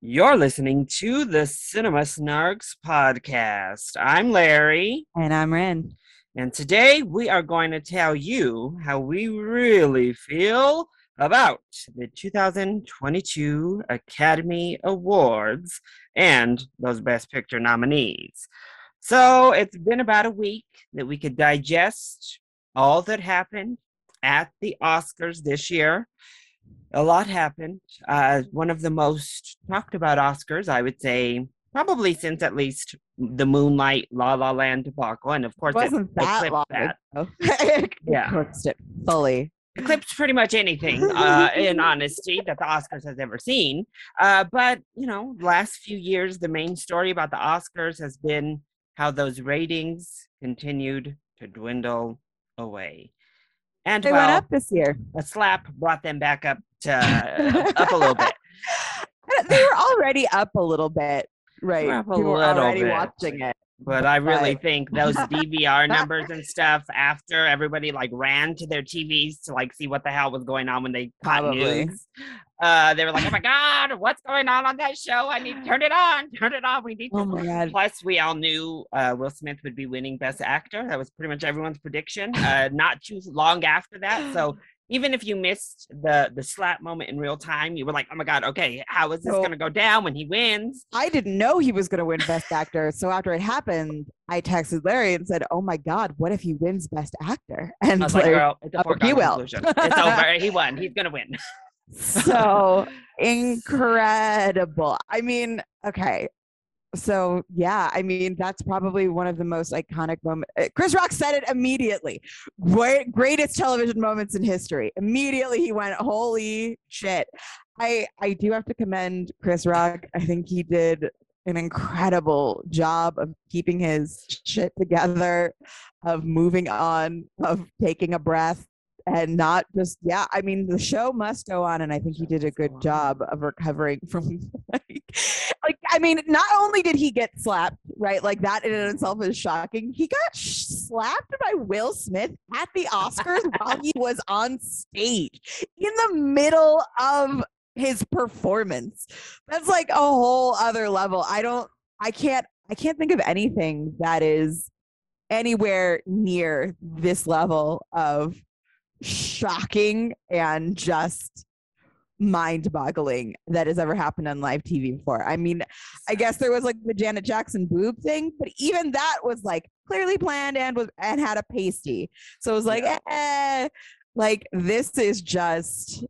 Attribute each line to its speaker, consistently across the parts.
Speaker 1: You're listening to the Cinema Snarks podcast. I'm Larry,
Speaker 2: And I'm Ren.
Speaker 1: and today we are going to tell you how we really feel about the 2022 Academy Awards and those Best Picture nominees. So it's been about a week that we could digest all that happened at the Oscars this year. A lot happened. Uh, one of the most talked about Oscars, I would say, probably since at least the Moonlight La La Land debacle, and of course,
Speaker 2: It wasn't that
Speaker 1: eclipsed
Speaker 2: long
Speaker 1: that. Yeah.
Speaker 2: Eclipsed it fully.
Speaker 1: eclipsed pretty much anything uh, in honesty that the oscars has ever seen uh, but you know last few years the main story about the oscars has been how those ratings continued to dwindle away and
Speaker 2: They
Speaker 1: well,
Speaker 2: went up this year.
Speaker 1: a slap brought them back up to up a little bit
Speaker 2: They were already up a little bit, right?
Speaker 1: A
Speaker 2: were already
Speaker 1: bit.
Speaker 2: watching it.
Speaker 1: but i really
Speaker 2: Right.
Speaker 1: think those dvr numbers and stuff after everybody like ran to their tvs to like see what the hell was going on when they caught
Speaker 2: Probably.
Speaker 1: news uh they were like oh my god what's going on on that show i need to turn it on turn it on we need to
Speaker 2: Oh my god.
Speaker 1: Plus, we all knew uh, Will Smith would be winning Best Actor. That was pretty much everyone's prediction. Uh, not too long after that, so even if you missed the the slap moment in real time, you were like, "Oh my god, okay, how is this
Speaker 2: So-
Speaker 1: going to go down when he wins?"
Speaker 2: I didn't know he was going to win Best Actor. So after it happened, I texted Larry and said, "Oh my God, what if he wins Best Actor?" And
Speaker 1: I was like, "Girl, it's a
Speaker 2: oh,
Speaker 1: foregone
Speaker 2: he will.
Speaker 1: It's over. He won. He's going to win."
Speaker 2: so incredible. I mean, okay. So yeah, I mean that's probably one of the most iconic moments. Eh, Chris Rock said it immediately. Great, greatest television moments in history. Immediately he went, "Holy shit!" I I do have to commend Chris Rock. I think he did an incredible job of keeping his shit together, of moving on, of taking a breath, and not just yeah i mean the show must go on and i think he did a good job of recovering from like, like i mean not only did he get slapped right like that in and of itself is shocking he got sh- slapped by will smith at the oscars while he was on stage in the middle of his performance. That's like a whole other level. I don't i can't i can't think of anything that is anywhere near this level of shocking and just mind boggling that has ever happened on live TV before. I mean, I guess there was like the Janet Jackson boob thing, but even that was like clearly planned and was and had a pasty. So it was like, eh, like this is just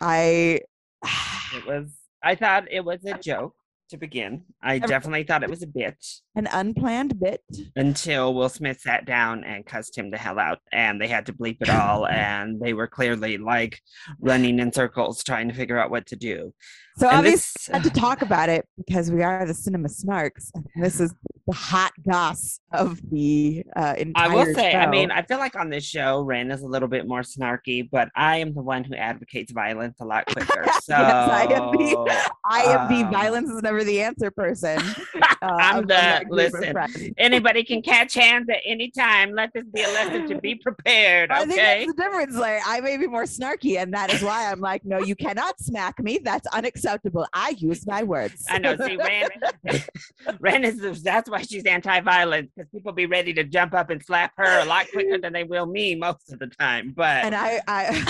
Speaker 2: I
Speaker 1: It was. I thought it was a joke to begin. I definitely thought it was a bit
Speaker 2: an unplanned bit.
Speaker 1: until Will Smith sat down and cussed him the hell out, and they had to bleep it all, and they were clearly like running in circles trying to figure out what to do.
Speaker 2: So
Speaker 1: And
Speaker 2: obviously
Speaker 1: this,
Speaker 2: had to talk about it because we are the cinema snarks. This is the hot goss of the uh, entire
Speaker 1: I will say, I mean, I feel like on this show, Ren is a little bit more snarky, but I am the one who advocates violence a lot quicker. So
Speaker 2: I am the- I am the
Speaker 1: um,
Speaker 2: violence is never the answer person. uh,
Speaker 1: I'm the-
Speaker 2: that group of
Speaker 1: listen. Anybody can catch hands at any time. Let this be a lesson to be prepared. Okay?
Speaker 2: I think that's the difference. Like I may be more snarky, and that is why I'm like, no, you cannot smack me. That's unacceptable. I use my words.
Speaker 1: I know. See, Ren, Ren is that's why she's anti-violence because people be ready to jump up and slap her a lot quicker than they will me most of the time. But
Speaker 2: and I, I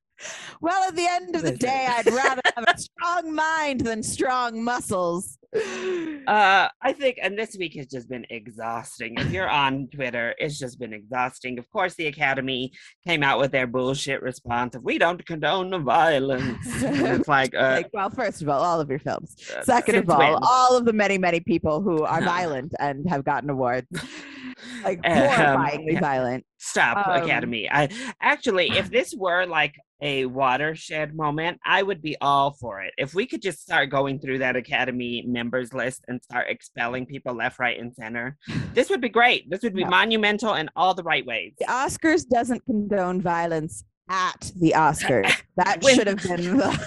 Speaker 2: well, at the end of the day, I'd rather have a strong mind than strong muscles.
Speaker 1: Uh, I think, and this week has just been exhausting. If you're on Twitter, it's just been exhausting. Of course, the Academy came out with their bullshit response of "We don't condone the violence." It's like, uh,
Speaker 2: like, well, first of all, all of your films.
Speaker 1: uh,
Speaker 2: Second of all,
Speaker 1: when?
Speaker 2: all of the many, many people who are violent and have gotten awards, like
Speaker 1: Um,
Speaker 2: horrifyingly violent.
Speaker 1: Stop,
Speaker 2: Um,
Speaker 1: Academy. I actually, if this were like a watershed moment, I would be all for it. If we could just start going through that Academy members list and start expelling people left, right, and center, this would be great. This would be
Speaker 2: Yeah.
Speaker 1: monumental in all the right ways.
Speaker 2: The Oscars doesn't condone violence at the Oscars. That should have been the,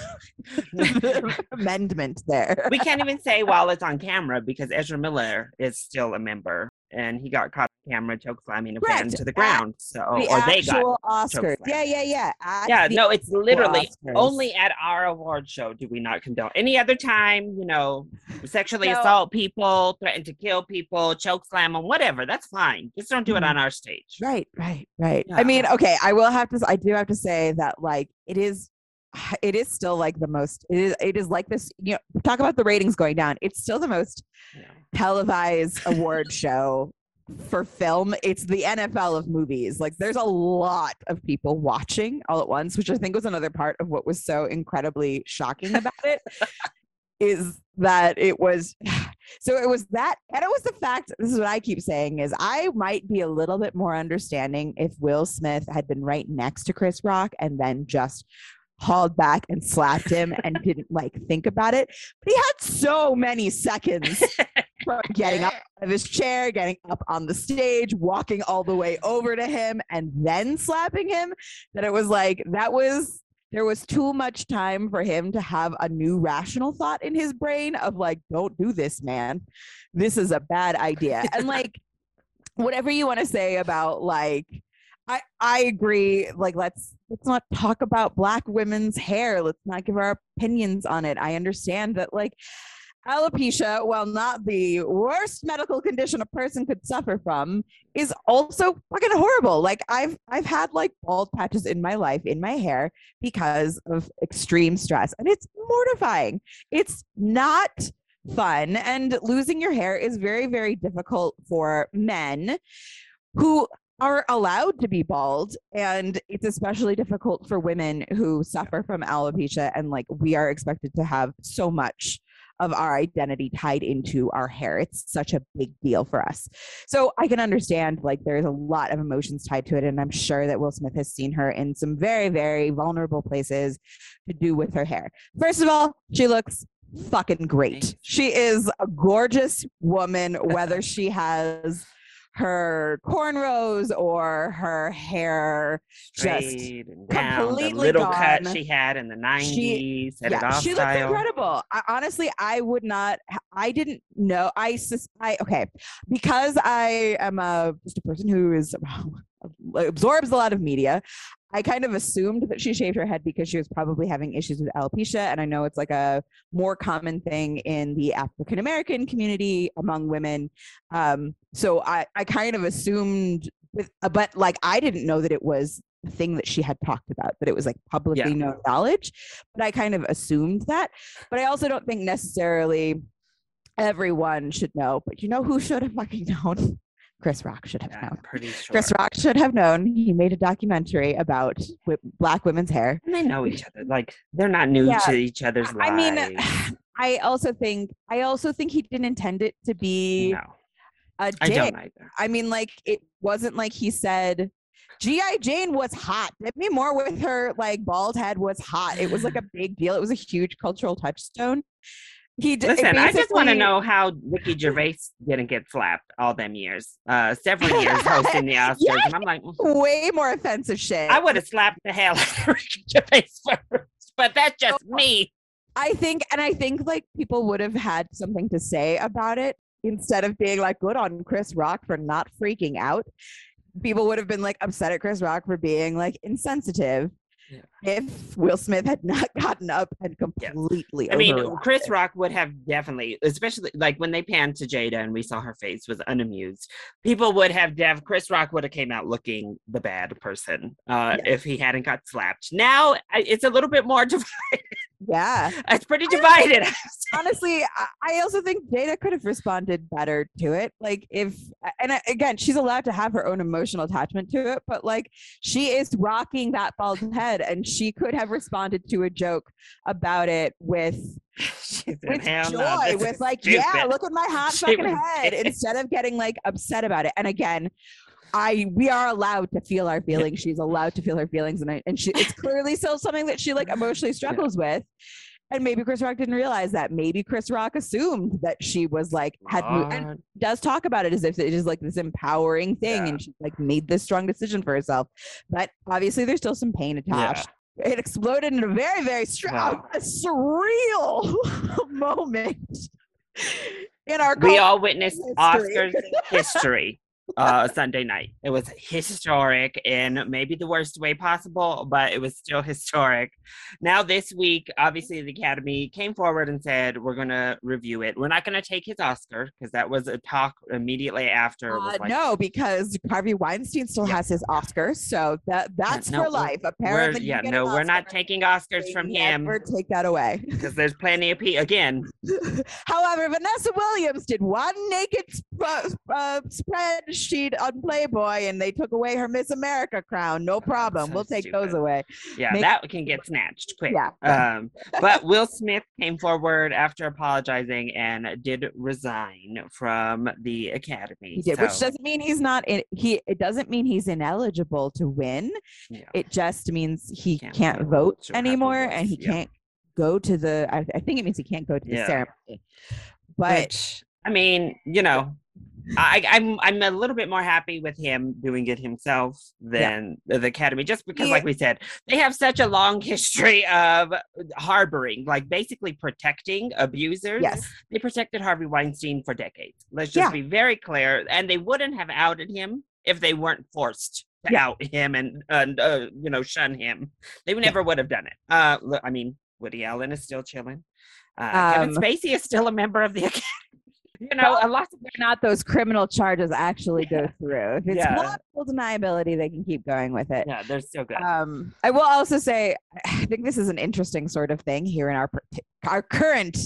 Speaker 2: the amendment there.
Speaker 1: We can't even say while it's on camera because Ezra Miller is still a member and he got caught camera choke slamming a fan
Speaker 2: Correct.
Speaker 1: to the ground. So
Speaker 2: the
Speaker 1: or they got
Speaker 2: Oscars. Yeah, yeah, yeah. At
Speaker 1: yeah, no, it's literally
Speaker 2: Oscars.
Speaker 1: only at our award show do we not condone. Any other time, you know, sexually
Speaker 2: No.
Speaker 1: assault people, threaten to kill people, choke slam them, whatever. That's fine. Just don't do it
Speaker 2: Mhm.
Speaker 1: on our stage.
Speaker 2: Right, right, right.
Speaker 1: Yeah.
Speaker 2: I mean, okay, I will have to. I do have to say that, like, it is, it is still like the most. It is. It is like this. You know, talk about the ratings going down. It's still the most
Speaker 1: Yeah.
Speaker 2: televised award show for film. It's the NFL of movies. Like, there's a lot of people watching all at once, which I think was another part of what was so incredibly shocking about it. is that it was so it was that and it was the fact this is what i keep saying is i might be a little bit more understanding if will smith had been right next to chris rock and then just hauled back and slapped him and didn't like think about it but he had so many seconds getting up out of his chair getting up on the stage walking all the way over to him and then slapping him that it was like that was there was too much time for him to have a new rational thought in his brain of like don't do this man. This is a bad idea. And like whatever you want to say about like i i agree like let's let's not talk about black women's hair. Let's not give our opinions on it. I understand that like alopecia while not the worst medical condition a person could suffer from is also fucking horrible. Like i've i've had like bald patches in my life in my hair because of extreme stress and it's mortifying. It's not fun and losing your hair is very very difficult for men who are allowed to be bald and it's especially difficult for women who suffer from alopecia and like we are expected to have so much of our identity tied into our hair. It's such a big deal for us. So i can understand like there's a lot of emotions tied to it and i'm sure that will smith has seen her in some very very vulnerable places to do with her hair. First of all she looks fucking great. She is a gorgeous woman whether she has her cornrows or her hair just
Speaker 1: down, the
Speaker 2: completely
Speaker 1: little cut she had in the 90s, set it
Speaker 2: yeah, she looks incredible. I, honestly, I would not. I didn't know. I, sus- I okay, because I am a just a person who is absorbs a lot of media. I kind of assumed that she shaved her head because she was probably having issues with alopecia, and I know it's like a more common thing in the African American community among women. Um, so I, I kind of assumed, with, uh, but like I didn't know that it was a thing that she had talked about, that it was like publicly known knowledge. But I kind of assumed that. But I also don't think necessarily everyone should know. But you know who should have fucking known? Chris Rock should have
Speaker 1: Yeah,
Speaker 2: known.
Speaker 1: Pretty sure.
Speaker 2: Chris Rock should have known. He made a documentary about wi- black women's hair.
Speaker 1: And they know each other. Like they're not new
Speaker 2: Yeah.
Speaker 1: to each other's lives.
Speaker 2: I mean, I also think I also think he didn't intend it to be
Speaker 1: no,
Speaker 2: a
Speaker 1: I
Speaker 2: dick.
Speaker 1: don't either.
Speaker 2: I mean, like it wasn't like he said G.I. Jane was hot. Demi Moore with her like bald head was hot. It was like a big deal. It was a huge cultural touchstone. He d-
Speaker 1: Listen, I just want to know how Ricky Gervais didn't get slapped all them years, uh, several years hosting the Oscars. And I'm like, mm,
Speaker 2: way more offensive shit.
Speaker 1: I would have slapped the hell out of Ricky Gervais first, but that's just
Speaker 2: Oh,
Speaker 1: me.
Speaker 2: I think, and I think like people would have had something to say about it instead of being like, good on Chris Rock for not freaking out. People would have been like upset at Chris Rock for being like insensitive
Speaker 1: Yeah.
Speaker 2: if Will Smith had not gotten up and completely.
Speaker 1: I mean. Chris Rock would have definitely, especially like when they panned to Jada and we saw her face was unamused. People would have def Chris Rock would have came out looking the bad person uh, if he hadn't got slapped. Now it's a little bit more divided.
Speaker 2: Yeah.
Speaker 1: It's pretty divided.
Speaker 2: Honestly, I- also think Jada could have responded better to it. Like, if, and again, she's allowed to have her own emotional attachment to it, but like, she is rocking that bald head and she could have responded to a joke about it with,
Speaker 1: She said,
Speaker 2: with joy,
Speaker 1: no,
Speaker 2: with like, yeah, look at my hot
Speaker 1: She
Speaker 2: fucking head instead of getting like upset about it. And again, I we are allowed to feel our feelings. She's allowed to feel her feelings, and I, and she it's clearly still something that she like emotionally struggles with. And maybe Chris Rock didn't realize that. Maybe Chris Rock assumed that she was like had mo- and does talk about it as if it is like this empowering thing,
Speaker 1: Yeah.
Speaker 2: and she like made this strong decision for herself. But obviously, there's still some pain attached. It exploded in a very, very strong,
Speaker 1: Wow.
Speaker 2: surreal moment in our
Speaker 1: we all witnessed
Speaker 2: history.
Speaker 1: Oscars history. Uh, Sunday night. It was historic in maybe the worst way possible, but it was still historic. Now, this week, obviously, the Academy came forward and said, We're going to review it. We're not going to take his Oscar because that was a talk immediately after.
Speaker 2: Uh,
Speaker 1: like,
Speaker 2: no, because Harvey Weinstein still
Speaker 1: Yeah.
Speaker 2: has his Oscar, so that that's
Speaker 1: no,
Speaker 2: for
Speaker 1: we're-
Speaker 2: life.
Speaker 1: we're-
Speaker 2: Apparently,
Speaker 1: yeah, no,
Speaker 2: an
Speaker 1: we're not taking Oscars from him
Speaker 2: Never take that away.
Speaker 1: because there's plenty of people. Again,
Speaker 2: However, Vanessa Williams did one naked sp- uh, spreadsheet on Playboy, and they took away her Miss America crown. No problem.
Speaker 1: so
Speaker 2: we'll take those away.
Speaker 1: yeah,
Speaker 2: Make-
Speaker 1: that can get snatched quick.
Speaker 2: Yeah.
Speaker 1: Um, but Will Smith came forward after apologizing and did resign from the Academy.
Speaker 2: He did, which doesn't mean he's not in. He it doesn't mean he's ineligible to win.
Speaker 1: yeah.
Speaker 2: It just means he
Speaker 1: Can't
Speaker 2: can't,
Speaker 1: vote
Speaker 2: vote anymore, and he
Speaker 1: yeah.
Speaker 2: can't go to the. I, I think it means he can't go to the
Speaker 1: Yeah.
Speaker 2: ceremony. But
Speaker 1: Which, I mean, you know, I, I'm I'm a little bit more happy with him doing it himself than the Academy, just because,
Speaker 2: Yeah.
Speaker 1: like we said, they have such a long history of harboring, like basically protecting abusers.
Speaker 2: yes,
Speaker 1: They protected Harvey Weinstein for decades. Let's just
Speaker 2: Yeah.
Speaker 1: be very clear, and they wouldn't have outed him if they weren't forced to
Speaker 2: Yeah.
Speaker 1: out him and and uh, you know shun him. They
Speaker 2: Yeah.
Speaker 1: never would have done it. Uh, I mean, Woody Allen is still chilling. Uh, Kevin
Speaker 2: Um,
Speaker 1: Spacey is still a member of the Academy. You know, a lot.
Speaker 2: or not those criminal charges actually go through. If it's
Speaker 1: Yeah.
Speaker 2: plausible deniability, they can keep going with it.
Speaker 1: Yeah, they're still good.
Speaker 2: Um, I will also say, I think this is an interesting sort of thing here in our our current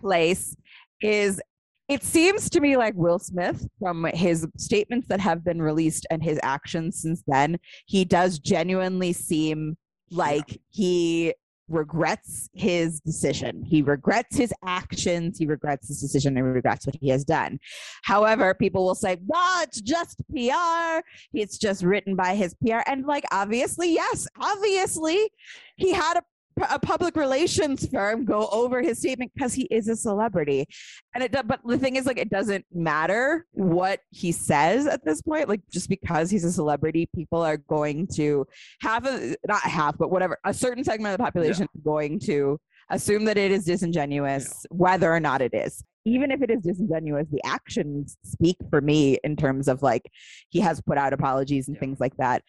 Speaker 2: place. Is it seems to me like Will Smith, from his statements that have been released and his actions since then, he does genuinely seem like he regrets his decision. He regrets his actions. He regrets his decision and regrets what he has done. However, people will say, "Oh, it's just PR it's just written by his PR. And like, obviously, yes, obviously, he had a, a public relations firm go over his statement because he is a celebrity. And it, but the thing is, like, it doesn't matter what he says at this point. Like, just because he's a celebrity, people are going to have a not half, but whatever, a certain segment of the population is going to assume that it is disingenuous, whether or not it is. Even if it is disingenuous, the actions speak for me in terms of like he has put out apologies and
Speaker 1: Yeah.
Speaker 2: things like that.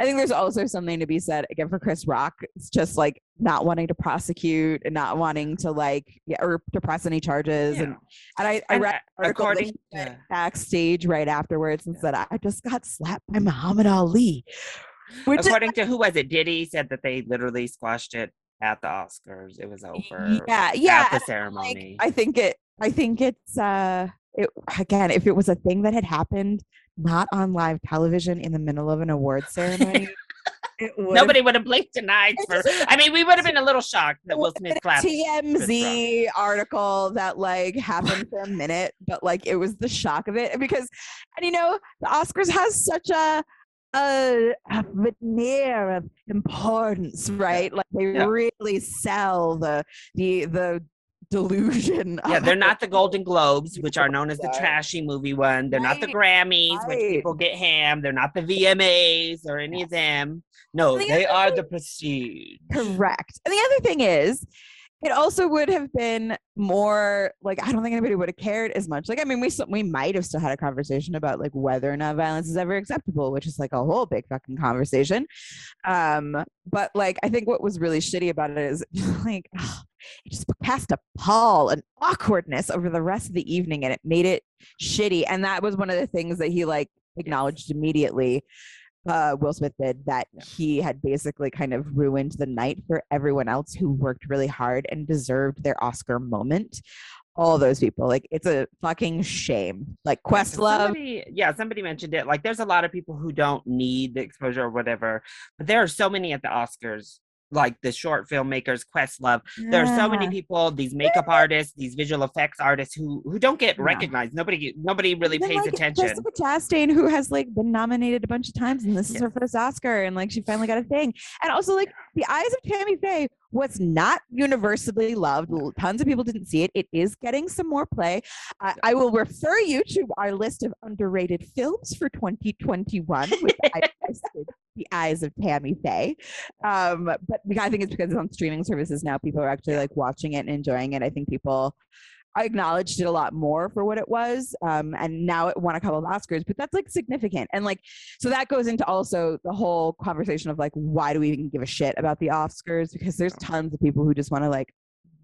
Speaker 2: I think there's also something to be said again for Chris Rock. It's just like not wanting to prosecute and not wanting to like yeah, or to press any charges. And and I, I read an article that
Speaker 1: according
Speaker 2: he went
Speaker 1: to-
Speaker 2: backstage right afterwards and said, I just got slapped by Muhammad Ali. Which is-
Speaker 1: According to who was it? Diddy said that they literally squashed it at the Oscars. It was over.
Speaker 2: yeah, yeah.
Speaker 1: At the
Speaker 2: and, like,
Speaker 1: ceremony.
Speaker 2: I think it I think it's uh it again, if it was a thing that had happened not on live television in the middle of an award ceremony, would
Speaker 1: Nobody would have blinked an eye for. I mean, we would have been a little shocked that Will Smith
Speaker 2: a
Speaker 1: clapped.
Speaker 2: TMZ article that like happened for a minute, but like it was the shock of it because, and you know, the Oscars has such a a, a veneer of importance, right? Like they
Speaker 1: Yeah.
Speaker 2: really sell the the the delusion.
Speaker 1: Yeah, they're not the Golden Globes, which are known as the trashy movie one. They're not the
Speaker 2: Right,
Speaker 1: Grammys, which people get ham. They're not the VMAs or any of them. No,
Speaker 2: The
Speaker 1: they are
Speaker 2: thing-
Speaker 1: the prestige.
Speaker 2: Correct. And the other thing is, it also would have been more like I don't think anybody would have cared as much. Like I mean, we we might have still had a conversation about like whether or not violence is ever acceptable, which is like a whole big fucking conversation. Um, but like I think what was really shitty about it is like it just cast a pall, an awkwardness over the rest of the evening, and it made it shitty. And that was one of the things that he like acknowledged immediately uh, Will Smith did that
Speaker 1: Yeah.
Speaker 2: he had basically kind of ruined the night for everyone else who worked really hard and deserved their Oscar moment. All those people, like it's a fucking shame. Like Questlove,
Speaker 1: Somebody, yeah, somebody mentioned it. Like, there's a lot of people who don't need the exposure or whatever, but there are so many at the Oscars, like the short filmmakers, Questlove. There are so many people, these makeup artists, these visual effects artists, who who don't get
Speaker 2: Yeah.
Speaker 1: recognized. Nobody, nobody really
Speaker 2: Even,
Speaker 1: pays
Speaker 2: like,
Speaker 1: attention.
Speaker 2: Jessica Chastain, who has like been nominated a bunch of times, and this is her first Oscar, and like she finally got a thing. And also, like The Eyes of Tammy Faye was not universally loved. Tons of people didn't see it. It is getting some more play. I, I will refer you to our list of underrated films for 2021, which I The Eyes of Tammy Faye. Um, but I think it's because it's on streaming services now. People are actually like watching it and enjoying it. I think people acknowledged it a lot more for what it was. Um, and now it won a couple of Oscars, but that's like significant. And like, so that goes into also the whole conversation of like, why do we even give a shit about the Oscars? Because there's tons of people who just want to like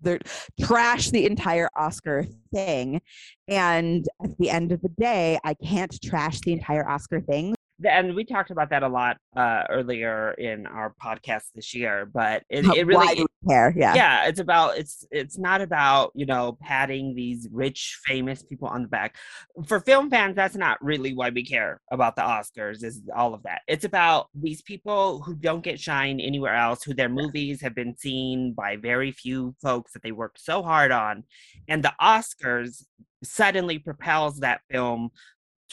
Speaker 2: they're trash the entire Oscar thing. And at the end of the day, I can't trash the entire Oscar thing
Speaker 1: and we talked about that a lot uh, earlier in our podcast this year but it, it really
Speaker 2: care? Yeah.
Speaker 1: yeah it's about it's it's not about you know patting these rich famous people on the back for film fans that's not really why we care about the oscars is all of that it's about these people who don't get shine anywhere else who their movies have been seen by very few folks that they worked so hard on and the oscars suddenly propels that film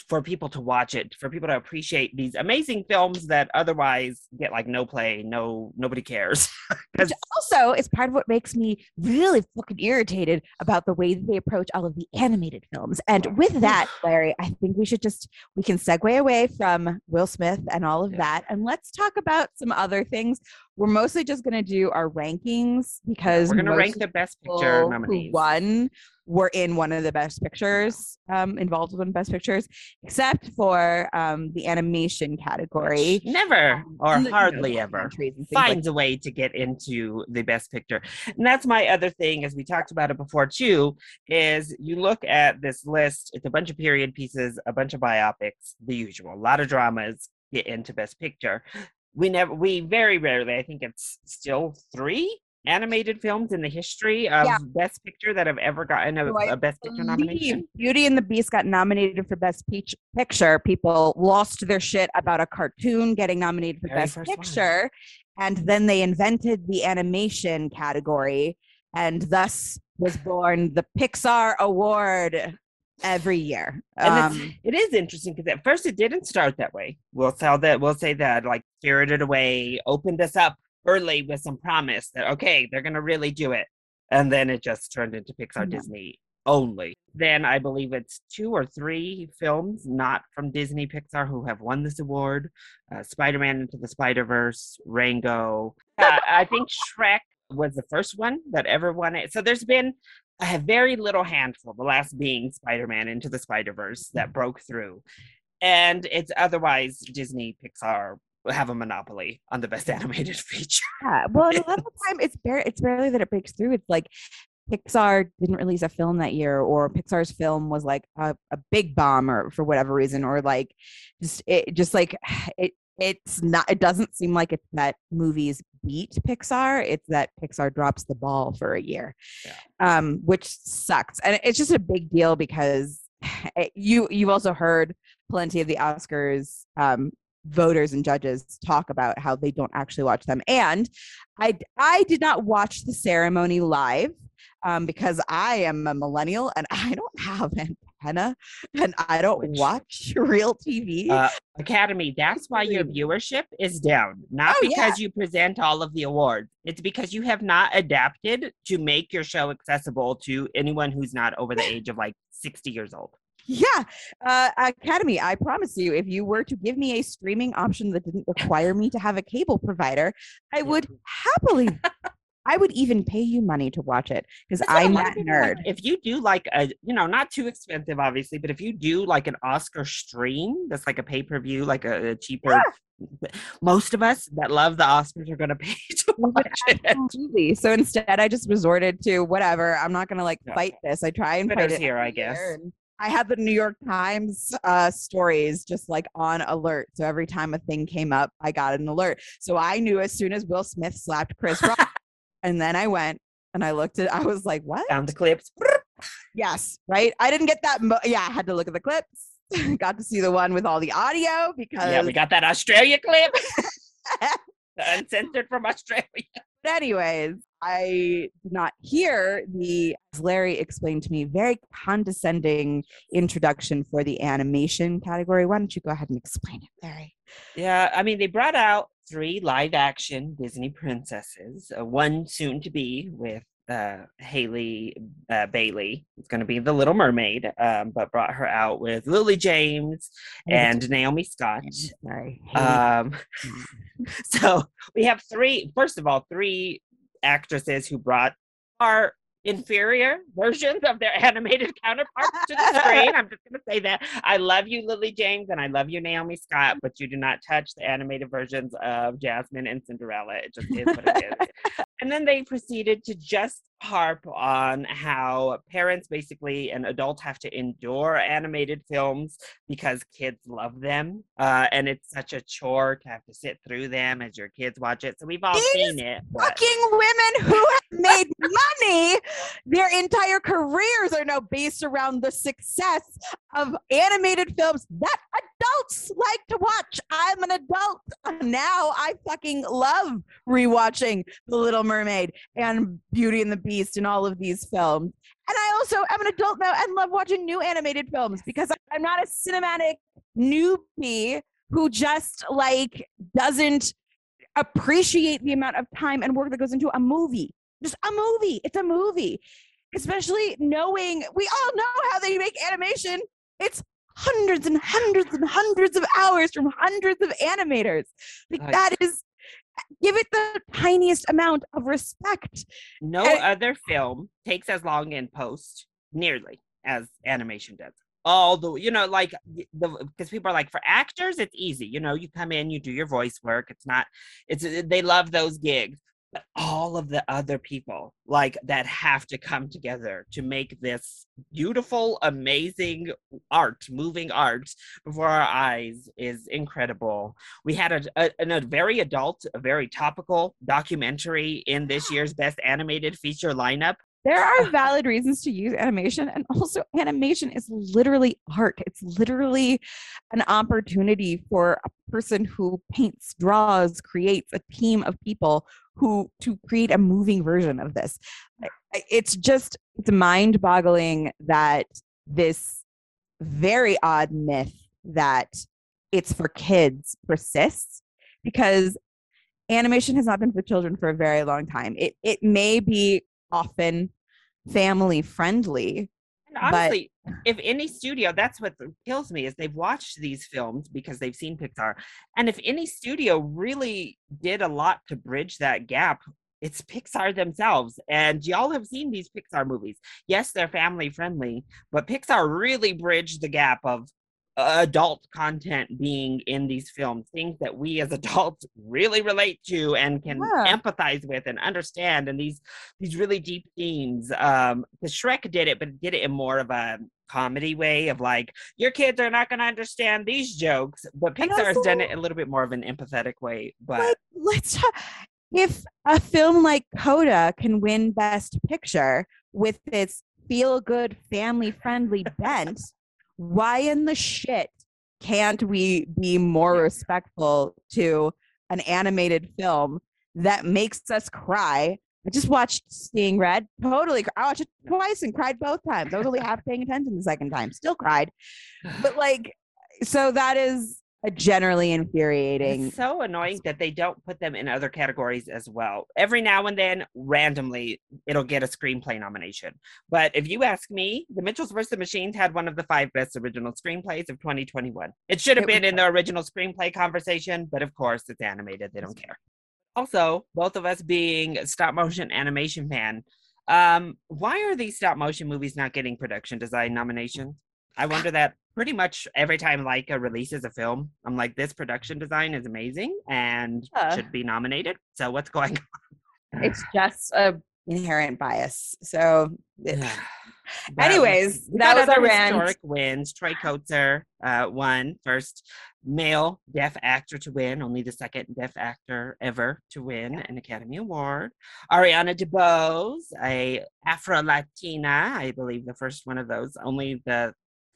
Speaker 1: for people to watch it for people to appreciate these amazing films that otherwise get like no play no nobody cares 'Cause-
Speaker 2: Also, it's part of what makes me really fucking irritated about the way that they approach all of the animated films. And with that, Larry, I think we should just we can segue away from Will Smith and all of
Speaker 1: Yeah.
Speaker 2: that, and let's talk about some other things. We're mostly just going to do our rankings because
Speaker 1: we're gonna
Speaker 2: most
Speaker 1: rank the best picture
Speaker 2: who
Speaker 1: nominees.
Speaker 2: won were in one of the best pictures, um, involved with one of the best pictures, except for um, the animation category.
Speaker 1: never or
Speaker 2: you know,
Speaker 1: hardly ever
Speaker 2: things like
Speaker 1: finds a way to get into the best picture. And that's my other thing as we talked about it before too is you look at this list it's a bunch of period pieces a bunch of biopics the usual a lot of dramas get into best picture we never we very rarely i think it's still three animated films in the history of
Speaker 2: Yeah.
Speaker 1: best picture that have ever gotten a, a best picture nomination
Speaker 2: Beauty and the Beast got nominated for Best Peach Picture. People lost their shit about a cartoon getting nominated for
Speaker 1: Very
Speaker 2: Best
Speaker 1: first one.
Speaker 2: Picture. And then they invented the animation category. And thus was born the Pixar Award every year. Um,
Speaker 1: it is interesting because at first it didn't start that way. We'll tell that we'll say that like Spirited Away opened us up early with some promise that okay, they're gonna really do it. And then it just turned into Pixar
Speaker 2: Yeah.
Speaker 1: Disney only. Then I believe it's two or three films not from Disney Pixar who have won this award. Uh, Spider-Man into the Spider-Verse, Rango. Uh, I think Shrek was the first one that ever won it. So there's been a very little handful, the last being Spider Man Into the Spider Verse, that broke through. And it's otherwise Disney, Pixar have a monopoly on the best animated feature.
Speaker 2: yeah. Well, a lot of the time it's bare it's barely that it breaks through. It's like Pixar didn't release a film that year, or Pixar's film was like a, a big bomb, or for whatever reason, or like just it just like it it's not it doesn't seem like it's that movies beat Pixar. It's that Pixar drops the ball for a year,
Speaker 1: Yeah.
Speaker 2: um, which sucks, and it's just a big deal because it, you you've also heard plenty of the Oscars um, voters and judges talk about how they don't actually watch them, and I I did not watch the ceremony live um, because I am a millennial and I don't have antenna and I don't watch real TV.
Speaker 1: Uh, Academy, that's why your viewership is down. Not
Speaker 2: Oh, yeah.
Speaker 1: because you present all of the awards, it's because you have not adapted to make your show accessible to anyone who's not over the age of like 60 years old.
Speaker 2: Yeah, uh, Academy. I promise you, if you were to give me a streaming option that didn't require me to have a cable provider, I would happily. I would even pay you money to watch it because
Speaker 1: That's what a
Speaker 2: I'm that
Speaker 1: people like.
Speaker 2: nerd.
Speaker 1: If you do like a, you know, not too expensive, obviously, but if you do like an Oscar stream, that's like a pay per view, like a, a cheaper. Most of us that love the Oscars are going to pay to watch it.
Speaker 2: Absolutely. So instead, I just resorted to whatever. I'm not going to like
Speaker 1: Yeah.
Speaker 2: fight this. I try and fight
Speaker 1: Twitter's
Speaker 2: it
Speaker 1: here, I guess.
Speaker 2: I had the New York Times uh, stories just like on alert. So every time a thing came up, I got an alert. So I knew as soon as Will Smith slapped Chris Rock, and then I went and I looked at. I was like, "What?
Speaker 1: Found the clips.
Speaker 2: Yes, right. I didn't get that. Mo- yeah, I had to look at the clips. got to see the one with all the audio because.
Speaker 1: Yeah, we got that Australia clip. Uncensored from Australia.
Speaker 2: But anyways, I did not hear the, as Larry explained to me, very condescending introduction for the animation category. Why don't you go ahead and explain it, Larry?
Speaker 1: Yeah, I mean, they brought out three live action Disney princesses, uh, one soon to be with uh, Halle uh, Bailey. It's going to be the Little Mermaid, um, but brought her out with Lily James and Naomi Scott. Um, so we have three, first of all, three actresses who brought are inferior versions of their animated counterparts to the screen. I'm just going to say that. I love you, Lily James, and I love you, Naomi Scott, but you do not touch the animated versions of Jasmine and Cinderella. It just is what it is. and then they proceeded to just harp on how parents basically and adults have to endure animated films because kids love them uh, and it's such a chore to have to sit through them as your kids watch it so we've all
Speaker 2: These
Speaker 1: seen it but-
Speaker 2: Fucking women who have made money, their entire careers are now based around the success of animated films that adults like to watch. I'm an adult now. I fucking love rewatching The Little Mermaid and Beauty and the Beast and all of these films. And I also am an adult now and love watching new animated films because I'm not a cinematic newbie who just like doesn't appreciate the amount of time and work that goes into a movie. Just a movie. It's a movie. Especially knowing we all know how they make animation. It's hundreds and hundreds and hundreds of hours from hundreds of animators. Like that is give it the tiniest amount of respect.
Speaker 1: No
Speaker 2: And-
Speaker 1: other film takes as long in post, nearly as animation does. All the, you know, like the because people are like, for actors, it's easy. You know, you come in, you do your voice work. It's not, it's they love those gigs. But all of the other people like that have to come together to make this beautiful, amazing art, moving art before our eyes is incredible. We had a, a, a very adult, a very topical documentary in this year's best animated feature lineup.
Speaker 2: There are valid reasons to use animation, and also animation is literally art. It's literally an opportunity for a person who paints, draws, creates a team of people who to create a moving version of this. It's just it's mind-boggling that this very odd myth that it's for kids persists because animation has not been for children for a very long time. It it may be often family friendly.
Speaker 1: And
Speaker 2: But-
Speaker 1: honestly, if any studio, that's what kills me is they've watched these films because they've seen Pixar. And if any studio really did a lot to bridge that gap, it's Pixar themselves. And y'all have seen these Pixar movies. Yes, they're family friendly, but Pixar really bridged the gap of adult content being in these films, things that we as adults really relate to and can
Speaker 2: Yeah.
Speaker 1: empathize with and understand, and these these really deep themes. Um, the Shrek did it, but did it in more of a comedy way of like your kids are not going to understand these jokes, but
Speaker 2: And
Speaker 1: Pixar's done it a little bit more of an empathetic way. But
Speaker 2: let's talk, if a film like Coda can win Best Picture with its feel good, family friendly bent, why in the shit can't we be more respectful to an animated film that makes us cry? I just watched Seeing Red. Totally, I watched it twice and cried both times. I was only half paying attention the second time. Still cried, but like, so that is generally infuriating.
Speaker 1: It's so annoying that they don't put them in other categories as well. Every now and then, randomly, it'll get a screenplay nomination. But if you ask me, The Mitchells vs. the Machines had one of the five best original screenplays of 2021. It should have been in the original screenplay conversation, but of course, it's animated. They don't care. Also, both of us being stop motion animation fan, um, why are these stop motion movies not getting production design nominations? I wonder that pretty much every time Laika releases a film, I'm like, this production design is amazing and
Speaker 2: Yeah.
Speaker 1: should be nominated. So what's going on?
Speaker 2: it's just a inherent bias. So,
Speaker 1: But
Speaker 2: anyways, that was our rant.
Speaker 1: historic wins. Troy Kotsur uh, won first male deaf actor to win, only the second deaf actor ever to win an Academy Award. Ariana DeBose, a Afro Latina, I believe the first one of those, only the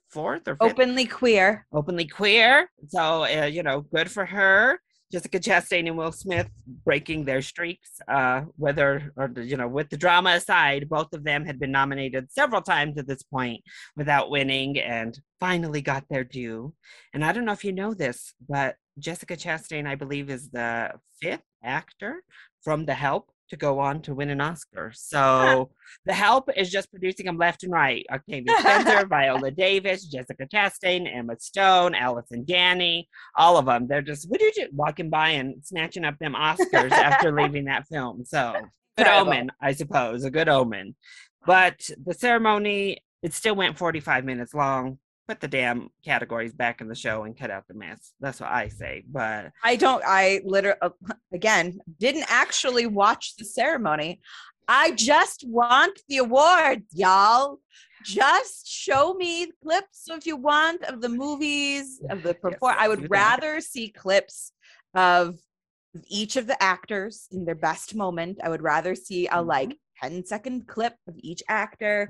Speaker 1: fourth or fifth
Speaker 2: openly queer.
Speaker 1: openly queer. So, uh, you know, good for her. Jessica Chastain and Will Smith breaking their streaks, uh, whether, or, you know, with the drama aside, both of them had been nominated several times at this point without winning and finally got their due. And I don't know if you know this, but Jessica Chastain, I believe, is the fifth actor from The Help to go on to win an Oscar. So The Help is just producing them left and right. Octavia Spencer, Viola Davis, Jessica Chastain, Emma Stone, Allison Janney, all of them. They're just what you walking by and snatching up them Oscars after leaving that film. So good
Speaker 2: Incredible.
Speaker 1: omen, I suppose, a good omen. But the ceremony, it still went 45 minutes long. Put the damn categories back in the show and cut out the mess. That's what I say. But
Speaker 2: I don't. I literally, again, didn't actually watch the ceremony. I just want the awards, y'all. Just show me clips if you want of the movies of the perform. I
Speaker 1: do
Speaker 2: would
Speaker 1: that.
Speaker 2: rather see clips of each of the actors in their best moment. I would rather see a
Speaker 1: Mhm.
Speaker 2: like 10 second clip of each actor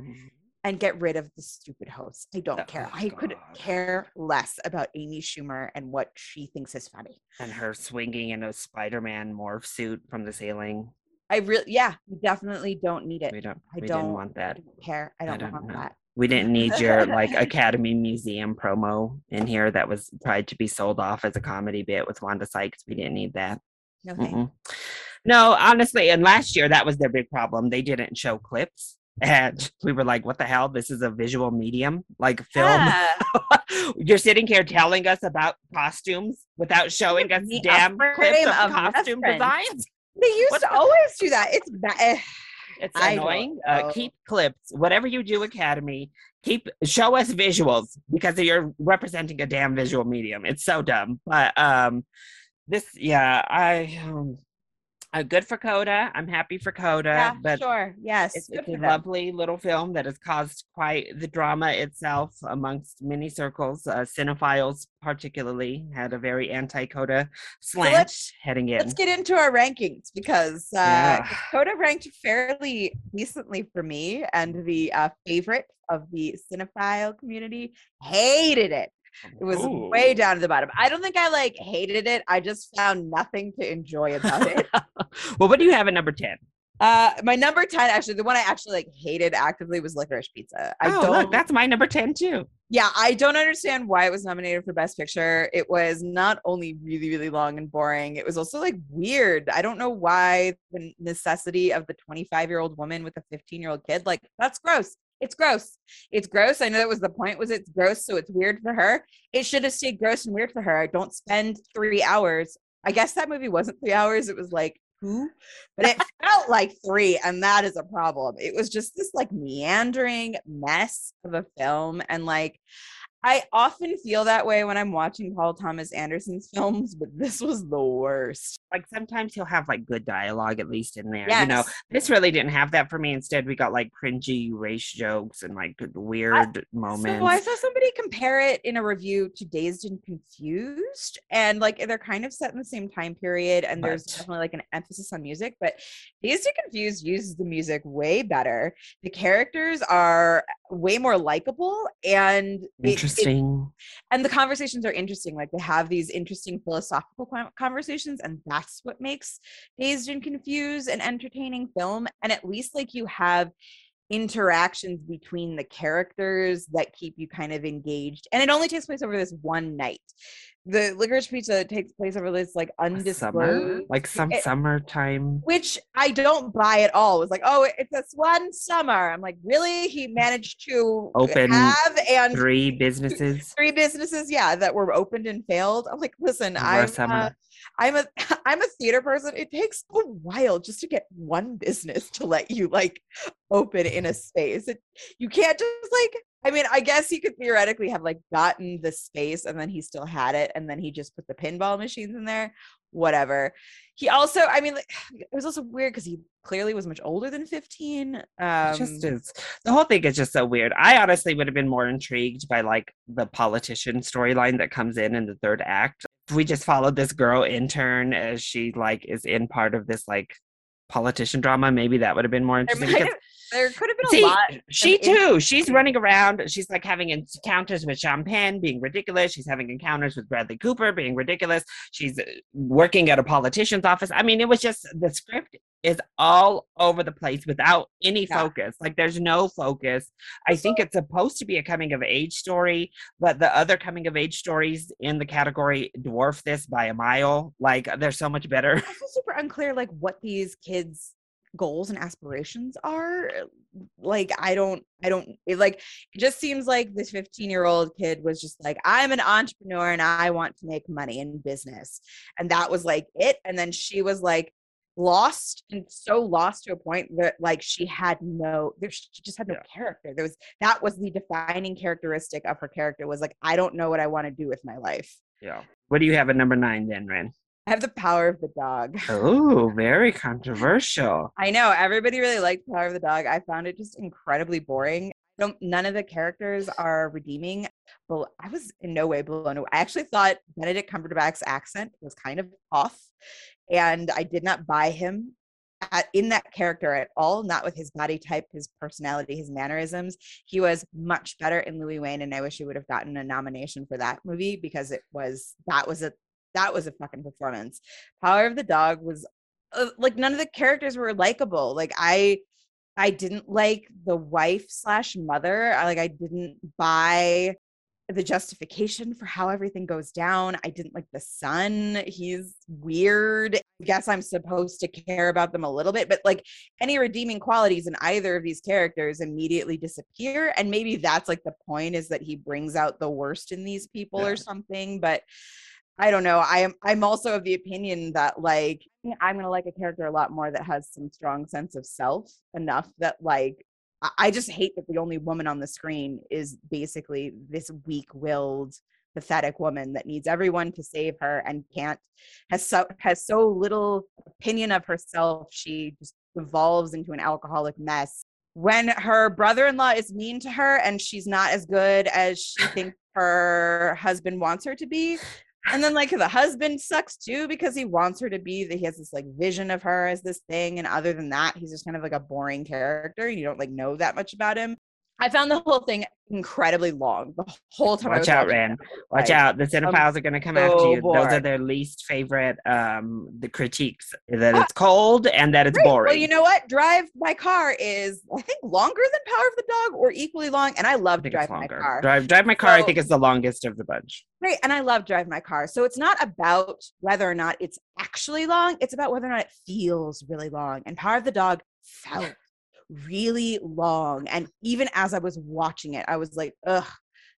Speaker 2: and get rid of the stupid host. I don't
Speaker 1: Oh,
Speaker 2: care. I could care less about Amy Schumer and what she thinks is funny.
Speaker 1: and her swinging in a Spider-Man morph suit from the ceiling.
Speaker 2: I really, yeah, we definitely don't need it.
Speaker 1: We don't.
Speaker 2: I
Speaker 1: we
Speaker 2: don't
Speaker 1: didn't want
Speaker 2: I
Speaker 1: that.
Speaker 2: don't care. I
Speaker 1: I
Speaker 2: don't,
Speaker 1: don't
Speaker 2: want
Speaker 1: know.
Speaker 2: that.
Speaker 1: We didn't need your like Academy Museum promo in here that was tried to be sold off as a comedy bit with Wanda Sykes. We didn't need that.
Speaker 2: No thanks.
Speaker 1: No, honestly, and last year that was their big problem. They didn't show clips. And we were like, what the hell? This is a visual medium, like film.
Speaker 2: Yeah.
Speaker 1: You're sitting here telling us about costumes without showing us
Speaker 2: a
Speaker 1: damn clips of
Speaker 2: of
Speaker 1: costume designs.
Speaker 2: They used
Speaker 1: What
Speaker 2: to
Speaker 1: the-
Speaker 2: always do that. It's bad.
Speaker 1: It's
Speaker 2: I
Speaker 1: annoying. Uh, keep clips. Whatever you do, Academy, keep show us visuals because you're representing a damn visual medium. It's so dumb. But um, this, yeah, I um, uh, good for Coda. I'm happy for Coda,
Speaker 2: Yeah,
Speaker 1: but
Speaker 2: sure. Yes.
Speaker 1: it's, it's a
Speaker 2: them.
Speaker 1: lovely little film that has caused quite the drama itself amongst many circles. Uh, cinephiles, particularly, had a very anti-Coda slant
Speaker 2: let's-
Speaker 1: heading in.
Speaker 2: Let's get into our rankings because uh,
Speaker 1: Yeah.
Speaker 2: Coda ranked fairly decently for me, and the uh, favorite of the cinephile community hated it. It was way down to the bottom. I don't think I like hated it. I just found nothing to enjoy about it.
Speaker 1: well, what do you have at number 10?
Speaker 2: Uh, my number 10, actually, the one I actually like hated actively was Licorice Pizza. I
Speaker 1: oh,
Speaker 2: don't,
Speaker 1: look, that's my number 10 too.
Speaker 2: yeah, I don't understand why it was nominated for Best Picture. It was not only really, really long and boring, it was also like weird. I don't know why the necessity of the 25 year old woman with a 15 year old kid, like, that's gross. It's gross. It's gross. I know that was the point. Was it's gross, so it's weird for her. It should have stayed gross and weird for her. I don't spend three hours. I guess that movie wasn't three hours. It was like two, but it felt like three, and that is a problem. It was just this like meandering mess of a film, and like I often feel that way when I'm watching Paul Thomas Anderson's films, but this was the worst.
Speaker 1: Like sometimes he'll have like good dialogue at least in there. You know, this really didn't have that for me. Instead, we got like cringy race jokes and like weird moments.
Speaker 2: So I saw somebody compare it in a review to Dazed and Confused, and like they're kind of set in the same time period, and there's definitely like an emphasis on music. But Dazed and Confused uses the music way better. The characters are way more likable, and it- it-
Speaker 1: Interesting.
Speaker 2: and the conversations are interesting. Like they have these interesting philosophical conversations, and that's what makes Dazed and Confused an entertaining film. And at least like you have interactions between the characters that keep you kind of engaged. And it only takes place over this one night. The licorice pizza takes place over this like
Speaker 1: A summer, like some
Speaker 2: it-
Speaker 1: summertime.
Speaker 2: which I don't buy at all. It was like, oh, it's this one summer. I'm like, really? He managed to
Speaker 1: Open
Speaker 2: have and
Speaker 1: Three businesses.
Speaker 2: three businesses, yeah, that were opened and failed. I'm like, listen,
Speaker 1: over
Speaker 2: I'm a I'm a theater person. It takes a while just to get one business to let you like open in a space. It, you can't just like I mean, I guess he could theoretically have like gotten the space and then he still had it and then he just put the pinball machines in there. Whatever. He also, I mean, like, it was also weird because he clearly was much older than 15. Um
Speaker 1: just is the whole thing is just so weird. I honestly would have been more intrigued by like the politician storyline that comes in in the third act. If we just followed this girl intern as she like is in part of this like politician drama, maybe that would have been more interesting. because-
Speaker 2: there could have been a
Speaker 1: See,
Speaker 2: lot.
Speaker 1: she too. She's running around. She's like having encounters with Champagne, being ridiculous. She's having encounters with Bradley Cooper, being ridiculous. She's uh, working at a politician's office. I mean, it was just the script is all over the place without any
Speaker 2: Yeah.
Speaker 1: focus. Like, there's no focus. I think it's supposed to be a coming of age story, but the other coming of age stories in the category dwarf this by a mile. Like, they're so much better.
Speaker 2: I feel super unclear like what these kids goals and aspirations are uh, like i don't i don't it like it just seems like this 15 year old kid was just like i'm an entrepreneur and i want to make money in business and that was like it and then she was like lost and so lost to a point that like she had no there she just had no
Speaker 1: Yeah.
Speaker 2: character there was that was the defining characteristic of her character was like i don't know what i want to do with my life
Speaker 1: Yeah. What do you have at number nine then, Ren?
Speaker 2: I have the power of the dog.
Speaker 1: Oh, very controversial.
Speaker 2: i know everybody really liked power of the dog. I found it just incredibly boring. Don't none of the characters are redeeming but i was in no way blown away i actually thought benedict cumberbatch's accent was kind of off and i did not buy him at, in that character at all not with his body type his personality his mannerisms. He was much better in louis wain and i wish he would have gotten a nomination for that movie because it was that was a that was a fucking performance power of the dog was uh, like none of the characters were likable like i I didn't like the wife slash mother. I like I didn't buy the justification for how everything goes down. I didn't like the son. He's weird. I guess I'm supposed to care about them a little bit, but like any redeeming qualities in either of these characters immediately disappear. And maybe that's like the point is that he brings out the worst in these people
Speaker 1: Yeah.
Speaker 2: or something. But I don't know. I am I'm also of the opinion that like I'm gonna like a character a lot more that has some strong sense of self enough that like I- just hate that the only woman on the screen is basically this weak-willed, pathetic woman that needs everyone to save her and can't has so has so little opinion of herself. She just evolves into an alcoholic mess. When her brother-in-law is mean to her and she's not as good as she thinks her husband wants her to be, and then like the husband sucks too because he wants her to be that he has this like vision of her as this thing. And other than that he's just kind of like a boring character. You don't like know that much about him i found the whole thing incredibly long the whole time I
Speaker 1: Watch
Speaker 2: was
Speaker 1: out, Ran. Watch
Speaker 2: like,
Speaker 1: out. The cinephiles are going to come after
Speaker 2: so
Speaker 1: you. Those are their least favorite um the critiques that
Speaker 2: Ah.
Speaker 1: it's cold and that it's
Speaker 2: Great.
Speaker 1: boring.
Speaker 2: Well, you know what? Drive My Car is, I think, longer than Power of the Dog or equally long. And I
Speaker 1: I
Speaker 2: love
Speaker 1: think
Speaker 2: Drive My. Car.
Speaker 1: Drive Drive My Car I think is the longest of the bunch.
Speaker 2: Great. And I love Drive My Car. So it's not about whether or not it's actually long, it's about whether or not it feels really long. And Power of the Dog felt really long. And even as I was watching it, I was like, ugh,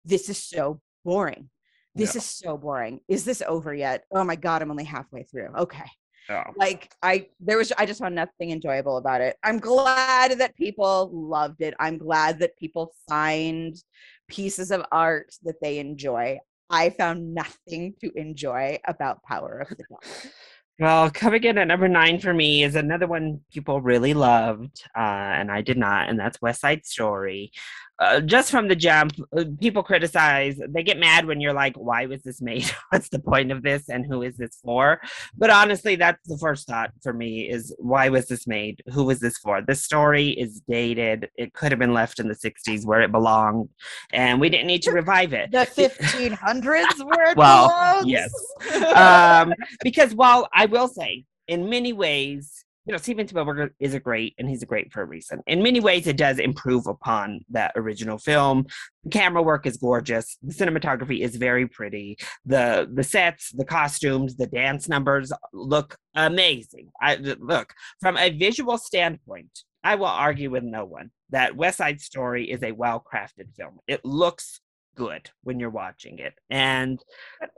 Speaker 2: this is so boring. This
Speaker 1: Yeah.
Speaker 2: is so boring. Is this over yet? Oh my God, I'm only halfway through. Okay.
Speaker 1: Oh.
Speaker 2: like i there was i just found nothing enjoyable about it i'm glad that people loved it i'm glad that people find pieces of art that they enjoy i found nothing to enjoy about power of the dog
Speaker 1: Well, coming in at number nine for me is another one people really loved, uh, and I did not, and that's West Side Story. Uh, just from the jump, uh, people criticize, they get mad when you're like, why was this made? What's the point of this? And who is this for? But honestly, that's the first thought for me is why was this made? Who was this for? This story is dated. It could have been left in the 60s where it belonged, and we didn't need to revive it.
Speaker 2: the 1500s where it
Speaker 1: Well,
Speaker 2: belongs.
Speaker 1: yes. um, because while I will say, in many ways, you know, Steven Spielberg is a great, and he's a great for a reason. In many ways, it does improve upon that original film. The camera work is gorgeous. The cinematography is very pretty. the The sets, the costumes, the dance numbers look amazing. I look from a visual standpoint. I will argue with no one that West Side Story is a well crafted film. It looks good when you're watching it, and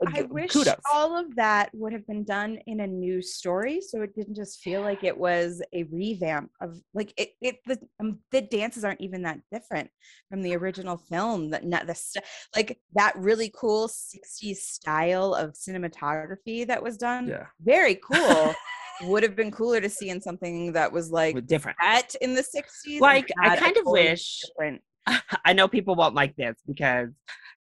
Speaker 2: I wish
Speaker 1: kudos.
Speaker 2: all of that would have been done in a new story, so it didn't just feel like it was a revamp of like it. it the um, the dances aren't even that different from the original film. That not the st- like that really cool '60s style of cinematography that was done.
Speaker 1: yeah,
Speaker 2: Very cool. would have been cooler to see in something that was like
Speaker 1: different.
Speaker 2: set in the '60s.
Speaker 1: Like I kind of wish.
Speaker 2: different.
Speaker 1: I know people won't like this because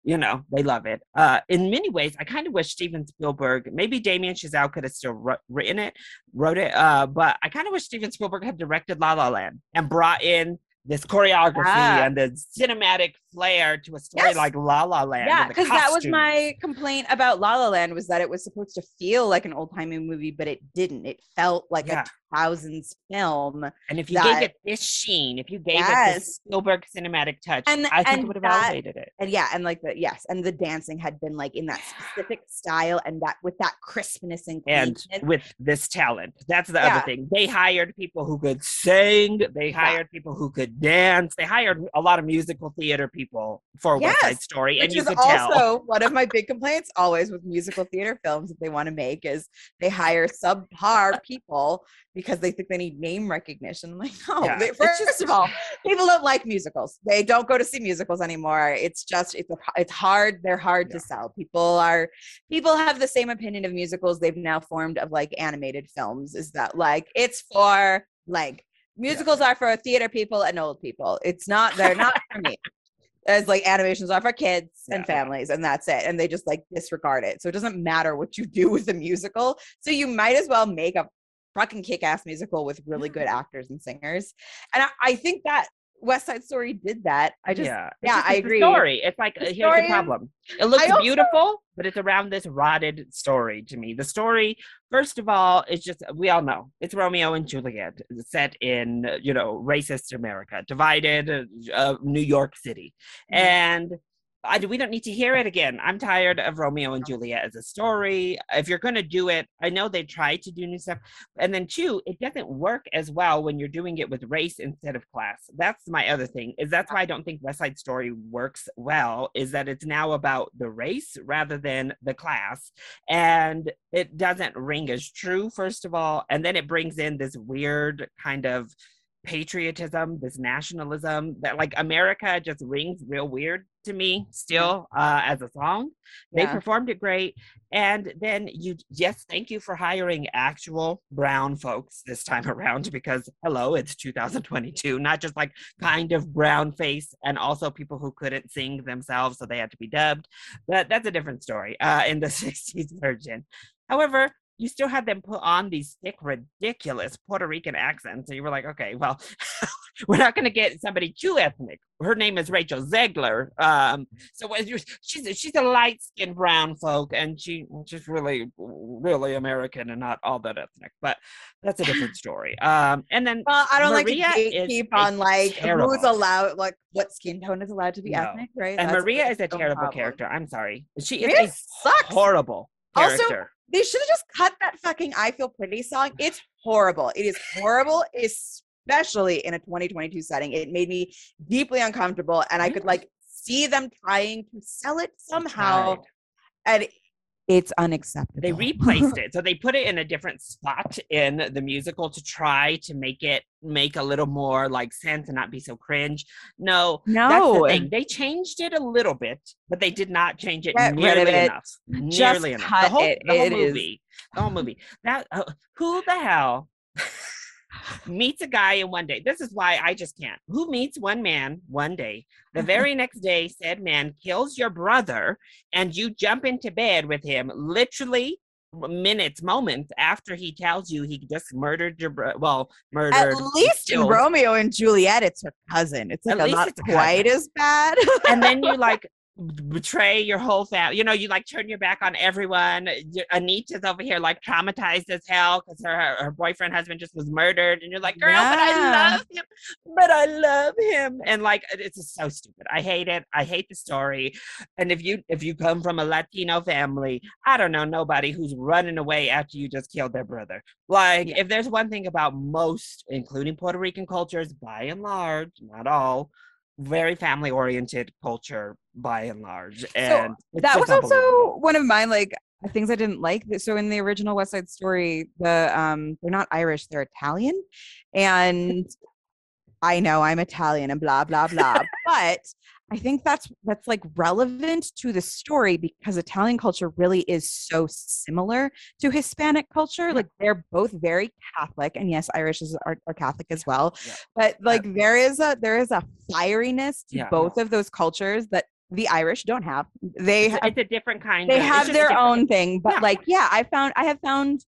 Speaker 1: you know they love it. Uh, in many ways, I kind of wish Steven Spielberg, maybe Damien Chazelle could have still wr- written it, wrote it. Uh, but I kind of wish Steven Spielberg had directed La La Land and brought in this choreography
Speaker 2: Ah.
Speaker 1: and the cinematic flair to a story
Speaker 2: Yes.
Speaker 1: like La La Land.
Speaker 2: Yeah, because that was my complaint about La La Land was that it was supposed to feel like an old timey movie, but it didn't. It felt like
Speaker 1: Yeah.
Speaker 2: a thousands film.
Speaker 1: And if you
Speaker 2: that-
Speaker 1: gave it this sheen, if you gave it
Speaker 2: Yes.
Speaker 1: this Spielberg cinematic touch,
Speaker 2: And-
Speaker 1: I think
Speaker 2: and
Speaker 1: it would have
Speaker 2: that-
Speaker 1: elevated it.
Speaker 2: And yeah, and like the yes, and the dancing had been like in that specific style and that with that crispness and
Speaker 1: and with this talent. That's the
Speaker 2: Yeah.
Speaker 1: other thing. They hired people who could sing. They hired people who could dance. They hired a lot of musical theater people for West Side
Speaker 2: Yes,
Speaker 1: Story, and you could tell.
Speaker 2: also one of my big complaints always with musical theater films that they want to make is they hire subpar people because they think they need name recognition. Like, no,
Speaker 1: Yeah,
Speaker 2: they- first
Speaker 1: just-
Speaker 2: of all, people don't like musicals. They don't go to see musicals anymore. It's just it's a, it's hard. They're hard
Speaker 1: Yeah.
Speaker 2: to sell. People are people have the same opinion of musicals they've now formed of like animated films. Is that like it's for like musicals are for theater people and old people. It's not. They're not for me. As like animations are for kids
Speaker 1: Yeah,
Speaker 2: and
Speaker 1: yeah.
Speaker 2: families, and that's it. And they just like disregard it. So it doesn't matter what you do with a musical. So you might as well make a fucking kick-ass musical with really good actors and singers. And I, I think that West Side Story did that. I just
Speaker 1: yeah,
Speaker 2: yeah,
Speaker 1: just-
Speaker 2: I agree.
Speaker 1: story. It's like
Speaker 2: The
Speaker 1: uh, here's the problem. It looks
Speaker 2: also-
Speaker 1: beautiful, but it's around this rotted story to me. The story, first of all, it's just we all know it's Romeo and Juliet, set in uh, you know racist America, divided uh, uh, New York City,
Speaker 2: Mhm.
Speaker 1: and. I, we don't need to hear it again. I'm tired of Romeo and Juliet as a story. If you're going to do it, I know they tried to do new stuff. And then two, it doesn't work as well when you're doing it with race instead of class. That's my other thing. Is that's why I don't think West Side Story works well. Is that it's now about the race rather than the class, and it doesn't ring as true. First of all, and then it brings in this weird kind of patriotism, this nationalism that like America just rings real weird to me still uh, as a song. They
Speaker 2: Yeah.
Speaker 1: performed it great. And then you, yes, thank you for hiring actual brown folks this time around because hello, it's 2022, not just like kind of brown face and also people who couldn't sing themselves, so they had to be dubbed. But that's a different story uh, in the 60s version. However, you still had them put on these thick, ridiculous Puerto Rican accents. And you were like, okay, well, we're not going to get somebody too ethnic. Her name is Rachel Zegler. Um, so she's a, she's a light skinned brown folk, and she she's really really American and not all that ethnic. But that's a different story. Um, and then
Speaker 2: Well, I don't
Speaker 1: Maria
Speaker 2: like to
Speaker 1: a
Speaker 2: on like
Speaker 1: terrible-
Speaker 2: who's allowed, like what skin tone is allowed to be
Speaker 1: No.
Speaker 2: ethnic, right?
Speaker 1: and
Speaker 2: That's
Speaker 1: Maria is a terrible
Speaker 2: problem.
Speaker 1: character. I'm sorry, she is
Speaker 2: Maria
Speaker 1: a
Speaker 2: sucks.
Speaker 1: horrible
Speaker 2: Also,
Speaker 1: character.
Speaker 2: They should have just cut that fucking "I Feel Pretty" song. It's horrible. It is horrible, especially in a 2022 setting. It made me deeply uncomfortable, and I could like see them trying to sell it somehow, and it's unacceptable.
Speaker 1: they replaced it so they put it in a different spot in the musical to try to make it make a little more like sense and not be so cringe no that's the
Speaker 2: no,
Speaker 1: thing they changed it a little bit but they did not change it
Speaker 2: Get
Speaker 1: nearly
Speaker 2: it.
Speaker 1: enough
Speaker 2: Just
Speaker 1: nearly enough the whole,
Speaker 2: it.
Speaker 1: the whole
Speaker 2: It is-
Speaker 1: movie the whole movie that uh, who the hell meets a guy in one day this is why i just can't who meets one man one day the very next day said man kills your brother and you jump into bed with him literally minutes moments after he tells you he just murdered your bro- well murdered
Speaker 2: At least in. Romeo and Juliet, it's her cousin. It's like
Speaker 1: At
Speaker 2: a not quite as bad.
Speaker 1: and then you like betray your whole family. You know, you like turn your back on everyone. Anita's over here like traumatized as hell because her her boyfriend husband just was murdered, and you're like, girl, but I love him, but I love him, and like it's just so stupid. I hate it. I hate the story. And if you if you come from a Latino family, I don't know nobody who's running away after you just killed their brother. Like
Speaker 2: Yeah.
Speaker 1: if there's one thing about most, including Puerto Rican cultures, by and large, not all very family oriented culture by and large and it's
Speaker 2: that was also one of my like things I didn't like. So in the original West Side Story, the um they're not Irish, they're Italian. And I know I'm Italian and blah blah blah. but I think that's that's like relevant to the story because Italian culture really is so similar to Hispanic culture. Like they're both very Catholic, and yes, Irish is are, are Catholic as well.
Speaker 1: Yeah.
Speaker 2: But like there is a there is a fieriness to
Speaker 1: Yeah.
Speaker 2: both of those cultures that the Irish don't have. They
Speaker 1: it's,
Speaker 2: have
Speaker 1: it's a different kind
Speaker 2: they
Speaker 1: of,
Speaker 2: have their own thing but
Speaker 1: Yeah.
Speaker 2: like yeah i found i have found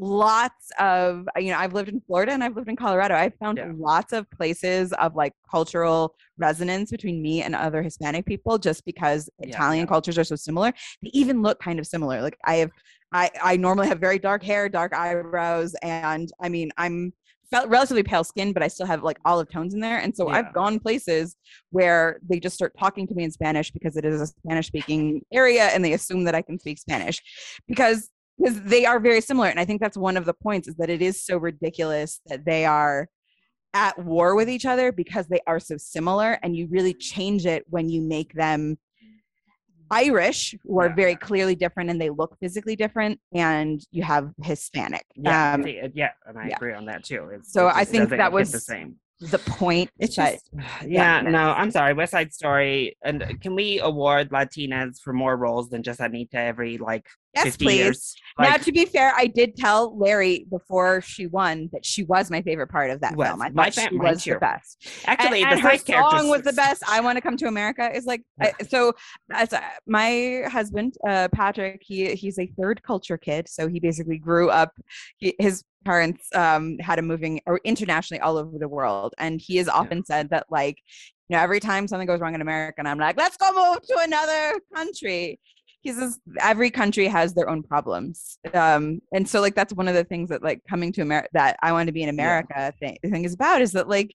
Speaker 2: lots of you know i've lived in florida and i've lived in colorado. I've found
Speaker 1: Yeah.
Speaker 2: lots of places of like cultural resonance between me and other hispanic people just because
Speaker 1: Yeah,
Speaker 2: italian
Speaker 1: yeah.
Speaker 2: cultures are so similar. They even look kind of similar. Like i have i i normally have very dark hair dark eyebrows and i mean i'm felt relatively pale skin but i still have like olive tones in there. And so i've gone places where they just start talking to me in spanish because it is a spanish speaking area and they assume that i can speak spanish because because they are very similar and i think that's one of the points is that it is so ridiculous that they are at war with each other because they are so similar and you really change it when you make them Irish, who are
Speaker 1: Yeah.
Speaker 2: very clearly different and they look physically different, and you have Hispanic.
Speaker 1: Yeah,
Speaker 2: Um,
Speaker 1: yeah, and I
Speaker 2: yeah.
Speaker 1: agree on that too. It's,
Speaker 2: So
Speaker 1: it
Speaker 2: I think that was
Speaker 1: the same.
Speaker 2: the point.
Speaker 1: It's
Speaker 2: that-
Speaker 1: just, yeah,
Speaker 2: yeah.
Speaker 1: no, I'm sorry. West Side Story, and can we award Latinas for more roles than just Anita every like
Speaker 2: yes,
Speaker 1: 50
Speaker 2: please.
Speaker 1: years?
Speaker 2: now,
Speaker 1: Like,
Speaker 2: to be fair, I did tell Larry before she won that she was my favorite part of that
Speaker 1: was.
Speaker 2: film. I
Speaker 1: My
Speaker 2: she was
Speaker 1: too.
Speaker 2: the best.
Speaker 1: actually,
Speaker 2: and,
Speaker 1: the
Speaker 2: and her song was the best. I want to come to America is like I- so. As uh, my husband uh, Patrick, he he's a third culture kid, so he basically grew up. He, his parents um, had him moving or internationally all over the world, and he has often said that like you know every time something goes wrong in America, and I'm like, let's go move to another country. He says every country has their own problems, um, and so like that's one of the things that like coming to America that I want to be in America thing, thing is about is that like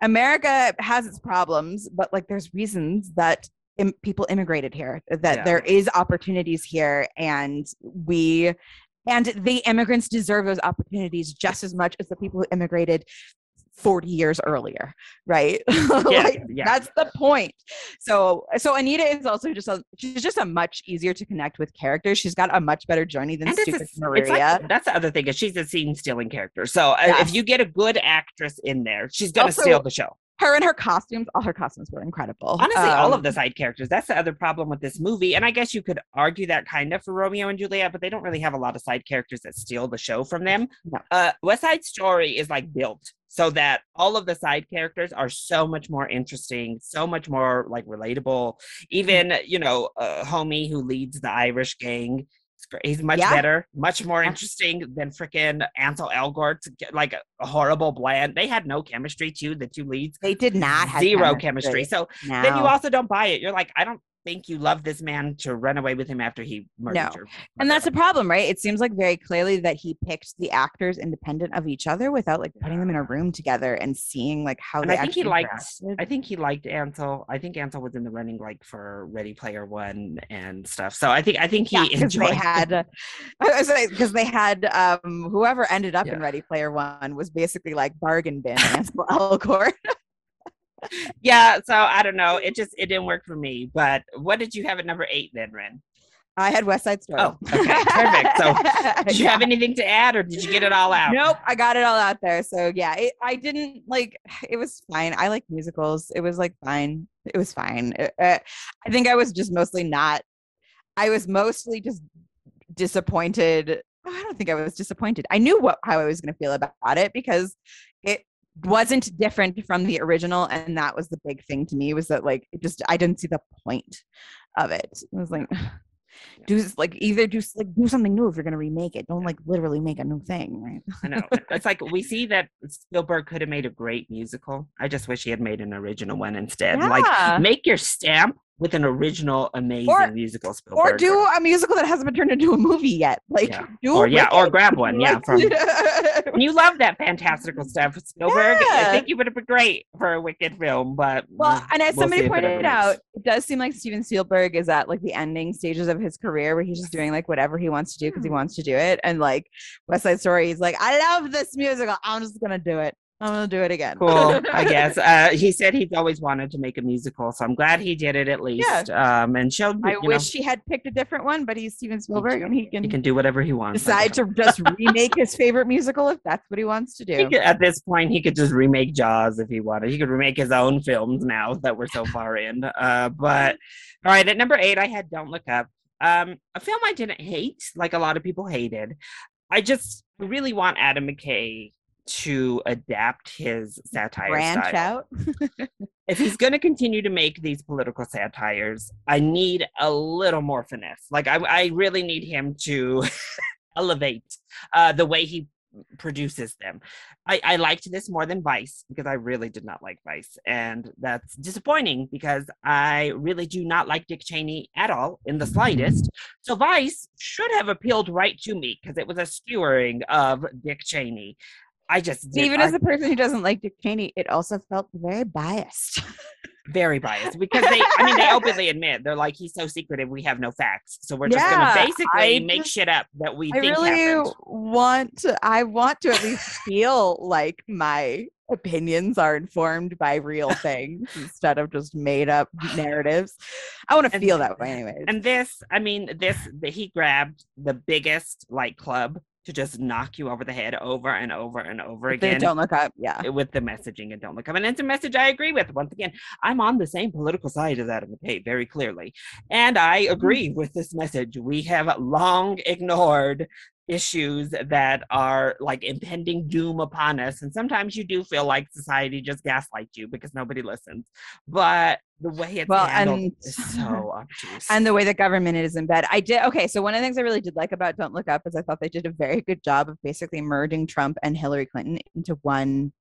Speaker 2: America has its problems, but like there's reasons that Im- people immigrated here, that
Speaker 1: Yeah.
Speaker 2: there is opportunities here, and we and the immigrants deserve those opportunities just as much as the people who immigrated 40 years earlier, right? Like,
Speaker 1: yeah.
Speaker 2: That's the point. So so Anita is also just a she's just a much easier to connect with character. She's got a much better journey than
Speaker 1: and
Speaker 2: Stupid
Speaker 1: a,
Speaker 2: Maria.
Speaker 1: it's like that's the other thing is she's a scene stealing character. So uh,
Speaker 2: Yes.
Speaker 1: if you get a good actress in there, she's gonna
Speaker 2: Also,
Speaker 1: steal the show.
Speaker 2: Her and her costumes, all her costumes were incredible.
Speaker 1: Honestly, all
Speaker 2: Um,
Speaker 1: of the side characters. That's the other problem with this movie. And I guess you could argue that kind of for Romeo and Juliet, but they don't really have a lot of side characters that steal the show from them.
Speaker 2: No.
Speaker 1: Uh, West Side Story is like built so that all of the side characters are so much more interesting, so much more like relatable. Even, you know, uh, Homie who leads the Irish gang. He's much
Speaker 2: Yeah.
Speaker 1: better, much more
Speaker 2: Yeah.
Speaker 1: interesting than freaking Ansel Elgort, like a, horrible bland. They had no chemistry too, the two leads
Speaker 2: they did not have
Speaker 1: zero chemistry. So
Speaker 2: No.
Speaker 1: then you also don't buy it. You're like, I don't think you love this man to run away with him after he murdered
Speaker 2: No.
Speaker 1: your
Speaker 2: and that's the problem, right? It seems like very clearly that he picked the actors independent of each other without like putting them in a room together and seeing like how
Speaker 1: And
Speaker 2: they
Speaker 1: I think he liked. I think he liked Ansel. I think Ansel was in the running like for Ready Player One and stuff. So I think I think he
Speaker 2: Yeah,
Speaker 1: enjoyed.
Speaker 2: they had, because they had um, whoever ended up in Ready Player One was basically like bargain bin Ansel Elgort.
Speaker 1: Yeah. So I don't know. It just it didn't work for me. But what did you have at number eight then, Ren?
Speaker 2: I had West Side Story.
Speaker 1: Oh, okay, perfect. So Did you
Speaker 2: Yeah.
Speaker 1: have anything to add, or did you get it all out?
Speaker 2: Nope, I got it all out there. So yeah, it, I didn't like. It was fine. I like musicals. It was like fine. It was fine. Uh, uh, I think I was just mostly not. I was mostly just disappointed. oh, I don't think I was disappointed. I knew what how I was going to feel about it because it wasn't different from the original, and that was the big thing to me was that like it just I didn't see the point of it. It was like. Do like either do like do something new if you're gonna remake it. Don't like literally make a new thing, right?
Speaker 1: I know. It's like we see that Spielberg could have made a great musical. I just wish he had made an original one instead.
Speaker 2: Yeah.
Speaker 1: Like make your stamp with an original amazing musical Spielberg.
Speaker 2: or do a musical that hasn't been turned into a movie yet. Like
Speaker 1: Yeah.
Speaker 2: do
Speaker 1: or yeah, or grab one. Yeah, from you love that fantastical stuff, Spielberg. I think you would have been great for a Wicked film, but
Speaker 2: well,
Speaker 1: mm,
Speaker 2: and as
Speaker 1: we'll
Speaker 2: somebody
Speaker 1: if it
Speaker 2: pointed out, it does seem like Steven Spielberg is at like the ending stages of his career where he's just doing like whatever he wants to do because he
Speaker 1: Hmm.
Speaker 2: wants to do it. And like West Side Story, he's like, I love this musical. I'm just gonna do it. I'm gonna do it again.
Speaker 1: cool. I guess uh he said he's always wanted to make a musical so i'm glad he did it at least um and showed
Speaker 2: I
Speaker 1: you know,
Speaker 2: wish he had picked a different one, but he's Steven Spielberg and he can,
Speaker 1: he can do whatever he wants
Speaker 2: decide to just remake his favorite musical if that's what he wants to do.
Speaker 1: could- at this point he could just remake jaws if he wanted. He could remake his own films now that we're so far in uh but all right at number eight i had don't look up um a film i didn't hate like a lot of people hated. I just really want adam mckay to adapt his satire
Speaker 2: Branch
Speaker 1: style.
Speaker 2: out.
Speaker 1: if he's going to continue to make these political satires, I need a little more finesse. Like I, I really need him to elevate uh, the way he produces them. I, I liked this more than Vice because I really did not like Vice, and that's disappointing because I really do not like Dick Cheney at all in the slightest. So Vice should have appealed right to me because it was a skewering of Dick Cheney. I just did,
Speaker 2: Even
Speaker 1: I-
Speaker 2: as a person who doesn't like Dick Cheney, it also felt very biased.
Speaker 1: very biased because they i mean they openly admit they're like he's so secretive we have no facts so we're just
Speaker 2: Yeah,
Speaker 1: gonna basically
Speaker 2: I
Speaker 1: make
Speaker 2: just-
Speaker 1: shit up that we
Speaker 2: I
Speaker 1: think
Speaker 2: really
Speaker 1: happened
Speaker 2: want to, I want to at least feel like my opinions are informed by real things instead of just made up narratives. I want to feel that way anyway.
Speaker 1: And this, I mean, this he grabbed the biggest like club to just knock you over the head over and over and over again.
Speaker 2: don't look up. Yeah.
Speaker 1: with the messaging and don't look up. And it's a message I agree with. Once again, I'm on the same political side as Adam McKay, very clearly. And I
Speaker 2: Mm-hmm.
Speaker 1: agree with this message. We have long ignored issues that are like impending doom upon us. And sometimes you do feel like society just gaslights you because nobody listens. But the way it's
Speaker 2: Well,
Speaker 1: handled
Speaker 2: and-
Speaker 1: so obtuse.
Speaker 2: and the way the government is in bed. I did okay. So one of the things I really did like about Don't Look Up is I thought they did a very good job of basically merging Trump and Hillary Clinton into one.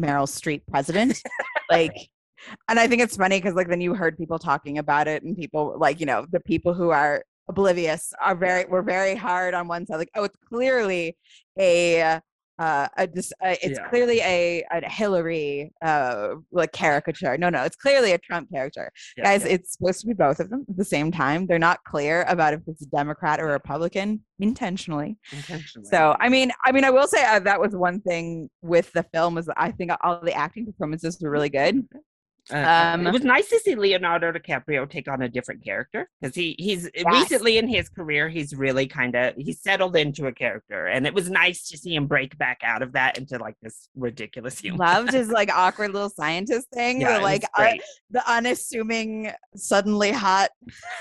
Speaker 2: Meryl Streep president. like, and I think it's funny because like then you heard people talking about it and people like you know the people who are oblivious are very were very hard on one side like oh it's clearly a uh, dis- uh, it's
Speaker 1: Yeah.
Speaker 2: clearly a, a Hillary uh like caricature. No, no, it's clearly a Trump character
Speaker 1: Yeah,
Speaker 2: guys
Speaker 1: yeah.
Speaker 2: it's supposed to be both of them at the same time they're not clear about if it's a democrat or republican intentionally
Speaker 1: intentionally.
Speaker 2: so i mean i mean i will say uh, that was one thing with the film was i think all the acting performances were really good
Speaker 1: Uh,
Speaker 2: Um,
Speaker 1: it was nice to see Leonardo DiCaprio take on a different character because he he's
Speaker 2: Yes.
Speaker 1: recently in his career he's really kind of he's settled into a character and it was nice to see him break back out of that into like this ridiculous humor.
Speaker 2: loved his like awkward little scientist thing
Speaker 1: Yeah,
Speaker 2: the like uh, the unassuming suddenly hot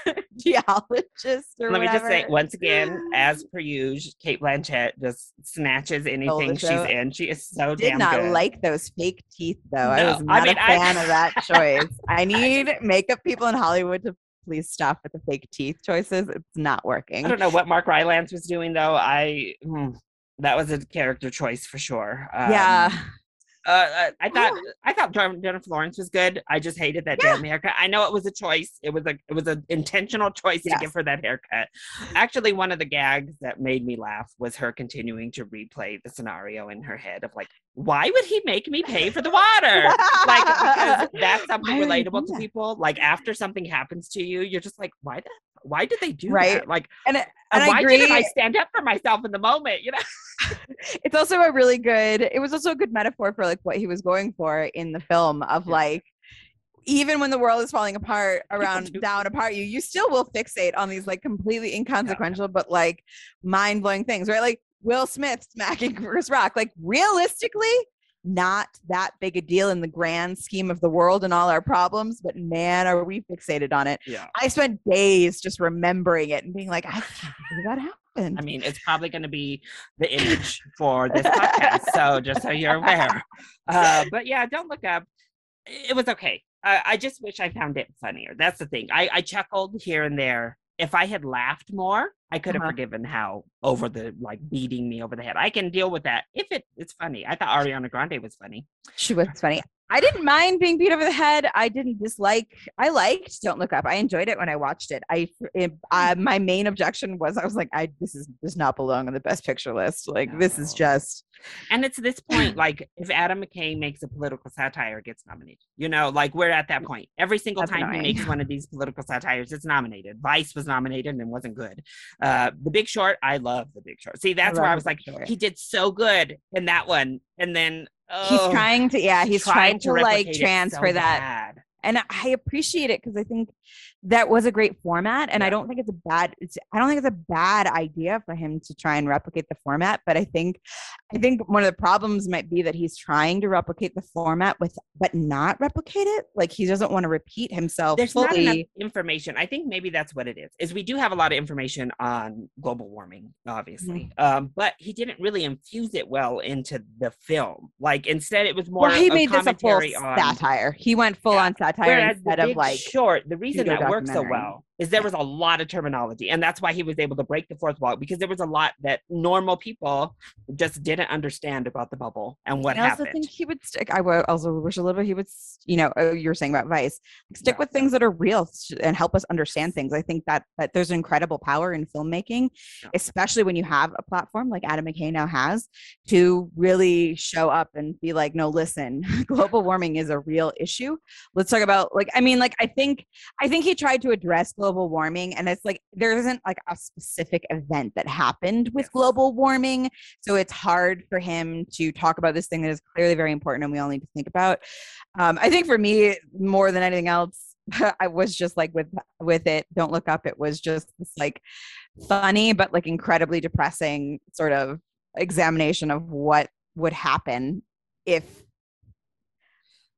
Speaker 2: geologist or
Speaker 1: Let me just say once again, as per usual, Cate Blanchett just snatches anything she's in. She is so
Speaker 2: did
Speaker 1: damn
Speaker 2: not
Speaker 1: good.
Speaker 2: like those fake teeth though. I
Speaker 1: No,
Speaker 2: was
Speaker 1: I
Speaker 2: not
Speaker 1: mean,
Speaker 2: a
Speaker 1: I-
Speaker 2: fan of that choice. I need makeup people in Hollywood to please stop with the fake teeth choices. It's not working.
Speaker 1: I don't know what Mark Rylance was doing though. I hmm, that was a character choice for sure. Um,
Speaker 2: yeah.
Speaker 1: Uh, uh, I thought I thought Jen- Jennifer Lawrence was good. I just hated that
Speaker 2: Yeah.
Speaker 1: damn haircut. I know it was a choice. It was a it was an intentional choice
Speaker 2: Yes.
Speaker 1: to give her that haircut. Actually, one of the gags that made me laugh was her continuing to replay the scenario in her head of like, why would he make me pay for the water? like because that's something
Speaker 2: Why would he
Speaker 1: relatable to people. Like after something happens to you, you're just like, why the why did they do
Speaker 2: Right.
Speaker 1: that? Like,
Speaker 2: and
Speaker 1: uh,
Speaker 2: and I
Speaker 1: why didn't I stand up for myself in the moment? You know,
Speaker 2: it's also a really good it was also a good metaphor for like what he was going for in the film of
Speaker 1: Yeah.
Speaker 2: like even when the world is falling apart around
Speaker 1: do.
Speaker 2: down apart you you still will fixate on these like completely inconsequential but like mind-blowing things right like will smith smacking chris rock like realistically not that big a deal in the grand scheme of the world and all our problems but man are we fixated on it
Speaker 1: yeah.
Speaker 2: i spent days just remembering it and being like i can't believe that happened
Speaker 1: I mean, it's probably going to be the image for this podcast. So just so you're aware. Uh, but yeah, don't look up. It was okay. I, I just wish I found it funnier. That's the thing. I, I chuckled here and there. If I had laughed more, I could have
Speaker 2: Uh-huh.
Speaker 1: forgiven how over the like beating me over the head. I can deal with that if it, it's funny. I thought Ariana Grande was funny.
Speaker 2: She was funny. I didn't mind being beat over the head. I didn't dislike. I liked Don't Look Up. I enjoyed it when I watched it. I, it, uh, my main objection was I was like, I this is does not belong on the best picture list. Like this is just
Speaker 1: And it's this point, like if Adam McKay makes a political satire, gets nominated. You know, like we're at that point. Every single
Speaker 2: That's
Speaker 1: time
Speaker 2: annoying.
Speaker 1: he makes one of these political satires, it's nominated. Vice was nominated and wasn't good. Uh, the Big Short, I love The Big Short. See, that's where I was like,
Speaker 2: Short.
Speaker 1: he did so good in that one, and then
Speaker 2: he's
Speaker 1: oh,
Speaker 2: trying to yeah he's trying, to, like
Speaker 1: replicate it so
Speaker 2: transfer that
Speaker 1: bad.
Speaker 2: and I appreciate it because I think that was a great format, and I don't think it's a bad. It's I don't think it's a bad idea for him to try and replicate the format. But I think, I think one of the problems might be that he's trying to replicate the format with, but not replicate it. Like he doesn't want to repeat himself
Speaker 1: There's not enough information. I think maybe that's what it is. Is we do have a lot of information on global warming, obviously,
Speaker 2: Mm-hmm.
Speaker 1: um, but he didn't really infuse it well into the film. Like instead, it was more.
Speaker 2: Well, he made this a full
Speaker 1: on.
Speaker 2: satire. He went full
Speaker 1: Yeah.
Speaker 2: on satire
Speaker 1: Whereas
Speaker 2: instead of like
Speaker 1: short, the reason that works so well is there was a lot of terminology, and that's why he was able to break the fourth wall because there was a lot that normal people just didn't understand about the bubble and what happened.
Speaker 2: I also think he would stick. I would also wish a little bit he would, you know, uh, you were saying about Vice, stick
Speaker 1: Yeah,
Speaker 2: with things that are real and help us understand things. I think that that there's incredible power in filmmaking,
Speaker 1: Yeah.
Speaker 2: especially when you have a platform like Adam McKay now has to really show up and be like, no, listen, global warming is a real issue. Let's talk about like, I mean, like I think I think he tried to address global warming, and it's like there isn't like a specific event that happened with
Speaker 1: Yes.
Speaker 2: global warming. So it's hard for him to talk about this thing that is clearly very important and we all need to think about. Um, I think for me, more than anything else, I was just like with with it. Don't look up. It was just this like funny but like incredibly depressing sort of examination of what would happen if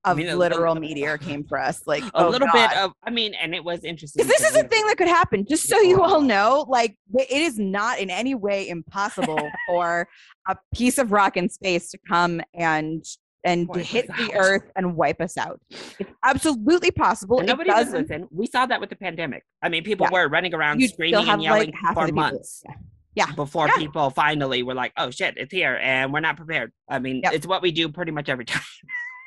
Speaker 2: a
Speaker 1: I mean,
Speaker 2: literal meteor came for us. Like
Speaker 1: a
Speaker 2: oh
Speaker 1: little bit of i mean and it was interesting
Speaker 2: Because this is a thing that could happen. Just so you all know, like it is not in any way impossible for a piece of rock in space to come and and
Speaker 1: Wipe
Speaker 2: hit the. Earth and wipe us out. It's absolutely possible.
Speaker 1: and nobody
Speaker 2: doesn't-
Speaker 1: listening. We saw that with the pandemic. I mean, people
Speaker 2: Yeah.
Speaker 1: were running around
Speaker 2: you'd
Speaker 1: screaming and yelling
Speaker 2: like,
Speaker 1: for months
Speaker 2: yeah. Yeah.
Speaker 1: before
Speaker 2: Yeah.
Speaker 1: people finally were like, "Oh shit, it's here," and we're not prepared. I mean,
Speaker 2: Yep.
Speaker 1: it's what we do pretty much every time.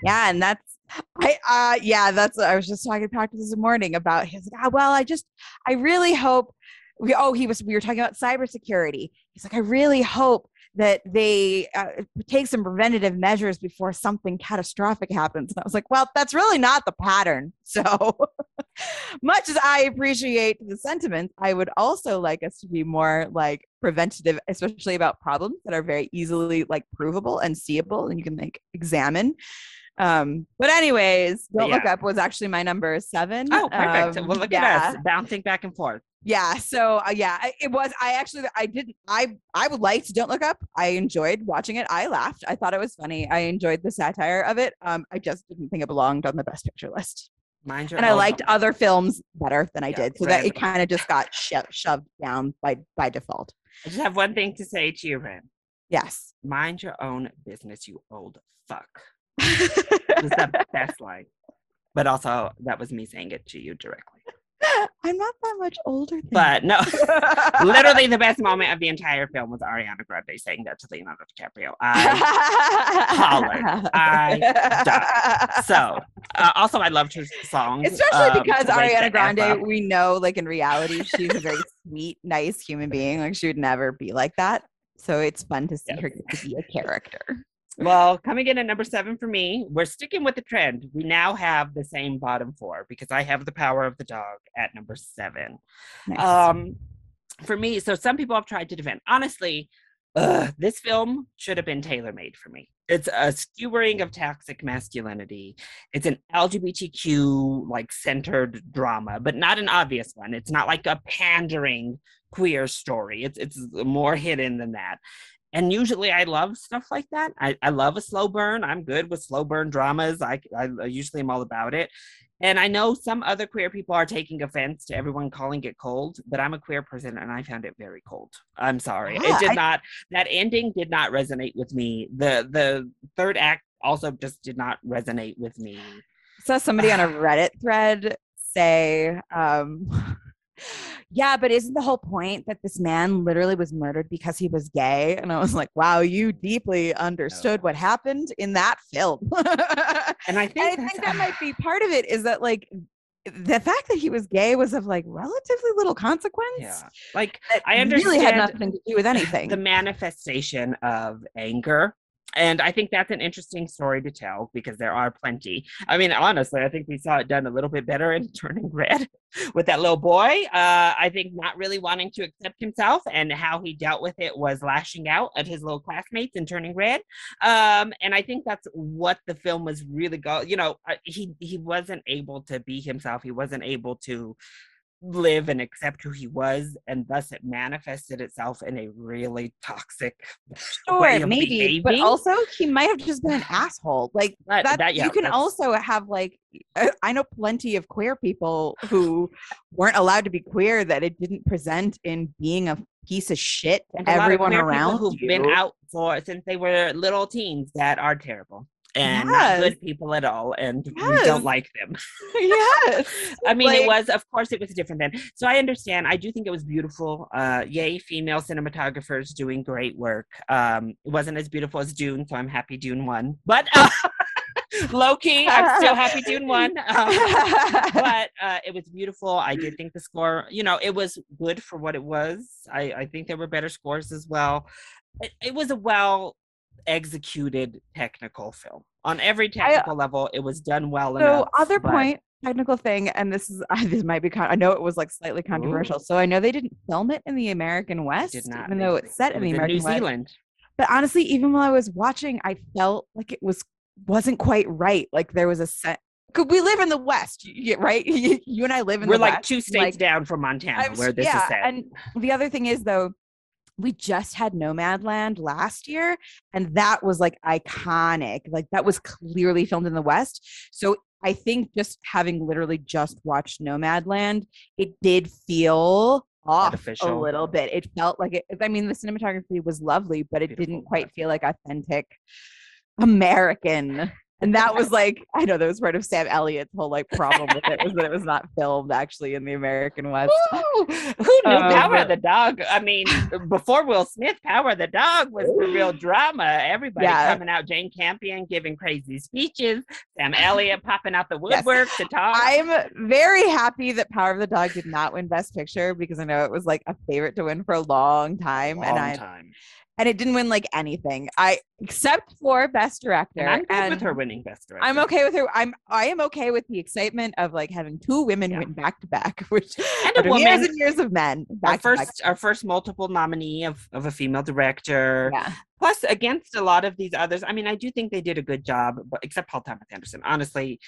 Speaker 2: Yeah, and that's I uh yeah, that's I was just talking to Patrick this morning about his like, ah, well, I just I really hope we oh he was we were talking about cybersecurity. He's like, I really hope that they uh, take some preventative measures before something catastrophic happens. And I was like, well, that's really not the pattern. So much as I appreciate the sentiment, I would also like us to be more like preventative, especially about problems that are very easily like provable and seeable and you can like examine. Um, but anyways, Don't Look
Speaker 1: yeah.
Speaker 2: Up was actually my number seven.
Speaker 1: Oh, perfect.
Speaker 2: Um,
Speaker 1: well, look
Speaker 2: yeah.
Speaker 1: at us bouncing back and forth.
Speaker 2: Yeah. So uh, yeah, it was. I actually, I didn't. I I would like to Don't Look Up. I enjoyed watching it. I laughed. I thought it was funny. I enjoyed the satire of it. Um, I just didn't think it belonged on the Best Picture list,
Speaker 1: Mind your
Speaker 2: and I liked other films better than I
Speaker 1: Yeah,
Speaker 2: did. So that it kind of just got sho- shoved down by by default.
Speaker 1: I just have one thing to say to you, Ren.
Speaker 2: Yes.
Speaker 1: Mind your own business, you old fuck. It was the best line. But also, that was me saying it to you directly.
Speaker 2: I'm not that much older than
Speaker 1: But no, literally the best moment of the entire film was Ariana Grande saying that to Leonardo DiCaprio. I hollered. I died. so uh, also I loved her songs,
Speaker 2: Especially
Speaker 1: um,
Speaker 2: because Ariana Grande, we know, like in reality, she's a very sweet, nice human being. Like she would never be like that. So it's fun to see
Speaker 1: Yes.
Speaker 2: her get to be a character.
Speaker 1: Well, coming in at number seven for me, we're sticking with the trend. We now have the same bottom four because I have the power of the dog at number seven.
Speaker 2: Nice.
Speaker 1: Um, for me, so some people have tried to defend. Honestly, ugh, this film should have been tailor made for me. It's a skewering of toxic masculinity. It's an LGBTQ like centered drama, but not an obvious one. It's not like a pandering queer story. It's it's more hidden than that. And usually I love stuff like that. I, I love a slow burn. I'm good with slow burn dramas. I, I usually am all about it. And I know some other queer people are taking offense to everyone calling it cold, but I'm a queer person and I found it very cold. I'm sorry.
Speaker 2: Yeah,
Speaker 1: it did
Speaker 2: I-
Speaker 1: not that ending did not resonate with me. The the third act also just did not resonate with me.
Speaker 2: saw somebody on a Reddit thread say, um, yeah, but isn't the whole point that this man literally was murdered because he was gay? And I was like, wow, you deeply understood what happened in that film.
Speaker 1: And I
Speaker 2: And
Speaker 1: think,
Speaker 2: I think that might be part of it is that like the fact that he was gay was of like relatively little consequence.
Speaker 1: yeah. Like I
Speaker 2: really had nothing to do with anything.
Speaker 1: the manifestation of anger. And I think that's an interesting story to tell because there are plenty. I mean, honestly, I think we saw it done a little bit better in Turning Red with that little boy. Uh, I think not really wanting to accept himself and how he dealt with it was lashing out at his little classmates in Turning Red. Um, and I think that's what the film was really go. You know, uh, he he wasn't able to be himself. He wasn't able to live and accept who he was and thus it manifested itself in a really toxic way
Speaker 2: Sure, maybe, but also he might have just been an asshole. Like
Speaker 1: That-
Speaker 2: that,
Speaker 1: that- yeah,
Speaker 2: you can also have like I know plenty of queer people who weren't allowed to be queer that it didn't present in being a piece of shit to
Speaker 1: and a lot of
Speaker 2: everyone around
Speaker 1: who've
Speaker 2: you.
Speaker 1: been out for since they were little teens that are terrible and not good people at all and we don't like them
Speaker 2: yes.
Speaker 1: I mean, it was, of course, it was different then. So I understand. I do think it was beautiful. Uh, yay, female cinematographers doing great work. Um, it wasn't as beautiful as Dune, so I'm happy Dune won. But uh, low key, I'm still happy Dune won. Um, but uh, it was beautiful. I did think the score, you know, it was good for what it was. I, I think there were better scores as well. It, it was a well executed technical film on every uh, technical level. It was done well
Speaker 2: So
Speaker 1: enough.
Speaker 2: other
Speaker 1: but-
Speaker 2: point, technical thing, and this is this might be kind. I know it was like slightly controversial. So I know they didn't film it in the American West,
Speaker 1: did not.
Speaker 2: even though it's set
Speaker 1: it
Speaker 2: in the American
Speaker 1: New
Speaker 2: West.
Speaker 1: Zealand.
Speaker 2: But honestly, even while I was watching, I felt like it was wasn't quite right. Like there was a set could we live in the West, you, right? You, and I live in
Speaker 1: We're like
Speaker 2: West.
Speaker 1: two states
Speaker 2: like,
Speaker 1: down from Montana, where this
Speaker 2: yeah,
Speaker 1: is set.
Speaker 2: And the other thing is though, we just had Nomadland last year, and that was like iconic. Like that was clearly filmed in the West. So I think just having literally just watched Nomadland, it did feel off a little bit. It felt like it. I mean, the cinematography was lovely, but it
Speaker 1: Beautiful,
Speaker 2: didn't quite feel like authentic American. And that was like, I know that was part of Sam Elliott's whole like problem with it was that it was not filmed actually in the American West.
Speaker 1: Woo! Who knew
Speaker 2: Um,
Speaker 1: Power of the Dog? I mean, before Will Smith, Power of the Dog was the real drama. Everybody
Speaker 2: Yeah.
Speaker 1: coming out, Jane Campion giving crazy speeches, Sam Elliott popping out the
Speaker 2: Yes.
Speaker 1: woodwork to talk.
Speaker 2: I'm very happy that Power of the Dog did not win Best Picture because I know it was like a favorite to win for a long time, and I
Speaker 1: time.
Speaker 2: And it didn't win like anything. I except for Best Director.
Speaker 1: And I'm good
Speaker 2: and
Speaker 1: with her winning Best Director.
Speaker 2: I'm okay with her. I'm I am okay with the excitement of like having two women
Speaker 1: Yeah.
Speaker 2: win back to back, which
Speaker 1: And a
Speaker 2: after years and years of men.
Speaker 1: Our
Speaker 2: Back to back.
Speaker 1: first, our first multiple nominee of, of a female director.
Speaker 2: Yeah.
Speaker 1: Plus, against a lot of these others, I mean, I do think they did a good job, but except Paul Thomas Anderson. Honestly,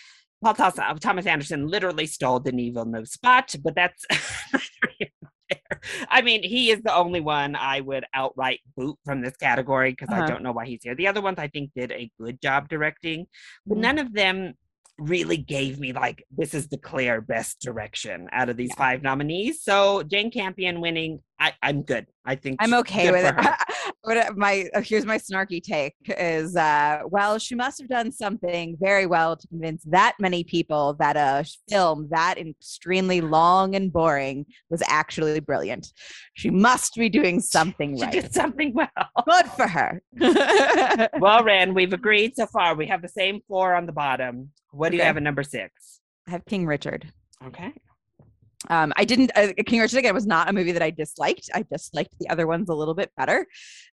Speaker 1: Paul Thomas, Thomas Anderson literally stole the Denis Villeneuve's spot, but that's neither here nor there. I mean, he is the only one I would outright boot from this category because
Speaker 2: Uh-huh.
Speaker 1: I don't know why he's here. The other ones I think did a good job directing, but
Speaker 2: Mhm.
Speaker 1: none of them really gave me like this is the clear best direction out of these
Speaker 2: Yeah.
Speaker 1: five nominees. So Jane Campion winning, I, I'm good. I think
Speaker 2: I'm okay with it.
Speaker 1: her.
Speaker 2: what my uh, here's my snarky take is uh well she must have done something very well to convince that many people that a film that extremely long and boring was actually brilliant. She must be doing something
Speaker 1: She
Speaker 2: right.
Speaker 1: did something well.
Speaker 2: Good for her.
Speaker 1: Well, Ren, we've agreed so far. We have the same four on the bottom. What do you have at number six?
Speaker 2: I have King Richard.
Speaker 1: Okay.
Speaker 2: Um, I didn't. Uh, King Richard again was not a movie that I disliked. I disliked the other ones a little bit better.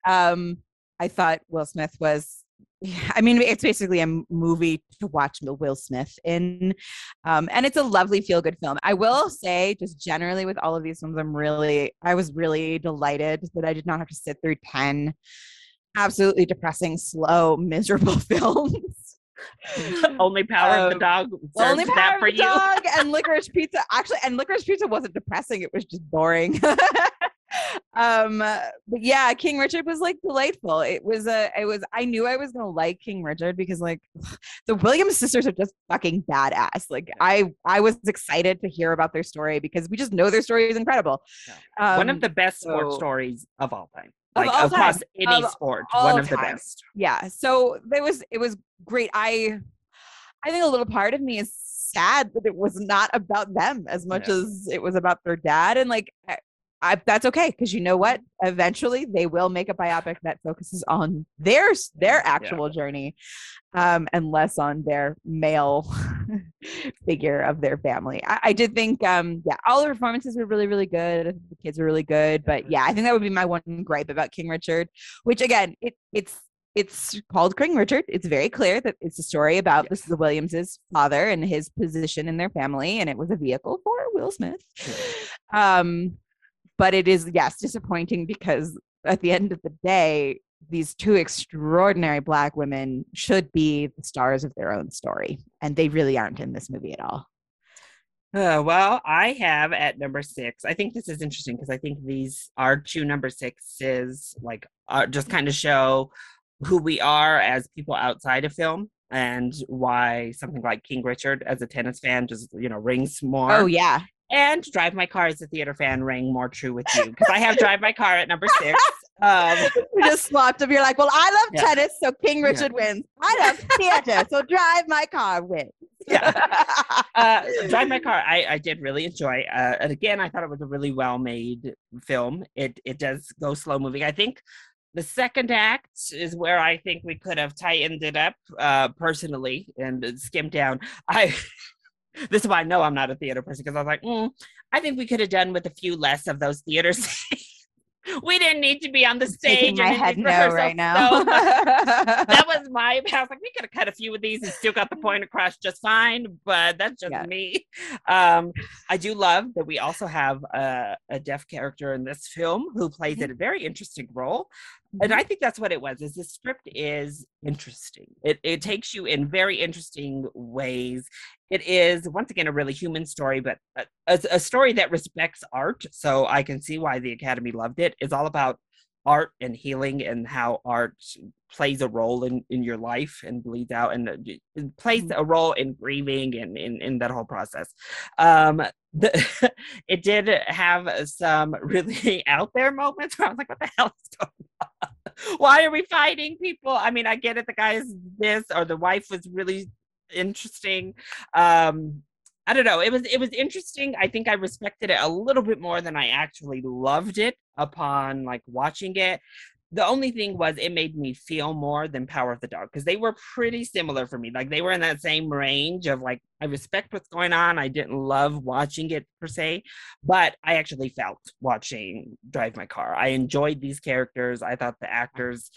Speaker 2: Um, I thought Will Smith was. I mean, it's basically a movie to watch Will Smith in, um, and it's a lovely feel-good film. I will say, just generally with all of these films, I'm really, I was really delighted that I did not have to sit through ten absolutely depressing, slow, miserable films.
Speaker 1: Only Power of the
Speaker 2: Um,
Speaker 1: Dog
Speaker 2: Only Power
Speaker 1: that
Speaker 2: of the
Speaker 1: you.
Speaker 2: Dog and Licorice Pizza. Actually, and Licorice Pizza wasn't depressing; it was just boring. um, but yeah, King Richard was like delightful. It was a, it was. I knew I was gonna like King Richard because like the Williams sisters are just fucking badass. Like I, I was excited to hear about their story because we just know their story is incredible.
Speaker 1: one
Speaker 2: Um,
Speaker 1: of the best sports stories of all time.
Speaker 2: Of
Speaker 1: Like
Speaker 2: all
Speaker 1: across
Speaker 2: time.
Speaker 1: any
Speaker 2: Of
Speaker 1: sport, one of the best.
Speaker 2: yeah so there was it was great i i think a little part of me is sad that it was not about them as much
Speaker 1: Yeah.
Speaker 2: as it was about their dad and like I, that's okay because you know what? Eventually they will make a biopic that focuses on their their actual journey um and less on their male figure of their family. I, I did think um yeah all the performances were really really good. The kids were really good but yeah i think that would be my one gripe about king richard which again it it's it's called King Richard. It's very clear that it's a story about this is the Williamses' father and his position in their family, and it was a vehicle for Will Smith. Um, but it is yes disappointing because at the end of the day, these two extraordinary black women should be the stars of their own story, and they really aren't in this movie at all.
Speaker 1: Uh, well, I have at number six. I think this is interesting because I think these are two number sixes, like uh, just kind of show who we are as people outside of film and why something like King Richard as a tennis fan just you know rings more.
Speaker 2: Oh yeah,
Speaker 1: and Drive My Car as a theater fan rang more true with you because I have Drive My Car at number six. Um,
Speaker 2: we just swapped them. You're like, well, I love
Speaker 1: Yeah.
Speaker 2: tennis, so King Richard wins. I love theater, so Drive My Car wins.
Speaker 1: Yeah. uh, Drive My Car, I, I did really enjoy. Uh, and again, I thought it was a really well made film. It it does go slow moving. I think the second act is where I think we could have tightened it up uh, personally and uh, skimmed down. I this is why I know I'm not a theater person because I was like, mm, I think we could have done with a few less of those theater scenes. we didn't need to be on the stage.
Speaker 2: My head no right now.
Speaker 1: so that was my I was like, we could have cut a few of these and still got the point across just fine, but that's just
Speaker 2: Yeah.
Speaker 1: me. Um, I do love that we also have a, a deaf character in this film who plays
Speaker 2: Mm-hmm.
Speaker 1: a very interesting role. and I think that's what it was. Is the script is interesting. It it takes you in very interesting ways. It is once again a really human story, but a, a, a story that respects art. So I can see why the Academy loved it. It's all about art and healing and how art plays a role in, in your life and bleeds out and uh, plays
Speaker 2: Mhm.
Speaker 1: a role in grieving and in, in that whole process. Um, the, it did have some really out there moments where I was like, what the hell is going on? Why are we fighting people? I mean, I get it. The guy is this or the wife was really interesting. Um, I don't know. It was it was interesting. I think I respected it a little bit more than I actually loved it upon like watching it. The only thing was it made me feel more than Power of the Dog because they were pretty similar for me. Like they were in that same range of like I respect what's going on. I didn't love watching it per se, but I actually felt watching Drive My Car. I enjoyed these characters. I thought the actors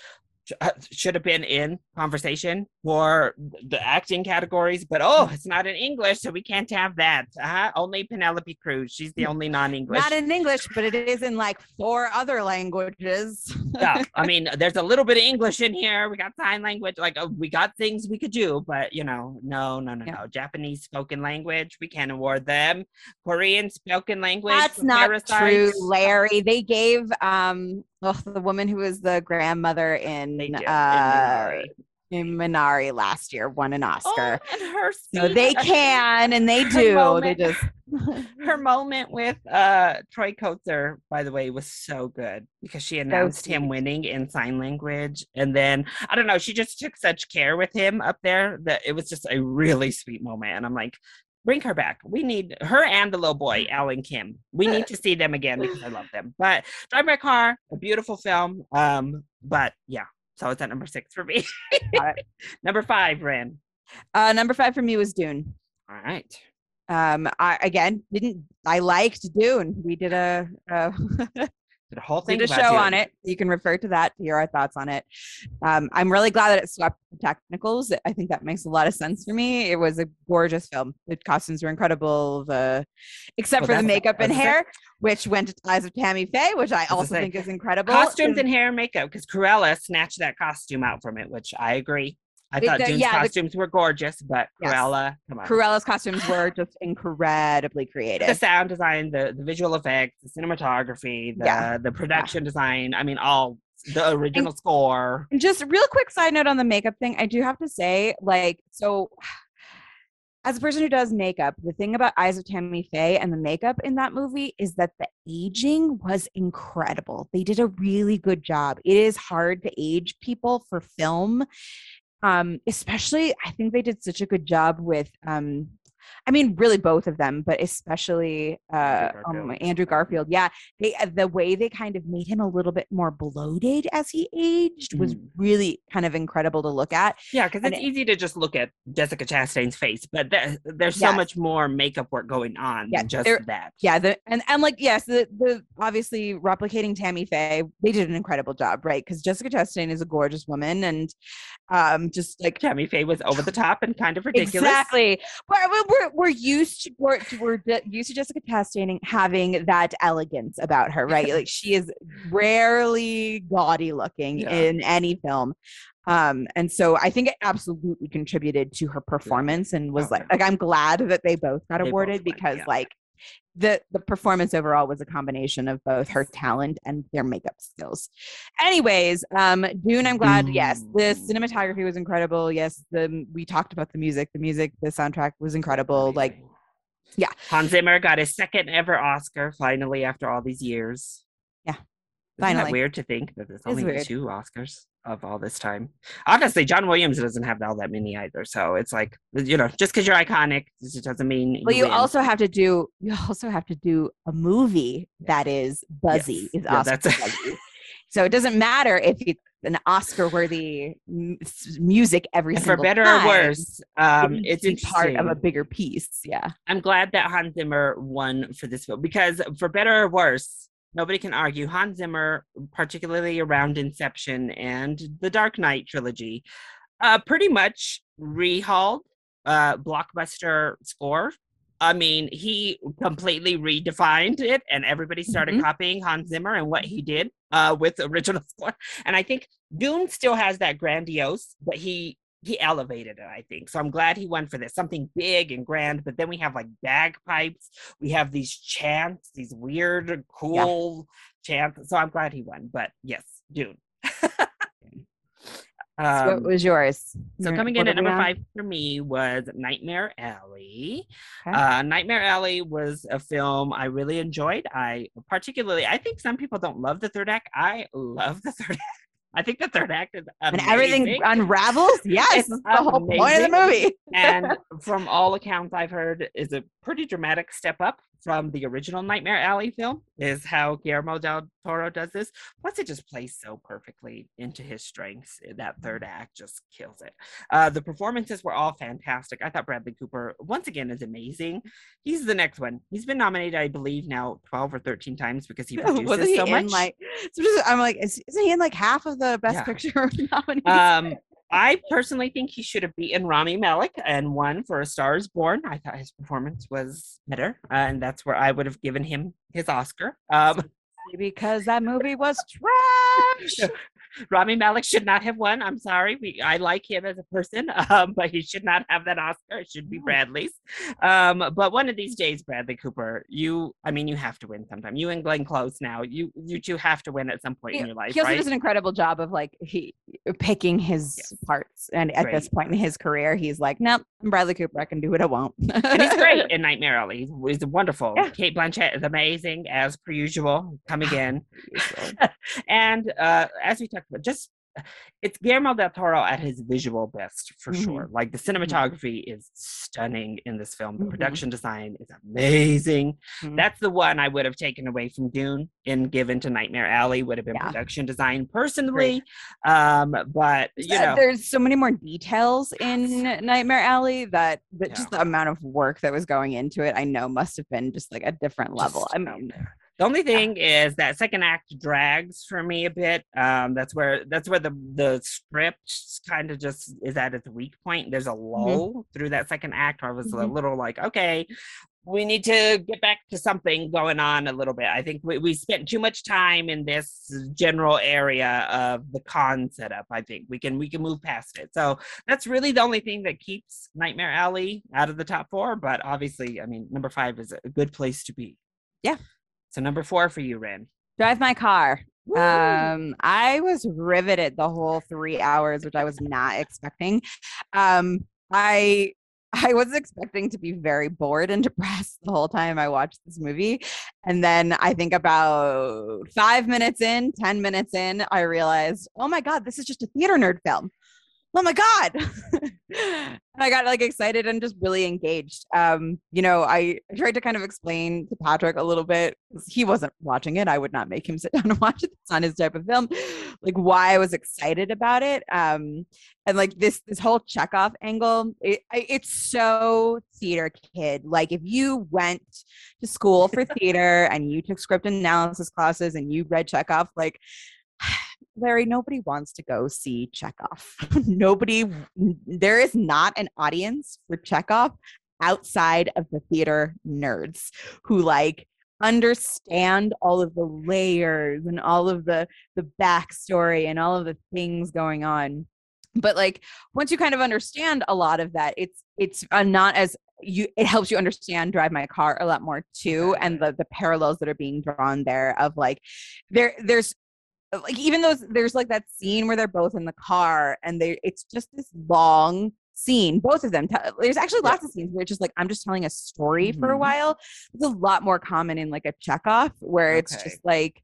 Speaker 1: should have been in conversation for the acting categories, but oh, it's not in English, so we can't have that. Uh-huh. Only Penelope Cruz. She's the only non-English.
Speaker 2: Not in English, but it is in like four other languages.
Speaker 1: yeah, I mean, there's a little bit of English in here. We got sign language, like uh, we got things we could do, but you know, no, no, no,
Speaker 2: Yeah.
Speaker 1: no. Japanese spoken language, we can't award them. Korean spoken language.
Speaker 2: That's not true, Larry. They gave um ugh, the woman who was the grandmother in
Speaker 1: did, in
Speaker 2: uh
Speaker 1: Minari.
Speaker 2: in Minari last year won an Oscar.
Speaker 1: Oh, and her
Speaker 2: so they can and they do. They just
Speaker 1: her moment with uh Troy Kotsur, by the way, was so good because she announced him winning in sign language. And then I don't know, she just took such care with him up there that it was just a really sweet moment. And I'm like, bring her back. We need her and the little boy, Alan Kim. We need to see them again because I love them. But Drive My Car, a beautiful film. Um, but yeah, so it's at number six for me. Number five, Ran.
Speaker 2: uh number five for me was Dune.
Speaker 1: All right.
Speaker 2: Um I again didn't I liked Dune. We did a, a
Speaker 1: The whole thing
Speaker 2: did a show
Speaker 1: you.
Speaker 2: on it. You can refer to that to hear our thoughts on it. Um, I'm really glad that it swept the technicals. I think that makes a lot of sense for me. It was a gorgeous film. The costumes were incredible. The except
Speaker 1: Well,
Speaker 2: for the makeup and hair, which went to the eyes of Tammy Faye, which I also think is incredible.
Speaker 1: costumes
Speaker 2: Is-
Speaker 1: and hair and makeup because Cruella snatched that costume out from it, which I agree. I
Speaker 2: The-
Speaker 1: thought
Speaker 2: the- yeah, the-
Speaker 1: costumes were gorgeous, but
Speaker 2: Yes.
Speaker 1: Cruella, come on.
Speaker 2: Cruella's costumes were just incredibly creative.
Speaker 1: the sound design, the, the visual effects, the cinematography, the
Speaker 2: Yeah.
Speaker 1: the production design. I mean, all the original score.
Speaker 2: And just real quick side note on the makeup thing, I do have to say, like, so as a person who does makeup, the thing about Eyes of Tammy Faye and the makeup in that movie is that the aging was incredible. They did a really good job. It is hard to age people for film. Um, especially I think they did such a good job with um I mean, really both of them, but especially uh,
Speaker 1: Andrew
Speaker 2: um,
Speaker 1: Garfield.
Speaker 2: Andrew Garfield. Yeah, they uh, the way they kind of made him a little bit more bloated as he aged was
Speaker 1: Mm.
Speaker 2: really kind of incredible to look at.
Speaker 1: Yeah, because it's
Speaker 2: it-
Speaker 1: easy to just look at Jessica Chastain's face, but there, there's so
Speaker 2: Yes.
Speaker 1: much more makeup work going on
Speaker 2: Yeah,
Speaker 1: than just
Speaker 2: there-
Speaker 1: that.
Speaker 2: Yeah, the and and like yes, the the obviously replicating Tammy Faye, they did an incredible job, right? Because Jessica Chastain is a gorgeous woman, and um, just like
Speaker 1: Tammy Faye was over the top and kind of ridiculous.
Speaker 2: Exactly. We're- we're, we're used to we're, we're used to Jessica Chastain having that elegance about her, right? like she is rarely gaudy looking
Speaker 1: Yeah.
Speaker 2: in any film. Um, and so I think it absolutely contributed to her performance and was
Speaker 1: Oh,
Speaker 2: like, like I'm glad that they both got
Speaker 1: They both
Speaker 2: awarded
Speaker 1: went,
Speaker 2: because
Speaker 1: yeah.
Speaker 2: like the the performance overall was a combination of both her talent and their makeup skills. Anyways, um, Dune, I'm glad. Yes, the cinematography was incredible. Yes, the we talked about the music. The music, the soundtrack was incredible. Like, yeah.
Speaker 1: Hans Zimmer got his second ever Oscar finally after all these years.
Speaker 2: Yeah,
Speaker 1: Isn't
Speaker 2: finally.
Speaker 1: that weird to think that there's only two Oscars of all this time? Honestly, John Williams doesn't have all that many either. So it's like, you know, just because you're iconic, it doesn't mean.
Speaker 2: well, you
Speaker 1: win.
Speaker 2: also have to do. You also have to do a movie that is buzzy.
Speaker 1: Yes.
Speaker 2: Is
Speaker 1: Yeah,
Speaker 2: Oscar buzzy. So it doesn't matter if it's an Oscar-worthy m- music every
Speaker 1: for better
Speaker 2: time.
Speaker 1: or worse, um,
Speaker 2: it
Speaker 1: it's
Speaker 2: to part of a bigger piece. Yeah.
Speaker 1: I'm glad that Hans Zimmer won for this film because, for better or worse, nobody can argue Hans Zimmer, particularly around Inception and the Dark Knight trilogy, uh, pretty much rehauled uh, blockbuster score. I mean, he completely redefined it, and everybody started
Speaker 2: Mhm.
Speaker 1: copying Hans Zimmer and what he did. uh, with original score. And I think Dune still has that grandiose, but he he elevated it, I think. So I'm glad he went for this something big and grand. But then we have like bagpipes, we have these chants, these weird, cool yeah. chants. So I'm glad he won. But yes, Dune.
Speaker 2: Um, so what was yours?
Speaker 1: So coming in at number five for me was Nightmare Alley. Okay. Uh, Nightmare Alley was a film I really enjoyed. I particularly, I think some people don't love the third act. I love the third act. I think the third act is amazing.
Speaker 2: and everything unravels. Yes, the whole point of the movie.
Speaker 1: and from all accounts I've heard, is a pretty dramatic step up from the original Nightmare Alley film is how Guillermo del Toro does this. Plus, it just plays so perfectly into his strengths. Eh, that third mm-hmm. act just kills it. Uh, the performances were all fantastic. I thought Bradley Cooper, once again, is amazing. He's the next one. He's been nominated, I believe, now 12 or 13 times because he produces he so much.
Speaker 2: Like, so just, I'm like, is, not he in like half of the Best yeah. Picture nominees?
Speaker 1: Um, I personally think he should have beaten Rami Malek and won for A Star is Born. I thought his performance was better, uh, and that's where I would have given him his Oscar. Um,
Speaker 2: because that movie was trash.
Speaker 1: Rami Malek should not have won. I'm sorry. We, I like him as a person, um, but he should not have that Oscar. It should be Bradley's. Um, but one of these days, Bradley Cooper, you, I mean, you have to win sometime. You and Glenn Close now, you you two have to win at some point
Speaker 2: he,
Speaker 1: in your life.
Speaker 2: He also
Speaker 1: right?
Speaker 2: does an incredible job of like he picking his yes. parts. And at great. this point in his career, he's like, nope, I'm Bradley Cooper. I can do what I want.
Speaker 1: and he's great in Nightmare Alley. He's, he's wonderful. Yeah. Cate Blanchett is amazing as per usual. Come again. and uh, as we talked about, just it's Guillermo del Toro at his visual best for mm-hmm. sure. Like the mm-hmm. cinematography mm-hmm. is stunning in this film. The mm-hmm. production design is amazing. Mm-hmm. That's the one I would have taken away from Dune and given to Nightmare Alley would have been yeah. production design personally. Um, but you know,
Speaker 2: there's so many more details in Nightmare Alley that, that yeah. just the amount of work that was going into it, I know must have been just like a different level. Just I mean,
Speaker 1: the only thing is that second act drags for me a bit. Um, that's where that's where the the script kind of just is at its weak point. There's a mm-hmm. lull mm-hmm. through that second act. I was mm-hmm. a little like, okay, we need to get back to something going on a little bit. I think we, we spent too much time in this general area of the con setup. I think we can we can move past it. So that's really the only thing that keeps Nightmare Alley out of the top four. But obviously, I mean, number five is a good place to be.
Speaker 2: Yeah,
Speaker 1: so number four for you, Ren.
Speaker 2: Drive my car. Woo! Um, I was riveted the whole three hours, which I was not expecting. Um, I I was expecting to be very bored and depressed the whole time I watched this movie. And then I think about five minutes in, 10 minutes in, I realized, oh my God, this is just a theater nerd film oh my god. I got like excited and just really engaged. Um you know I, tried to kind of explain to patrick a little bit he wasn't watching it. I would not make him sit down and watch it it's not his type of film. Like why i was excited about it um and like this this whole Chekhov angle it, it's so theater kid. Like if you went to school for theater and you took script analysis classes and you read Chekhov like Larry, nobody wants to go see Chekhov. nobody, there is not an audience for Chekhov outside of the theater nerds who like understand all of the layers and all of the the backstory and all of the things going on but like once you kind of understand a lot of that it's it's uh, not as you it helps you understand drive my car a lot more too and the the parallels that are being drawn there of like there there's like even though there's like that scene where they're both in the car and they it's just this long scene both of them there's actually lots yeah. of scenes where it's just like i'm just telling a story mm-hmm. for a mm-hmm. while it's a lot more common in like a Chekhov where okay. it's just like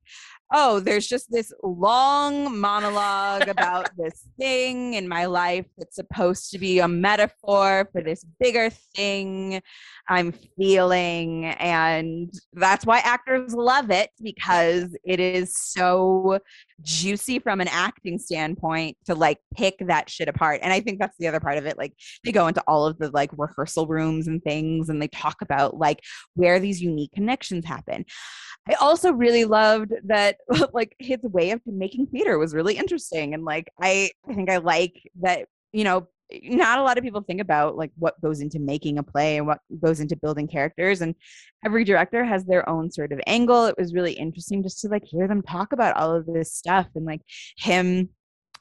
Speaker 2: oh, there's just this long monologue about this thing in my life that's supposed to be a metaphor for this bigger thing I'm feeling. And that's why actors love it because it is so juicy from an acting standpoint to like pick that shit apart. And I think that's the other part of it. Like they go into all of the like rehearsal rooms and things and they talk about like where these unique connections happen. I also really loved that like his way of making theater was really interesting and like I I think I like that you know not a lot of people think about like what goes into making a play and what goes into building characters and every director has their own sort of angle. It was really interesting just to like hear them talk about all of this stuff and like him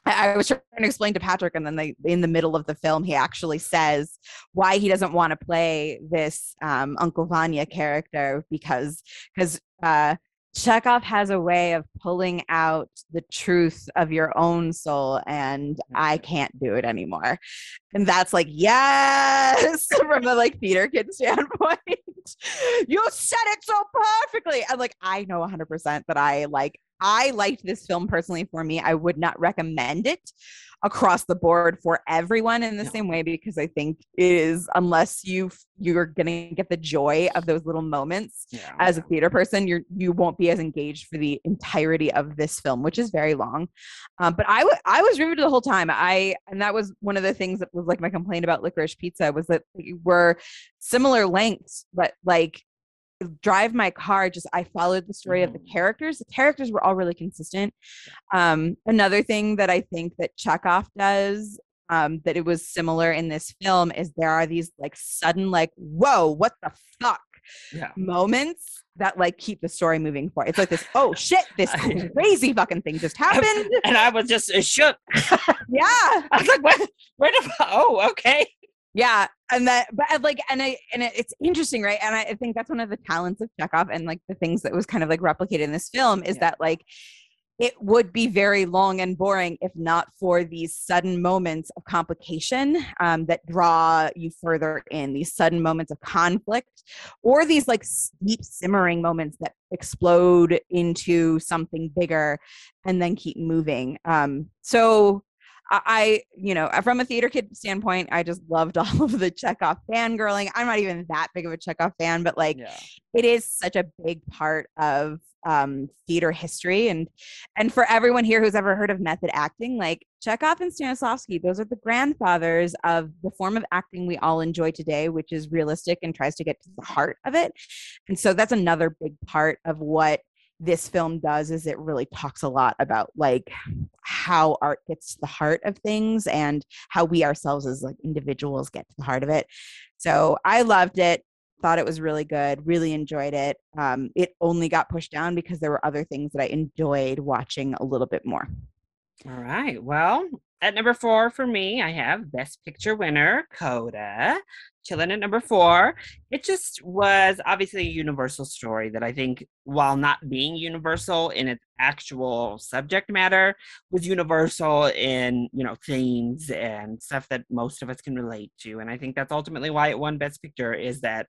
Speaker 2: I was trying to explain to Patrick, and then they, in the middle of the film, he actually says why he doesn't want to play this um, Uncle Vanya character because because uh, Chekhov has a way of pulling out the truth of your own soul, and I mm-hmm. can't do it anymore. And that's like, yes, from a like theater kid standpoint. you said it so perfectly. And like, I know 100% that I like I liked this film personally for me. I would not recommend it across the board for everyone in the no. same way because I think it is unless you you're gonna get the joy of those little moments yeah, as a theater person, you're you won't be as engaged for the entirety of this film, which is very long. Um, but I, w- I was riveted the whole time. I and that was one of the things that was like my complaint about licorice pizza was that they were similar lengths, but like drive my car just i followed the story mm-hmm. of the mm-hmm. characters the characters were all really consistent um, another thing that i think that chekhov does um, that it was similar in this film is there are these like sudden like whoa what the fuck yeah. moments that like keep the story moving forward. It's like this, oh shit, this crazy fucking thing just happened.
Speaker 1: And I was just shook.
Speaker 2: yeah.
Speaker 1: I was like, where, where the, oh, okay
Speaker 2: yeah and that but uh, like and i and it's interesting right and I, think that's one of the talents of chekhov and like the things that was kind of like replicated in this film is yeah. that like it would be very long and boring if not for these sudden moments of complication um, that draw you further in these sudden moments of conflict or these like deep simmering moments that explode into something bigger and then keep moving um, so I, you know, from a theater kid standpoint, I just loved all of the Chekhov fangirling. I'm not even that big of a Chekhov fan, but like yeah. it is such a big part of um, theater history. And and for everyone here who's ever heard of method acting, like Chekhov and Stanislavski, those are the grandfathers of the form of acting we all enjoy today, which is realistic and tries to get to the heart of it. And so that's another big part of what this film does is it really talks a lot about like how art gets to the heart of things and how we ourselves as like individuals get to the heart of it. So i loved it thought it was really good really enjoyed it. Um, it only got pushed down because there were other things that i enjoyed watching a little bit more.
Speaker 1: All right well at number four for me, I have Best Picture winner, Coda. Chilling at number four. It just was obviously a universal story that I think, while not being universal in its actual subject matter, was universal in, you know, themes and stuff that most of us can relate to. And I think that's ultimately why it won Best Picture is that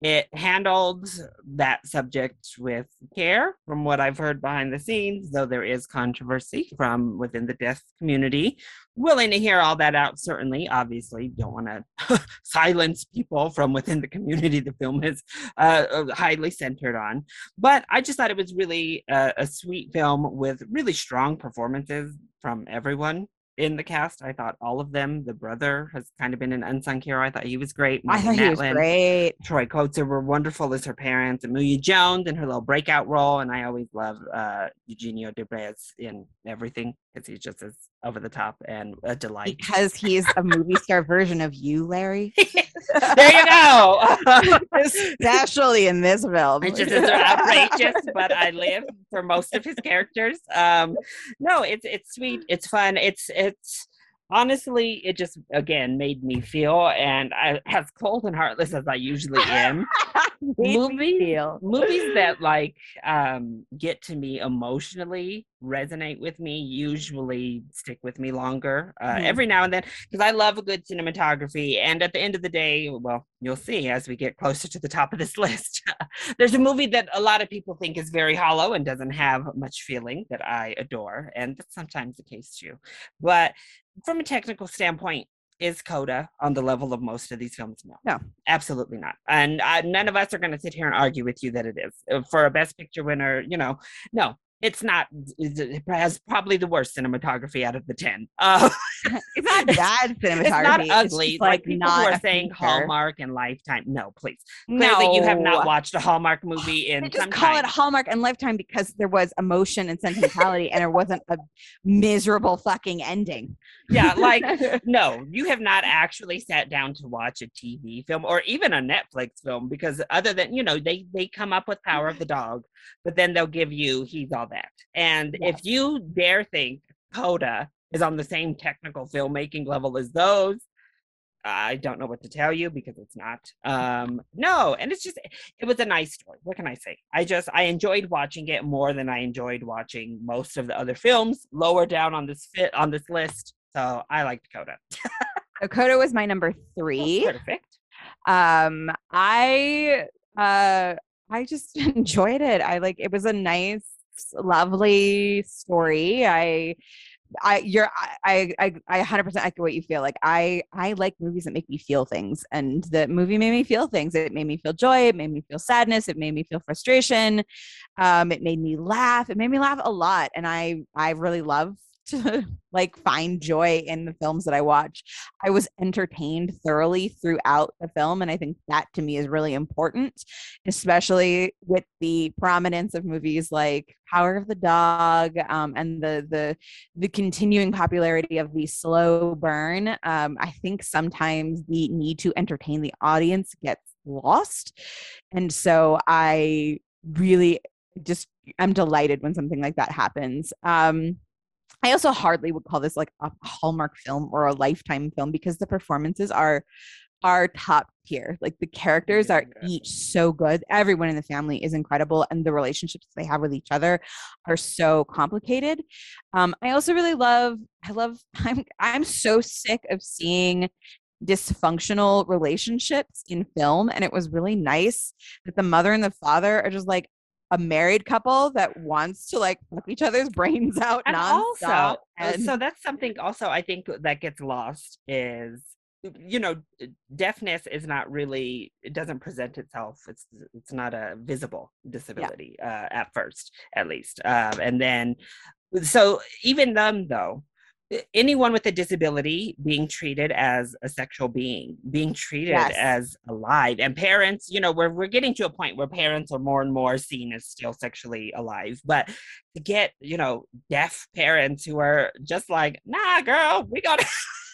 Speaker 1: it handled that subject with care, from what I've heard behind the scenes, though there is controversy from within the deaf community. Willing to hear all that out, certainly. Obviously, don't want to silence people from within the community the film is uh, uh, highly centered on. But I just thought it was really a, a sweet film with really strong performances from everyone in the cast. I thought all of them. The brother has kind of been an unsung hero. I thought he was great.
Speaker 2: I thought Matlin, he was great.
Speaker 1: Troy Kotsur were wonderful as her parents. Emilia Jones in her little breakout role, and I always love uh, Eugenio Derbez in everything because he's just as over the top and a delight.
Speaker 2: Because he's a movie star version of you, Larry.
Speaker 1: there you go.
Speaker 2: Especially in this film.
Speaker 1: It's just it's outrageous, but I live for most of his characters. Um, no, it's it's sweet. It's fun. It's it's honestly, it just again made me feel, and I, as cold and heartless as I usually am, movies, movies that like um, get to me emotionally, resonate with me, usually stick with me longer. Uh, mm-hmm. Every now and then, because I love a good cinematography, and at the end of the day, well, you'll see as we get closer to the top of this list. there's a movie that a lot of people think is very hollow and doesn't have much feeling that I adore, and that's sometimes the case too. But from a technical standpoint, is Coda on the level of most of these films? No,
Speaker 2: no,
Speaker 1: absolutely not. And uh, none of us are going to sit here and argue with you that it is. Uh, for a Best Picture winner, you know, no, it's not it has probably the worst cinematography out of the 10 uh,
Speaker 2: it's not bad cinematography
Speaker 1: it's not ugly
Speaker 2: just,
Speaker 1: like, people who
Speaker 2: not
Speaker 1: are saying
Speaker 2: feature.
Speaker 1: hallmark and lifetime no please clearly you have not watched a hallmark movie in
Speaker 2: They just call
Speaker 1: time.
Speaker 2: it Hallmark and Lifetime because there was emotion and sentimentality, and there wasn't a miserable fucking ending.
Speaker 1: yeah like no you have not actually sat down to watch a tv film or even a netflix film because other than you know they they come up with power of the dog but then they'll give you he's all that and
Speaker 2: Yes.
Speaker 1: if you dare think coda is on the same technical filmmaking level as those i don't know what to tell you because it's not um no and it's just it was a nice story what can i say i just i enjoyed watching it more than i enjoyed watching most of the other films lower down on this fit on this list so i liked coda
Speaker 2: So Coda was my number three.
Speaker 1: perfect
Speaker 2: Um, I uh, I just enjoyed it. I like it was a nice, lovely story. I I you're I I I 100% echo what you feel like. I I like movies that make me feel things, and the movie made me feel things. It made me feel joy. It made me feel sadness. It made me feel frustration. Um, it made me laugh. It made me laugh a lot, and I I really love to like find joy in the films that I watch. I was entertained thoroughly throughout the film, and I think that to me is really important, especially with the prominence of movies like Power of the Dog um, and the the the continuing popularity of the slow burn. Um, I think sometimes the need to entertain the audience gets lost, and so I really just I'm delighted when something like that happens. Um, I also hardly would call this like a Hallmark film or a Lifetime film because the performances are are top tier. Like the characters are each so good. Everyone in the family is incredible, and the relationships they have with each other are so complicated. Um, I also really love. I love. I'm I'm so sick of seeing dysfunctional relationships in film, and it was really nice that the mother and the father are just like a married couple that wants to like fuck each other's brains out
Speaker 1: and also uh,
Speaker 2: and
Speaker 1: so that's something also i think that gets lost is you know deafness is not really it doesn't present itself it's it's not a visible disability uh, at first at least um, and then so even them though anyone with a disability being treated as a sexual being being treated
Speaker 2: Yes.
Speaker 1: as alive and parents you know we're, we're getting to a point where parents are more and more seen as still sexually alive but to get you know deaf parents who are just like nah girl we gotta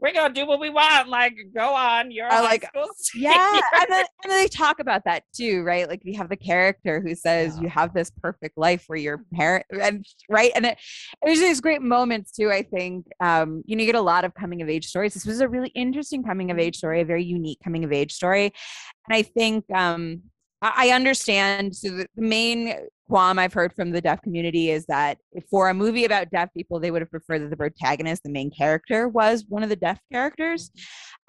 Speaker 1: we're gonna do what we want like go on you're
Speaker 2: like, yeah and then, and then they talk about that too right? Like you have the character who says
Speaker 1: Yeah.
Speaker 2: you have this perfect life where your parent and right? And it, it was these great moments too i think um you know you get a lot of coming of age stories. This was a really interesting coming of age story a very unique coming of age story. And i think um i understand so the main qualm i've heard from the deaf community is that for a movie about deaf people they would have preferred that the protagonist the main character was one of the deaf characters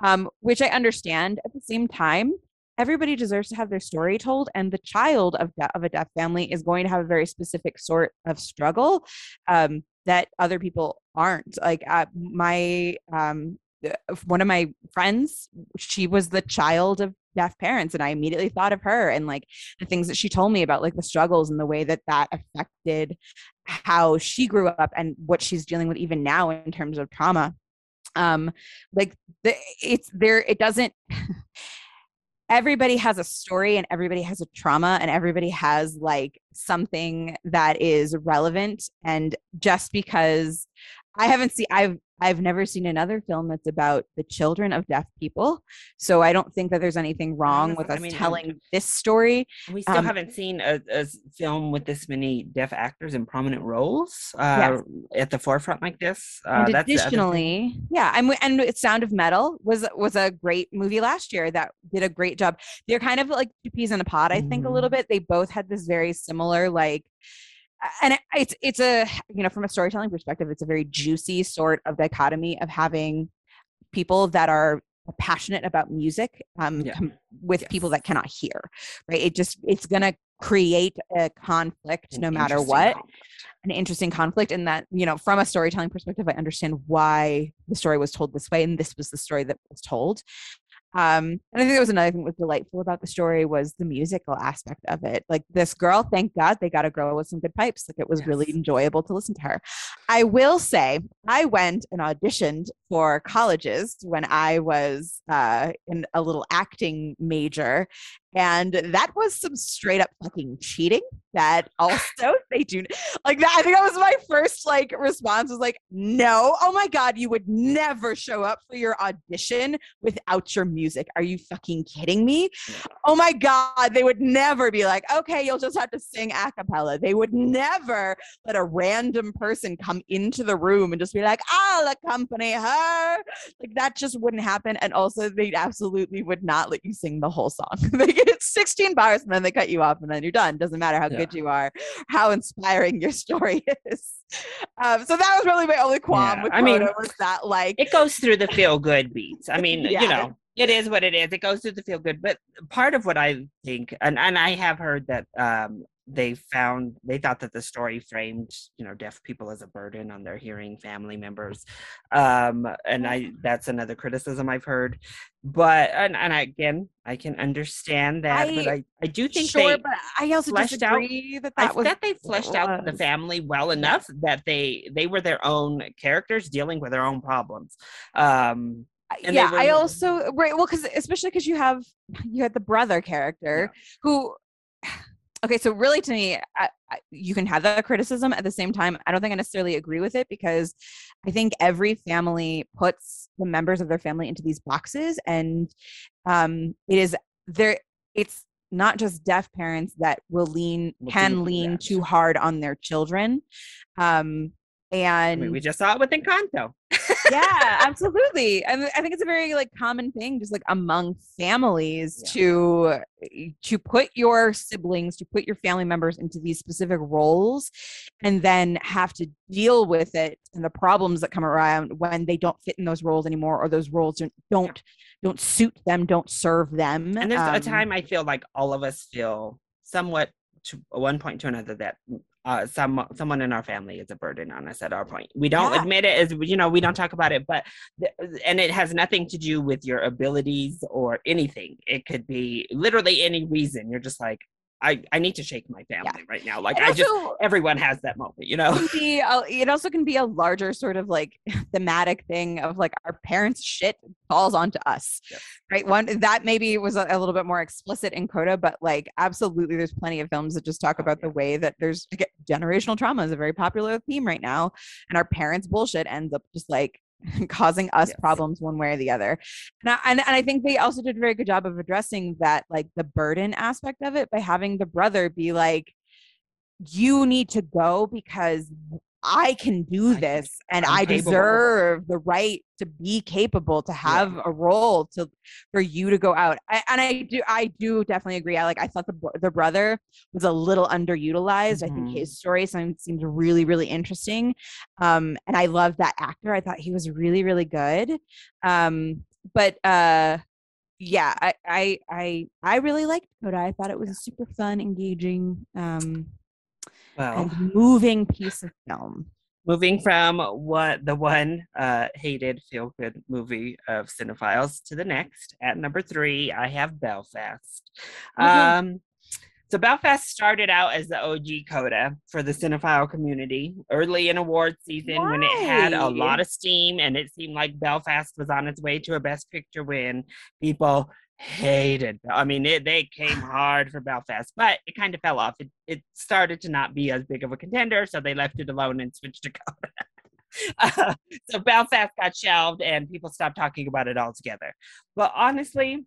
Speaker 2: um, which I understand. At the same time, everybody deserves to have their story told, and the child of de- of a deaf family is going to have a very specific sort of struggle um, that other people aren't. Like uh, my um, one of my friends, she was the child of deaf parents, and I immediately thought of her and like the things that she told me about like the struggles and the way that that affected how she grew up and what she's dealing with even now in terms of trauma. Um like the, it's there it doesn't everybody has a story and everybody has a trauma and everybody has like something that is relevant and just because i haven't seen i've i've never seen another film that's about the children of deaf people so i don't think that there's anything wrong with
Speaker 1: I
Speaker 2: us
Speaker 1: mean,
Speaker 2: telling this story
Speaker 1: We still
Speaker 2: Um,
Speaker 1: haven't seen a film with this many deaf actors in prominent roles
Speaker 2: Yes.
Speaker 1: uh, at the forefront like this. Uh,
Speaker 2: and
Speaker 1: that's the other thing.
Speaker 2: additionally, yeah, and w- and Sound of Metal was was a great movie last year that did a great job. They're kind of like two peas in a pod, I think, a little
Speaker 1: Mhm.
Speaker 2: bit. They both had this very similar like. And it- it's it's a you know from a storytelling perspective, it's a very juicy sort of dichotomy of having people that are passionate about music um,
Speaker 1: Yeah.
Speaker 2: com- with people that cannot hear, right? It just it's gonna create a conflict
Speaker 1: An
Speaker 2: no matter what
Speaker 1: conflict.
Speaker 2: an interesting conflict in that you know from a storytelling perspective i understand why the story was told this way and this was the story that was told Um, and I think there was another thing that was delightful about the story was the musical aspect of it. Like this girl, thank God they got a girl with some good pipes. Like it was really enjoyable to listen to her. I will say I went and auditioned for colleges when I was uh, in a little acting major. And that was some straight up fucking cheating that also they do like that. I think that was my first like response was like, no, oh my God, you would never show up for your audition without your music. Are you fucking kidding me? Oh my God, they would never be like, okay, you'll just have to sing a cappella. They would never let a random person come into the room and just be like, I'll accompany her. Like that just wouldn't happen. And also, they absolutely would not let you sing the whole song. get 16 bars and then they cut you off and then you're done. Doesn't matter how
Speaker 1: Yeah.
Speaker 2: good you are, how inspiring your story is. Um, so that was really my only qualm
Speaker 1: Yeah,
Speaker 2: with
Speaker 1: I mean,
Speaker 2: was that like
Speaker 1: it goes through the feel good beats. I mean,
Speaker 2: Yeah.
Speaker 1: you know, it is what it is. It goes through the feel good. But part of what I think, and, and I have heard that um, they found, they thought that the story framed, you know, deaf people as a burden on their hearing family members. Um, and I, that's another criticism I've heard. But, and, and I, again, I can understand that. but
Speaker 2: I-
Speaker 1: I, I do think
Speaker 2: sure,
Speaker 1: they,
Speaker 2: but I also
Speaker 1: fleshed out-
Speaker 2: disagree that
Speaker 1: I
Speaker 2: that was
Speaker 1: thought they fleshed out the family well enough that they they were their own characters dealing with their own problems. Um, and
Speaker 2: yeah, I also right. Well, because especially because you have you had the brother character who. Okay, so really, to me, I, I, you can have that criticism at the same time. I don't think I necessarily agree with it because I think every family puts the members of their family into these boxes, and um, it is there. It's not just deaf parents that will lean can lean too hard on their children, um,
Speaker 1: I
Speaker 2: and
Speaker 1: mean, we just saw it with Encanto.
Speaker 2: yeah absolutely and i think it's a very like common thing just like among families
Speaker 1: Yeah.
Speaker 2: to to put your siblings to put your family members into these specific roles and then have to deal with it and the problems that come around when they don't fit in those roles anymore or those roles don't don't, don't suit them don't serve them
Speaker 1: And there's a
Speaker 2: Um,
Speaker 1: time I feel like all of us feel somewhat to one point to another that uh, some someone in our family is a burden on us at our point. We don't
Speaker 2: Yeah.
Speaker 1: admit it as you know we don't talk about it, but th- and it has nothing to do with your abilities or anything. It could be literally any reason. You're just like I I need to shake my family right now. Like
Speaker 2: and
Speaker 1: I just everyone has that moment, you know.
Speaker 2: be a, it also can be a larger sort of like thematic thing of like our parents shit falls onto us right one that maybe was a, a little bit more explicit in coda but like absolutely there's plenty of films that just talk
Speaker 1: Oh,
Speaker 2: about the way that there's generational trauma is a very popular theme right now and our parents bullshit ends up just like causing us
Speaker 1: Yes.
Speaker 2: problems one way or the other and I, and, and I think they also did a very good job of addressing that like the burden aspect of it by having the brother be like you need to go because I can do this and
Speaker 1: I'm
Speaker 2: I
Speaker 1: capable
Speaker 2: deserve the right to be capable to have a role to for you to go out. I, and I do I do definitely agree. I like I thought the the brother was a little underutilized. I think
Speaker 1: Mhm.
Speaker 2: his story seemed, seemed really really interesting. Um and I love that actor. I thought he was really really good. Um but uh yeah, I I I I really liked Coda. I thought it was a super fun, engaging, um,
Speaker 1: Well,
Speaker 2: and moving piece of film.
Speaker 1: moving from what the one uh, hated feel good movie of cinephiles to the next. At number three i have belfast.
Speaker 2: Mhm.
Speaker 1: um, so belfast started out as the og coda for the cinephile community early in award season when it had a lot of steam and it seemed like belfast was on its way to a best picture win. People hated. I mean it, they came hard for belfast but it kind of fell off. It, it started to not be as big of a contender so they left it alone and switched to coda Uh, so belfast got shelved and people stopped talking about it altogether. But honestly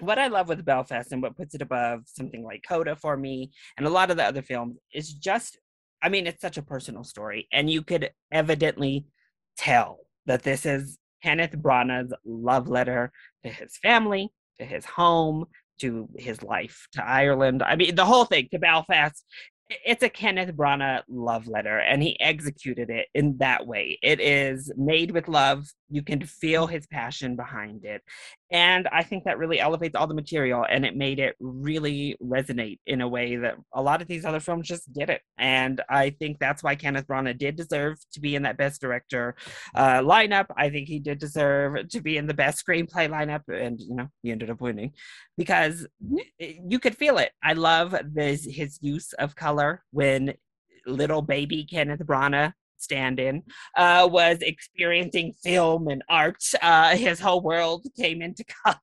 Speaker 1: what i love with belfast and what puts it above something like coda for me and a lot of the other films is just i mean it's such a personal story and you could evidently tell that this is kenneth branagh's love letter to his family to his home to his life to ireland i mean the whole thing to belfast. It's a kenneth branagh love letter and he executed it in that way. It is made with love You can feel his passion behind it. And I think that really elevates all the material and it made it really resonate in a way that a lot of these other films just did it. And I think that's why Kenneth Branagh did deserve to be in that best director uh, lineup. I think he did deserve to be in the best screenplay lineup. And, you know, he ended up winning because you could feel it. I love this, his use of color when little baby Kenneth Branagh stand-in uh, was experiencing film and art. Uh, his whole world came into color.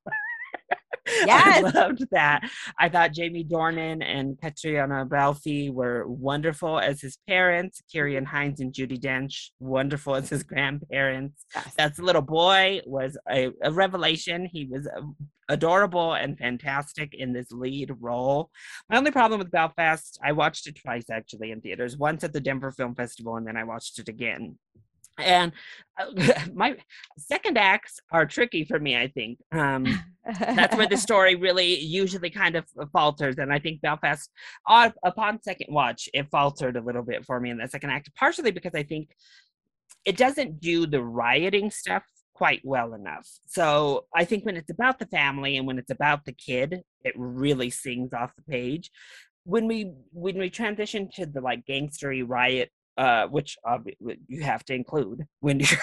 Speaker 1: Yes. I loved that. I thought Jamie Dornan and Caitriona Balfe were wonderful as his parents. Ciarán Hines and Judi Dench, wonderful as his grandparents. Yes. That little boy was a, a revelation. He was adorable and fantastic in this lead role. My only problem with Belfast, I watched it twice actually in theaters, once at the Denver Film Festival, and then I watched it again and uh, my second acts are tricky for me i think um, that's where the story really usually kind of falters and i think belfast uh, upon second watch it faltered a little bit for me in the second act partially because i think it doesn't do the rioting stuff quite well enough. So i think when it's about the family and when it's about the kid it really sings off the page. When we when we transition to the like gangstery riot uh, which you have to include when you're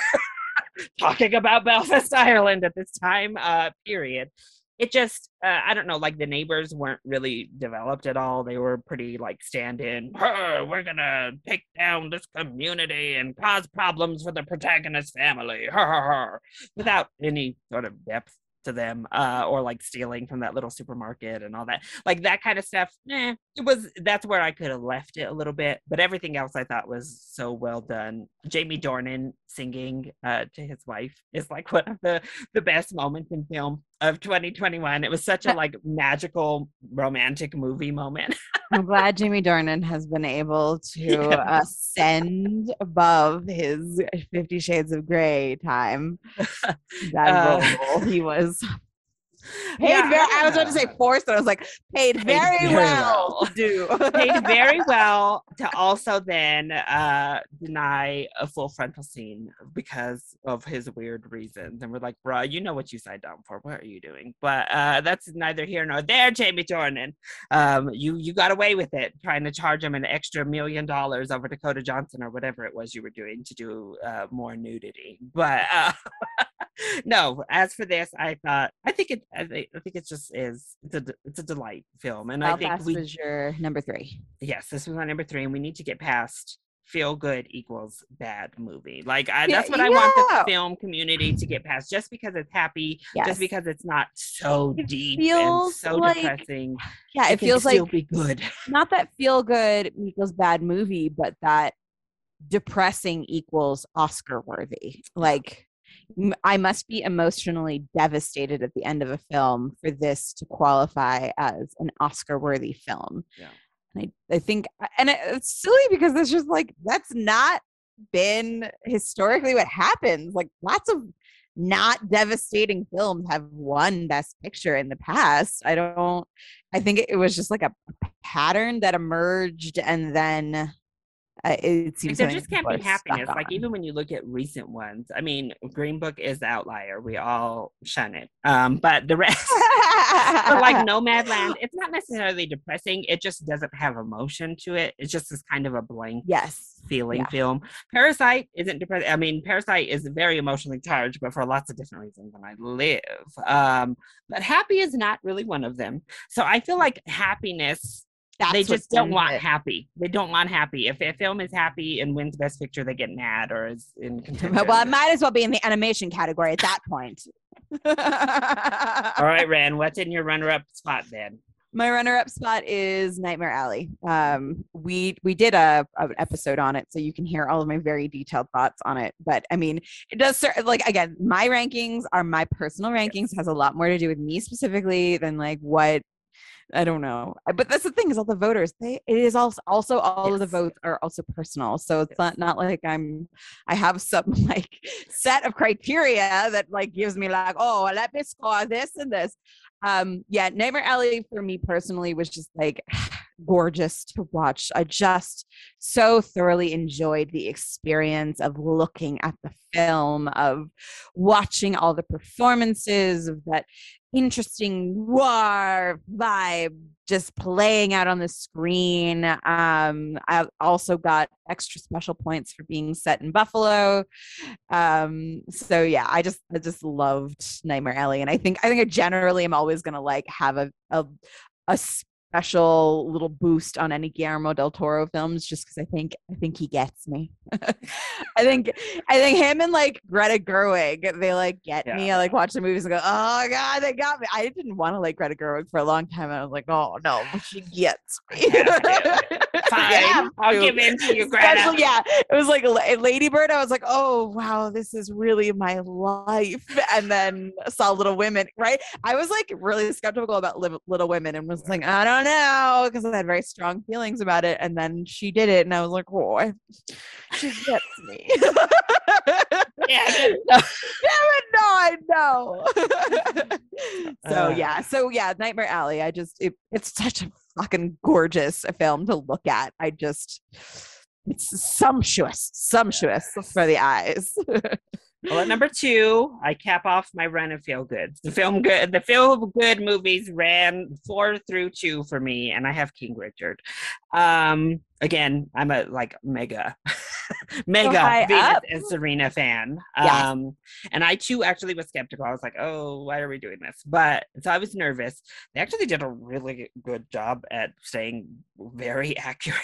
Speaker 1: talking about Belfast, Ireland at this time uh, period. It just, uh, I don't know, like the neighbors weren't really developed at all. They were pretty like stand in, we're gonna take down this community and cause problems for the protagonist family, without any sort of depth to them uh, or like stealing from that little supermarket and all that like that kind of stuff eh, it was that's where i could have left it a little bit but everything else i thought was so well done. Jamie dornan singing uh, to his wife is like one of the the best moments in film of 2021 it was such a like magical romantic movie moment.
Speaker 2: I'm glad jamie dornan has been able to yes. ascend above his 50 shades of gray time. That uh, role he was paid yeah. very I was about to say forced, but I was like paid, very, very, well, do.
Speaker 1: paid very well to also then uh deny a full frontal scene because of his weird reasons. And we're like, bruh, you know what you signed on for. What are you doing? But uh that's neither here nor there, Jamie Dornan. Um you you got away with it, trying to charge him an extra million dollars over Dakota Johnson or whatever it was you were doing to do uh more nudity. But uh no, as for this, I thought I think it. I think, I think it just is. It's a it's a delight film, and
Speaker 2: Belfast
Speaker 1: I think we
Speaker 2: was your number three.
Speaker 1: Yes, this was my number three, and we need to get past feel good equals bad movie. Like I, that's what I want the film community to get past. Just because it's happy, yes. just because it's not so it deep and so like, depressing.
Speaker 2: Yeah, it, it feels like
Speaker 1: be good.
Speaker 2: Not that feel good equals bad movie, but that depressing equals Oscar worthy. Like I must be emotionally devastated at the end of a film for this to qualify as an Oscar worthy film. Yeah. And I, I think, and it's silly because it's just like, that's not been historically what happens. Like lots of not devastating films have won best picture in the past. I don't, I think it was just like a pattern that emerged and then uh, it seems
Speaker 1: like there just can't be happiness. Like even when you look at recent ones, I mean, Green Book is the outlier. We all shun it. Um, but the rest, but like Nomadland, it's not necessarily depressing. It just doesn't have emotion to it. It's just this kind of a blank,
Speaker 2: yes,
Speaker 1: feeling yeah. film. Parasite isn't depressing. I mean, Parasite is very emotionally charged, but for lots of different reasons. And I live. Um, but happy is not really one of them. So I feel like happiness that's they just don't want it. happy. They don't want happy. If a film is happy and wins Best Picture, they get mad or is in contention.
Speaker 2: Well, it might as well be in the animation category at that point.
Speaker 1: All right, Ran, what's in your runner-up spot then?
Speaker 2: My runner-up spot is Nightmare Alley. Um, we we did a, a episode on it, so you can hear all of my very detailed thoughts on it. But I mean, it does like again, my rankings are my personal rankings. Has a lot more to do with me specifically than like what I don't know. But that's the thing is all the voters, they it is also also all yes. of the votes are also personal. So it's yes. not not like I'm I have some like set of criteria that like gives me like, oh, let me score this and this. Um yeah, Nightmare Alley for me personally was just like gorgeous to watch. I just so thoroughly enjoyed the experience of looking at the film, of watching all the performances, of that interesting noir vibe just playing out on the screen. Um, I also got extra special points for being set in Buffalo. Um, so yeah, I just I just loved Nightmare Alley, and I think I think I generally am always gonna like have a a, a special little boost on any Guillermo del Toro films just because I think I think he gets me. I think I think him and like Greta Gerwig, they like get yeah. me. I like watch the movies and go, oh god, they got me. I didn't want to like Greta Gerwig for a long time. I was like, oh no, she gets me.
Speaker 1: Fine, yeah, I'll give in to you, Greta. Especially,
Speaker 2: yeah, it was like Lady Bird. I was like, oh wow, this is really my life. And then saw Little Women. Right, I was like really skeptical about Little Women and was like, I don't don't know because I had very strong feelings about it. And then she did it, and I was like, oh, I, she gets me.
Speaker 1: yeah, no.
Speaker 2: no, I know. so uh, yeah, so yeah, Nightmare Alley. I just it, it's such a fucking gorgeous film to look at. I just it's sumptuous, sumptuous yes. for the eyes.
Speaker 1: Well, at number two, I cap off my run of feel good. The film good, the feel good movies ran four through two for me, and I have King Richard. Um, again, I'm a like mega, mega Venus and Serena fan. Yes. Um, and I too actually was skeptical. I was like, oh, why are we doing this? But so I was nervous. They actually did a really good job at staying very accurate.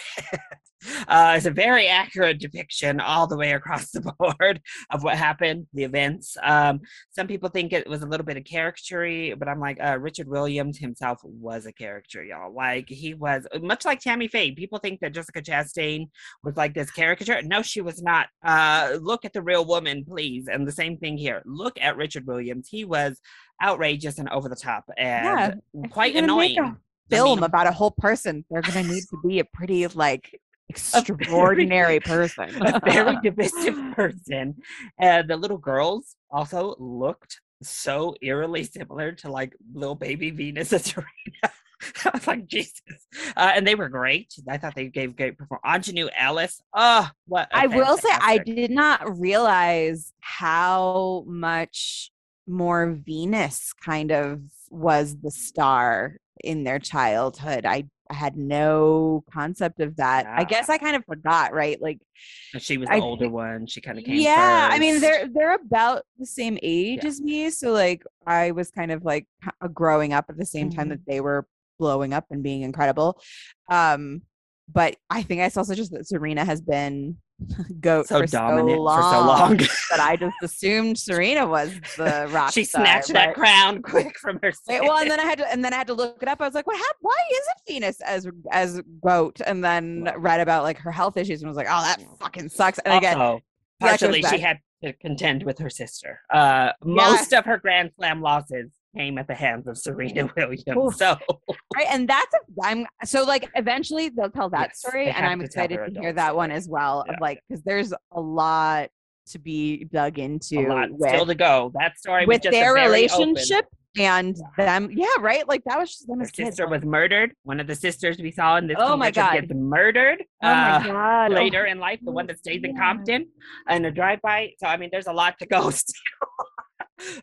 Speaker 1: uh, it's a very accurate depiction all the way across the board of what happened, the events. Um, some people think it was a little bit of caricature, but I'm like, uh, Richard Williams himself was a character, y'all. Like he was much like Tammy Faye. People think that Jessica Chastain was like this caricature. No, she was not. Uh, look at the real woman, please. And the same thing here. Look at Richard Williams. He was outrageous and over the top and yeah, quite annoying.
Speaker 2: Film about a whole person. They're gonna need to be a pretty like extraordinary person,
Speaker 1: a very divisive person. And the little girls also looked so eerily similar to like little baby Venus and Serena. I was like, Jesus. Uh, and they were great. I thought they gave great performance. Aunjanue Ellis. Oh, what
Speaker 2: I will say, I did not realize how much more Venus kind of was the star in their childhood. I I had no concept of that. Yeah. I guess I kind of forgot, right? Like
Speaker 1: she was the I, older one. She kind of came.
Speaker 2: Yeah,
Speaker 1: first.
Speaker 2: I mean they're they're about the same age yeah. as me, so like I was kind of like growing up at the same mm-hmm. time that they were blowing up and being incredible. Um, but I think I saw such as that Serena has been goat
Speaker 1: so
Speaker 2: for
Speaker 1: dominant
Speaker 2: so long,
Speaker 1: for so long
Speaker 2: that I just assumed Serena was the rock.
Speaker 1: she
Speaker 2: star,
Speaker 1: snatched that crown quick from her.
Speaker 2: Wait, well, and then I had to, and then I had to look it up. I was like, what happened? Why isn't Venus as as goat? And then read about like her health issues and was like, oh, that fucking sucks. And again,
Speaker 1: partially she had to contend with her sister. Uh, most of her Grand Slam losses came at the hands of Serena Williams. Ooh. So
Speaker 2: right, and that's a, I'm so like eventually they'll tell that yes, story, and I'm excited to hear that story. one as well. Yeah. Of like because there's a lot to be dug into.
Speaker 1: A lot with, still to go. That story
Speaker 2: with their
Speaker 1: relationship.
Speaker 2: Open. And yeah. them, yeah, right. Like that was just them
Speaker 1: Her sister was murdered. One of the sisters we saw in this.
Speaker 2: Oh my god,
Speaker 1: gets murdered.
Speaker 2: Oh my uh, god.
Speaker 1: Later in life, the one that stays in Compton in a drive-by. So I mean, there's a lot to go still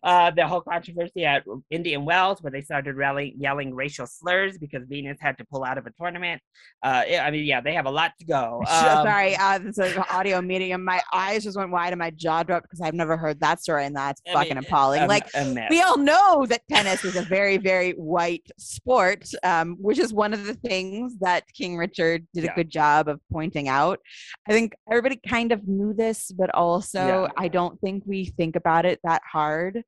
Speaker 1: uh, the whole controversy at Indian Wells, where they started rallying, yelling racial slurs because Venus had to pull out of a tournament. Uh, I mean, yeah, they have a lot to go.
Speaker 2: Um, Sorry, uh, this is an audio medium. My eyes just went wide and my jaw dropped because I've never heard that story, and that's I fucking mean, appalling. A, like a we all know that tennis is a very, very white sport, um, which is one of the things that King Richard did a good job of pointing out. I think everybody kind of knew this, but also yeah. I don't think we think about it that hard hard.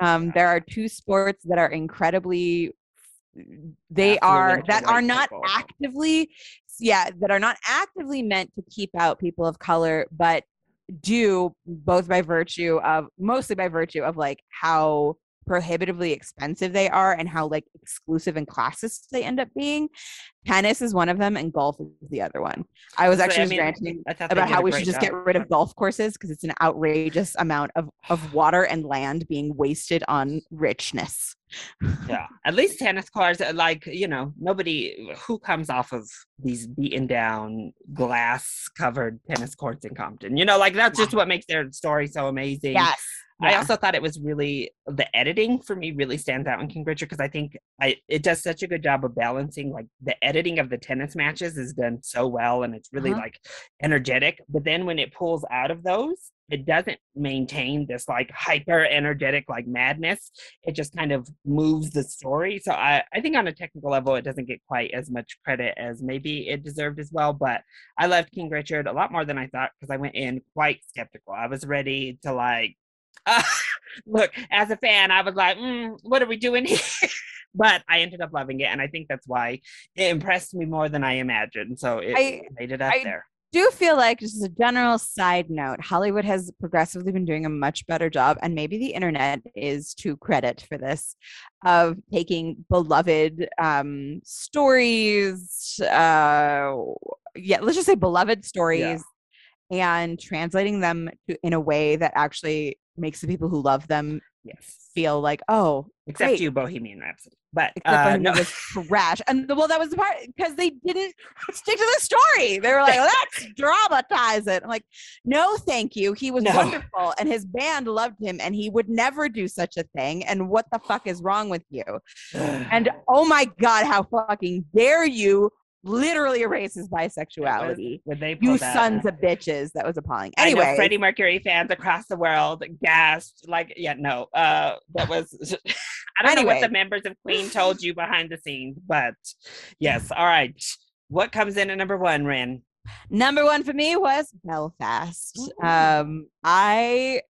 Speaker 2: Um, there are two sports that are incredibly they are that are not people. actively yeah that are not actively meant to keep out people of color but do both by virtue of mostly by virtue of like how prohibitively expensive they are and how like exclusive and classist they end up being tennis is one of them and golf is the other one. I was actually
Speaker 1: I mean,
Speaker 2: ranting
Speaker 1: I thought they
Speaker 2: about how we should just get rid of golf courses because it's an outrageous amount of, of water and land being wasted on richness.
Speaker 1: yeah at least tennis courts uh, like you know nobody who comes off of these beaten down glass covered tennis courts in compton you know like that's just what makes their story so amazing
Speaker 2: Yes.
Speaker 1: I also thought it was really the editing for me really stands out in King Richard because I think I it does such a good job of balancing like the editing of the tennis matches is done so well and it's really
Speaker 2: Uh-huh.
Speaker 1: like energetic. But then when it pulls out of those, it doesn't maintain this like hyper energetic like madness. It just kind of moves the story. So I, I think on a technical level it doesn't get quite as much credit as maybe it deserved as well. But I loved King Richard a lot more than I thought because I went in quite skeptical. I was ready to like uh, look, as a fan, I was like, mm, what are we doing here? but I ended up loving it. And I think that's why it impressed me more than I imagined. So it
Speaker 2: I-
Speaker 1: made it up there.
Speaker 2: I
Speaker 1: there.
Speaker 2: do feel like just as a general side note, Hollywood has progressively been doing a much better job, and maybe the internet is to credit for this, of taking beloved um, stories. Uh, yeah, let's just say beloved stories, and translating them to, in a way that actually makes the people who love them
Speaker 1: Yes.
Speaker 2: feel like, oh,
Speaker 1: Except
Speaker 2: great.
Speaker 1: you, Bohemian Rhapsody. But
Speaker 2: except
Speaker 1: uh, no.
Speaker 2: was trash. And well, that was the part because they didn't stick to the story. They were like, let's dramatize it. I'm like, no, thank you. He was
Speaker 1: No.
Speaker 2: wonderful and his band loved him and he would never do such a thing. And what the fuck is wrong with you? And oh my God, how fucking dare you literally erase his bisexuality?
Speaker 1: when they
Speaker 2: You sons of bitches. That was appalling. Anyway,
Speaker 1: Freddie Mercury fans across the world gasped. Like, yeah, no, uh, that was. I don't know what the members of Queen told you behind the scenes, but yes. All right. What comes in at number one, Ren?
Speaker 2: number one for me was Belfast.
Speaker 1: Ooh.
Speaker 2: Um, I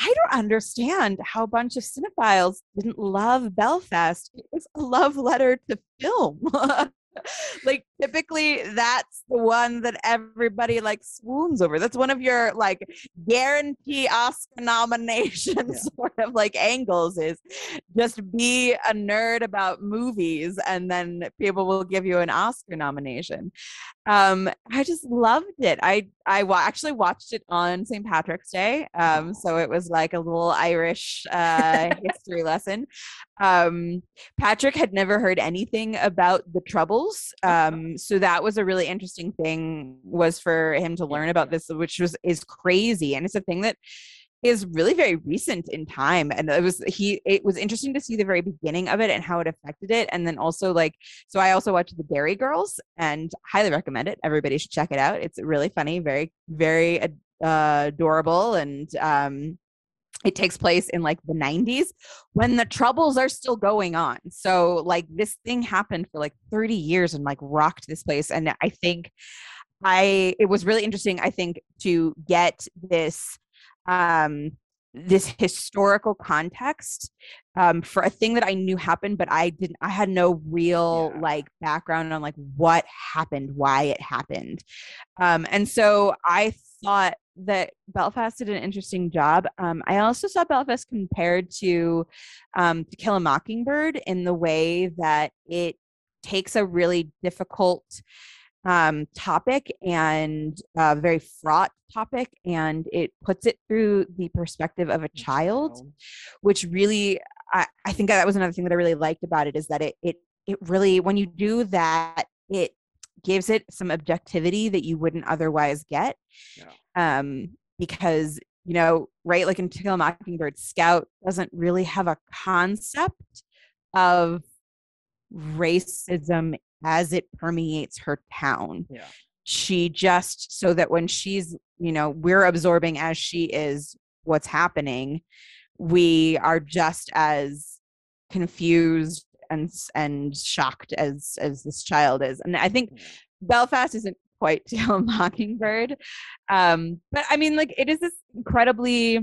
Speaker 2: I don't understand how a bunch of cinephiles didn't love Belfast. It was a love letter to film. like typically that's the one that everybody like swoons over. That's one of your like guarantee Oscar nomination sort of like angles is just be a nerd about movies and then people will give you an Oscar nomination. Um i just loved it. I i wa- actually watched it on st patrick's day um so it was like a little irish uh history lesson. Um patrick had never heard anything about the troubles um so that was a really interesting thing was for him to learn about this which was is crazy and it's a thing that is really very recent in time and it was he it was interesting to see the very beginning of it and how it affected it and then also like so I also watched The Derry Girls and highly recommend it. Everybody should check it out. It's really funny, very very uh, adorable, and um, it takes place in like the 90s when the troubles are still going on. So like this thing happened for like 30 years and like rocked this place. And I think I it was really interesting. I think to get this um this historical context um, for a thing that I knew happened, but I didn't, I had no real
Speaker 1: Yeah.
Speaker 2: like background on like what happened, why it happened. Um, and so I thought that Belfast did an interesting job. Um, I also saw Belfast compared to um, To Kill a Mockingbird in the way that it takes a really difficult um, topic and a very fraught topic and it puts it through the perspective of a child which really I, I think that was another thing that I really liked about it is that it it it really when you do that it gives it some objectivity that you wouldn't otherwise get. Um because you know right like in To Kill a Mockingbird Scout doesn't really have a concept of racism as it permeates her town.
Speaker 1: Yeah.
Speaker 2: she just so that when she's you know we're absorbing as she is what's happening we are just as confused and and shocked as as this child is. And i think belfast isn't quite to a mockingbird um but i mean like it is this incredibly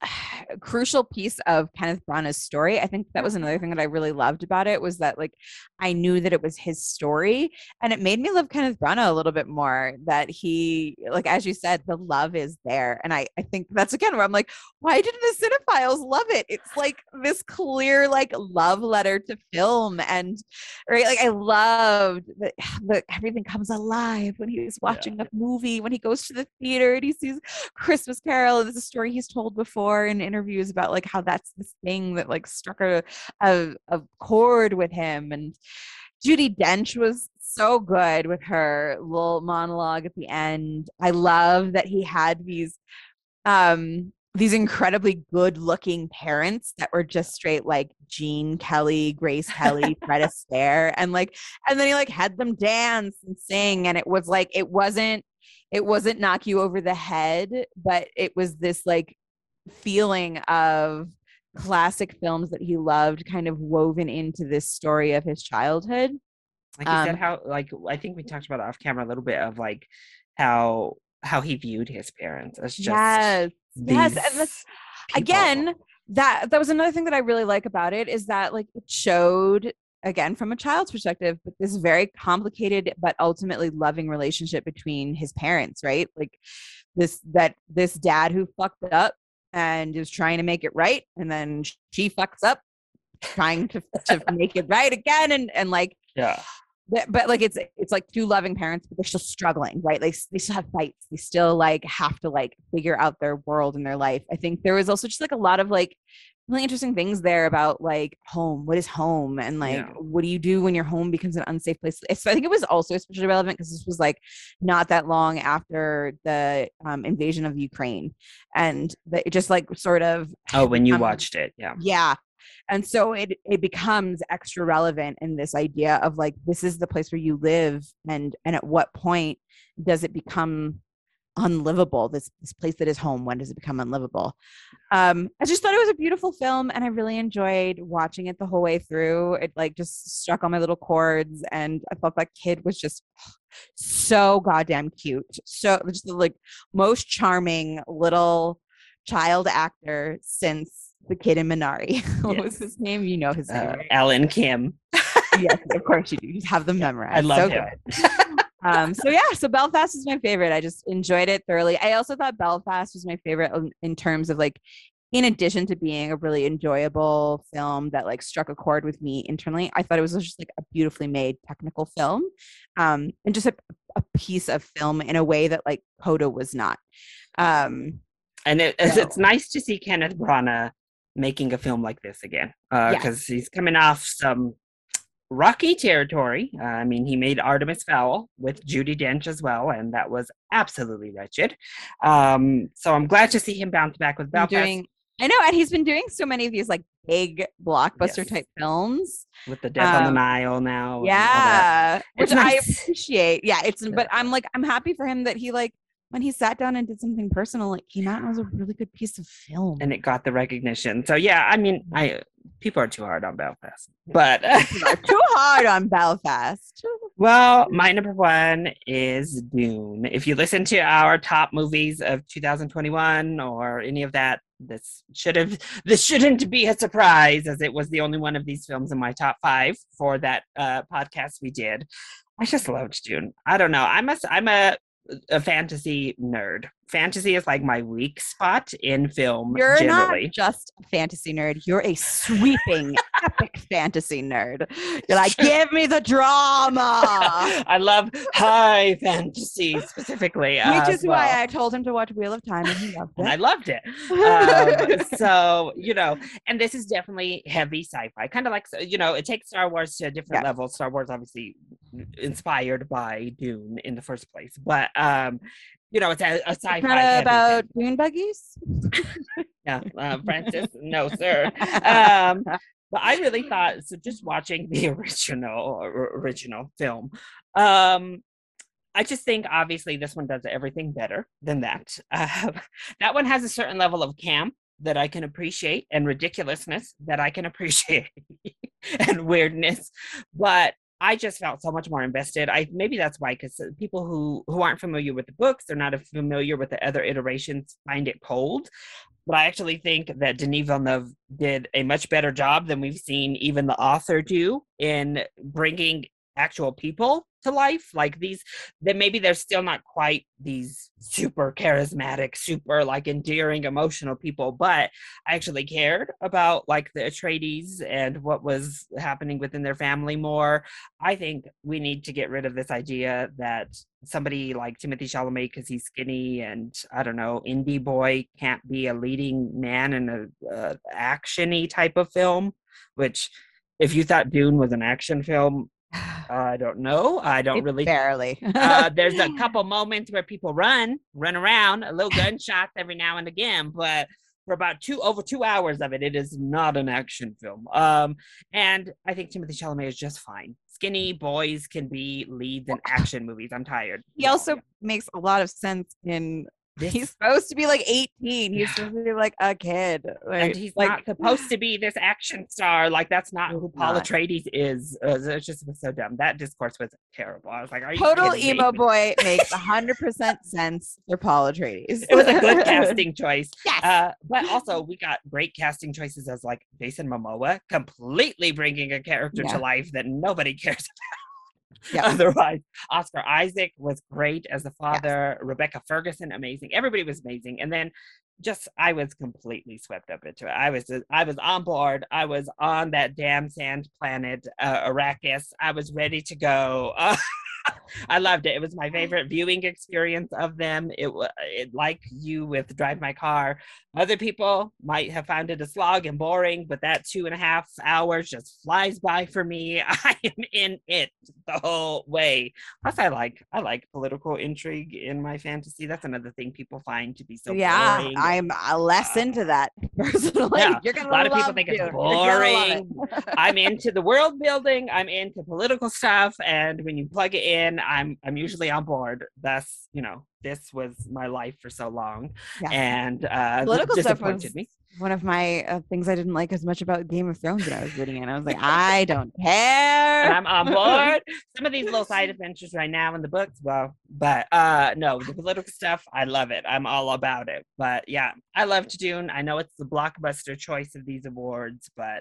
Speaker 2: crucial piece of Kenneth Branagh's story. I think that was another thing that I really loved about it was that like I knew that it was his story and it made me love Kenneth Branagh a little bit more that he like as you said the love is there and I I think that's again where I'm like why didn't the cinephiles love it? It's like this clear like love letter to film and right like I loved that, everything comes alive when he's watching yeah. a movie when he goes to the theater and he sees Christmas Carol and it's a story he's told before in interviews about like how that's this thing that like struck a, a, a chord with him and Judi Dench was so good with her little monologue at the end. I love that he had these um these incredibly good looking parents that were just straight like Gene Kelly, Grace Kelly, Fred Astaire, and like, and then he like had them dance and sing, and it was like it wasn't, it wasn't knock you over the head, but it was this like feeling of classic films that he loved kind of woven into this story of his childhood.
Speaker 1: Like you um, said, how like I think we talked about off camera a little bit of like how how he viewed his parents as just
Speaker 2: yes, yes, and that's again that that was another thing that I really like about it is that like it showed again from a child's perspective but this very complicated but ultimately loving relationship between his parents right like this that this dad who fucked up and is trying to make it right and then she fucks up trying to, to make it right again and and like
Speaker 1: yeah.
Speaker 2: but, but like it's it's like two loving parents but they're still struggling right? Like they still have fights they still like have to like figure out their world and their life. I think there was also just like a lot of like really interesting things there about like home what is home? And like yeah. what do you do when your home becomes an unsafe place? So i think it was also especially relevant because this was like not that long after the um, invasion of ukraine. And the, it just like sort of
Speaker 1: oh when you um, watched it yeah.
Speaker 2: Yeah. And so it it becomes extra relevant in this idea of like this is the place where you live and and at what point does it become unlivable this this place that is home when does it become unlivable? Um i just thought it was a beautiful film and i really enjoyed watching it the whole way through. It like just struck on my little chords and i thought that kid was just so goddamn cute. So just the like most charming little child actor since the kid in minari. What yes. was his name? You know his name uh, right?
Speaker 1: alan kim.
Speaker 2: Yes of course you do. You have them memorized i love so him um, so yeah, so Belfast is my favorite. I just enjoyed it thoroughly. I also thought Belfast was my favorite in terms of like, in addition to being a really enjoyable film that like struck a chord with me internally, I thought it was just like a beautifully made technical film, um, and just a, a piece of film in a way that like Coda was not. Um,
Speaker 1: and it, so. it's nice to see Kenneth Branagh making a film like this again because uh, yes. he's coming off some rocky territory. Uh, I mean, he made Artemis Fowl with Judi Dench as well, and that was absolutely wretched. Um, so I'm glad to see him bounce back with Belfast.
Speaker 2: Doing, I know, and he's been doing so many of these like big blockbuster yes. type films
Speaker 1: with the Death um, on the um, Nile now.
Speaker 2: Yeah, which nice. I appreciate. Yeah, it's yeah. but I'm like I'm happy for him that he like when he sat down and did something personal, it came out and was a really good piece of film.
Speaker 1: And it got the recognition. So yeah, I mean, I people are too hard on Belfast, but
Speaker 2: too hard on Belfast.
Speaker 1: Well, my number one is Dune. If you listen to our top movies of 2021 or any of that, this should have this shouldn't be a surprise, as it was the only one of these films in my top five for that uh, podcast we did. I just loved Dune. I don't know. I'm a I'm a a fantasy nerd. Fantasy is like my weak spot in film.
Speaker 2: You're
Speaker 1: generally.
Speaker 2: not just a fantasy nerd. You're a sweeping epic fantasy nerd. You're like, give me the drama.
Speaker 1: I love high fantasy specifically.
Speaker 2: Which is well. why I told him to watch Wheel of Time and he loved it.
Speaker 1: I loved it. Um, so, you know, and this is definitely heavy sci-fi. Kind of like, you know, it takes Star Wars to a different yeah. level. Star Wars obviously inspired by Dune in the first place. But um, you know, it's a, a sci-fi. It's
Speaker 2: not about dune buggies.
Speaker 1: yeah, uh, Francis, no, sir. Um, but I really thought so. Just watching the original original film, um, I just think obviously this one does everything better than that. Uh, that one has a certain level of camp that I can appreciate and ridiculousness that I can appreciate and weirdness, but I just felt so much more invested. I maybe that's why because uh, people who who aren't familiar with the books, they're not familiar with the other iterations, find it cold. but I actually think that Denis Villeneuve did a much better job than we've seen even the author do in bringing actual people to life like these then maybe they're still not quite these super charismatic super like endearing emotional people but i actually cared about like the atreides and what was happening within their family more. I think we need to get rid of this idea that somebody like timothée chalamet because he's skinny and i don't know indie boy can't be a leading man in a, a actiony type of film which if you thought dune was an action film I don't know. I don't really.
Speaker 2: barely.
Speaker 1: Uh, there's a couple moments where people run, run around, a little gunshots every now and again, but for about two over two hours of it, it is not an action film. Um, and I think Timothée Chalamet is just fine. Skinny boys can be leads in action movies. I'm tired.
Speaker 2: he also makes a lot of sense in
Speaker 1: This-
Speaker 2: he's supposed to be like 18 he's supposed to be like a kid like,
Speaker 1: and he's
Speaker 2: like
Speaker 1: not supposed to be this action star. Like that's not who Paul
Speaker 2: not.
Speaker 1: Atreides is. Uh, it's just was so dumb. That discourse was terrible. I was like, are you
Speaker 2: total
Speaker 1: kidding me?
Speaker 2: emo boy makes 100% sense for paul atreides
Speaker 1: It was a good casting choice.
Speaker 2: yes
Speaker 1: Uh, but also, we got great casting choices as like Jason Momoa, completely bringing a character
Speaker 2: Yeah.
Speaker 1: to life that nobody cares
Speaker 2: Yeah.
Speaker 1: About. Otherwise, Oscar Isaac was great as the father. Rebecca Ferguson, amazing. Everybody was amazing. And then, just I was completely swept up into it. I was I was on board. I was on that damn sand planet uh, Arrakis. I was ready to go. I loved it. It was my favorite viewing experience of them. It was it, like you with Drive My Car. Other people might have found it a slog and boring, but that two and a half hours just flies by for me. I am in it the whole way. Plus, I like I like political intrigue in my fantasy. That's another thing people find to be so
Speaker 2: yeah
Speaker 1: boring.
Speaker 2: i'm uh, less
Speaker 1: Uh,
Speaker 2: into that personally
Speaker 1: yeah,
Speaker 2: you're gonna
Speaker 1: a lot of people think it's
Speaker 2: You're gonna it.
Speaker 1: boring. I'm into the world building. I'm into political stuff, and when you plug it in, I'm I'm usually on board. Thus, you know, this was my life for so long,
Speaker 2: Yeah.
Speaker 1: and uh,
Speaker 2: political stuff was
Speaker 1: me.
Speaker 2: one of my uh, things i didn't like as much about game of thrones that i was reading it i was like i don't care
Speaker 1: And I'm on board. Some of these little side adventures right now in the books, well, but uh no, the political stuff, I love it. I'm all about it. But yeah, I love to Dune. I know it's the blockbuster choice of these awards, but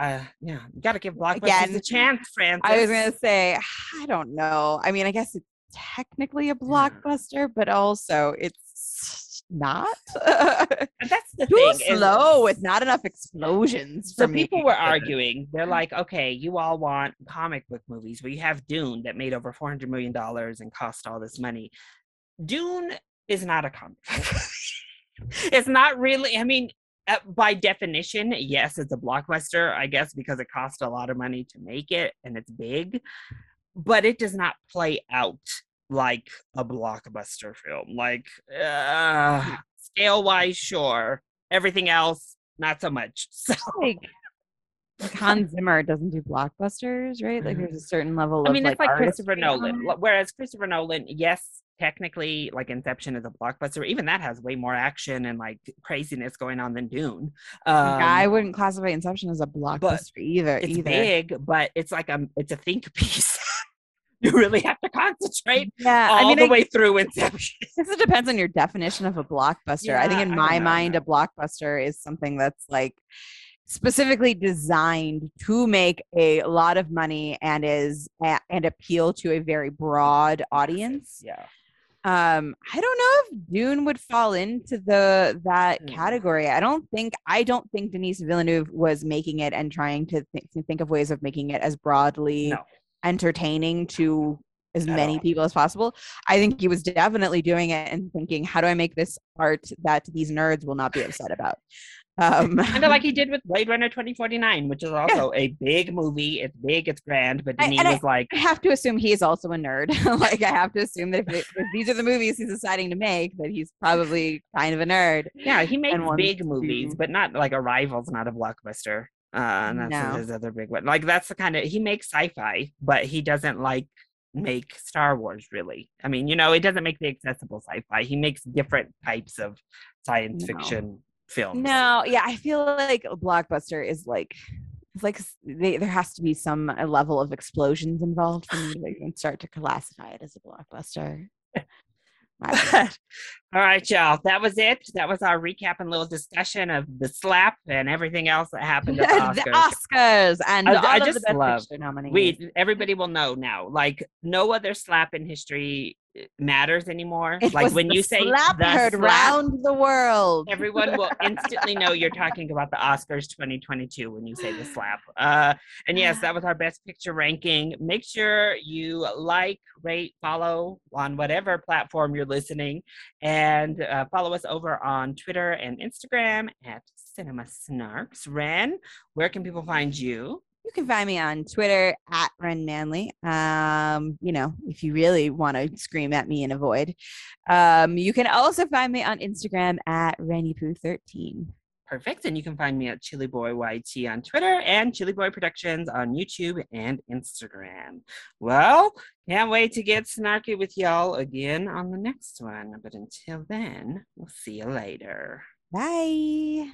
Speaker 1: uh yeah, you gotta give blockbusters
Speaker 2: Again,
Speaker 1: a chance, Francis.
Speaker 2: I was gonna say, I don't know. I mean, I guess it's technically a blockbuster, but also it's not.
Speaker 1: And that's the
Speaker 2: Too
Speaker 1: thing.
Speaker 2: slow with not enough explosions
Speaker 1: So
Speaker 2: me.
Speaker 1: people were arguing. They're like, okay, you all want comic book movies, but you have Dune that made over four hundred million dollars and cost all this money. Dune is not a comic. book. it's not really. I mean, by definition, yes, it's a blockbuster. I guess because it cost a lot of money to make it and it's big, but it does not play out like a blockbuster film. Like uh, scale wise, sure. Everything else, not so much. So
Speaker 2: like, like Hans Zimmer doesn't do blockbusters, right? Like
Speaker 1: Mhm.
Speaker 2: there's a certain level
Speaker 1: I mean, it's like Christopher Nolan. Whereas Christopher Nolan, yes, technically, like Inception is a blockbuster. Even that has way more action and like craziness going on than Dune. Um,
Speaker 2: I wouldn't classify Inception as a blockbuster either.
Speaker 1: it's
Speaker 2: either.
Speaker 1: big, but it's like a it's a think piece. you really have to concentrate
Speaker 2: Yeah,
Speaker 1: all
Speaker 2: I mean,
Speaker 1: the
Speaker 2: I
Speaker 1: way through Inception.
Speaker 2: it depends on your definition of a blockbuster. I think in my mind, a blockbuster is something that's like specifically designed to make a lot of money and is and appeal to a very broad audience.
Speaker 1: Yeah.
Speaker 2: Um, I don't know if Dune would fall into the that
Speaker 1: Hmm.
Speaker 2: category. I don't think I don't think Denis Villeneuve was making it and trying to, th- to think of ways of making it as broadly
Speaker 1: No.
Speaker 2: entertaining to as many people as possible. I think he was definitely doing it and thinking, how do I make this art that these nerds will not be upset about? Um,
Speaker 1: Kind of like he did with Blade Runner 2049, which is also a big movie. It's big, it's grand, but
Speaker 2: I-
Speaker 1: Denis
Speaker 2: and I-
Speaker 1: was like,
Speaker 2: I have to assume he is also a nerd. like I have to assume that if, it, if these are the movies he's deciding to make, that he's probably kind of a nerd.
Speaker 1: Yeah, he makes
Speaker 2: wants
Speaker 1: big movies, but not like Arrival's not a blockbuster. Uh, and that's
Speaker 2: No.
Speaker 1: his other big one. Like that's the kind of he makes sci-fi, but he doesn't like make Star Wars really. I mean, you know, it doesn't make the accessible sci-fi. He makes different types of science
Speaker 2: No.
Speaker 1: fiction films.
Speaker 2: No, yeah, I feel like a blockbuster is like it's like they, there has to be some uh, level of explosions involved for me to even start to classify it as a blockbuster.
Speaker 1: But, all right, y'all. That was it. That was our recap and little discussion of the slap and everything else that happened at the
Speaker 2: the
Speaker 1: Oscars.
Speaker 2: Oscars and
Speaker 1: I-
Speaker 2: all
Speaker 1: I
Speaker 2: of
Speaker 1: just
Speaker 2: the Best
Speaker 1: love-
Speaker 2: nominees.
Speaker 1: we everybody will know now. Like no other slap in history matters anymore.
Speaker 2: It
Speaker 1: like when you say
Speaker 2: slap
Speaker 1: the
Speaker 2: heard
Speaker 1: slap,
Speaker 2: round the world.
Speaker 1: everyone will instantly know you're talking about the Oscars 2022 when you say the slap. Uh, and yes, that was our best picture ranking. Make sure you like, rate, follow on whatever platform you're listening, and uh, follow us over on Twitter and Instagram at Cinema Snarks. Ren, where can people find you?
Speaker 2: You can find me on Twitter at Ren Manley. Um, you know, if you really want to scream at me and avoid. Um, you can also find me on Instagram at RennyPoo13.
Speaker 1: Perfect. And you can find me at Chili Boy YT on Twitter and Chili Boy Productions on YouTube and Instagram. Well, can't wait to get snarky with y'all again on the next one. But until then, we'll see you later.
Speaker 2: Bye.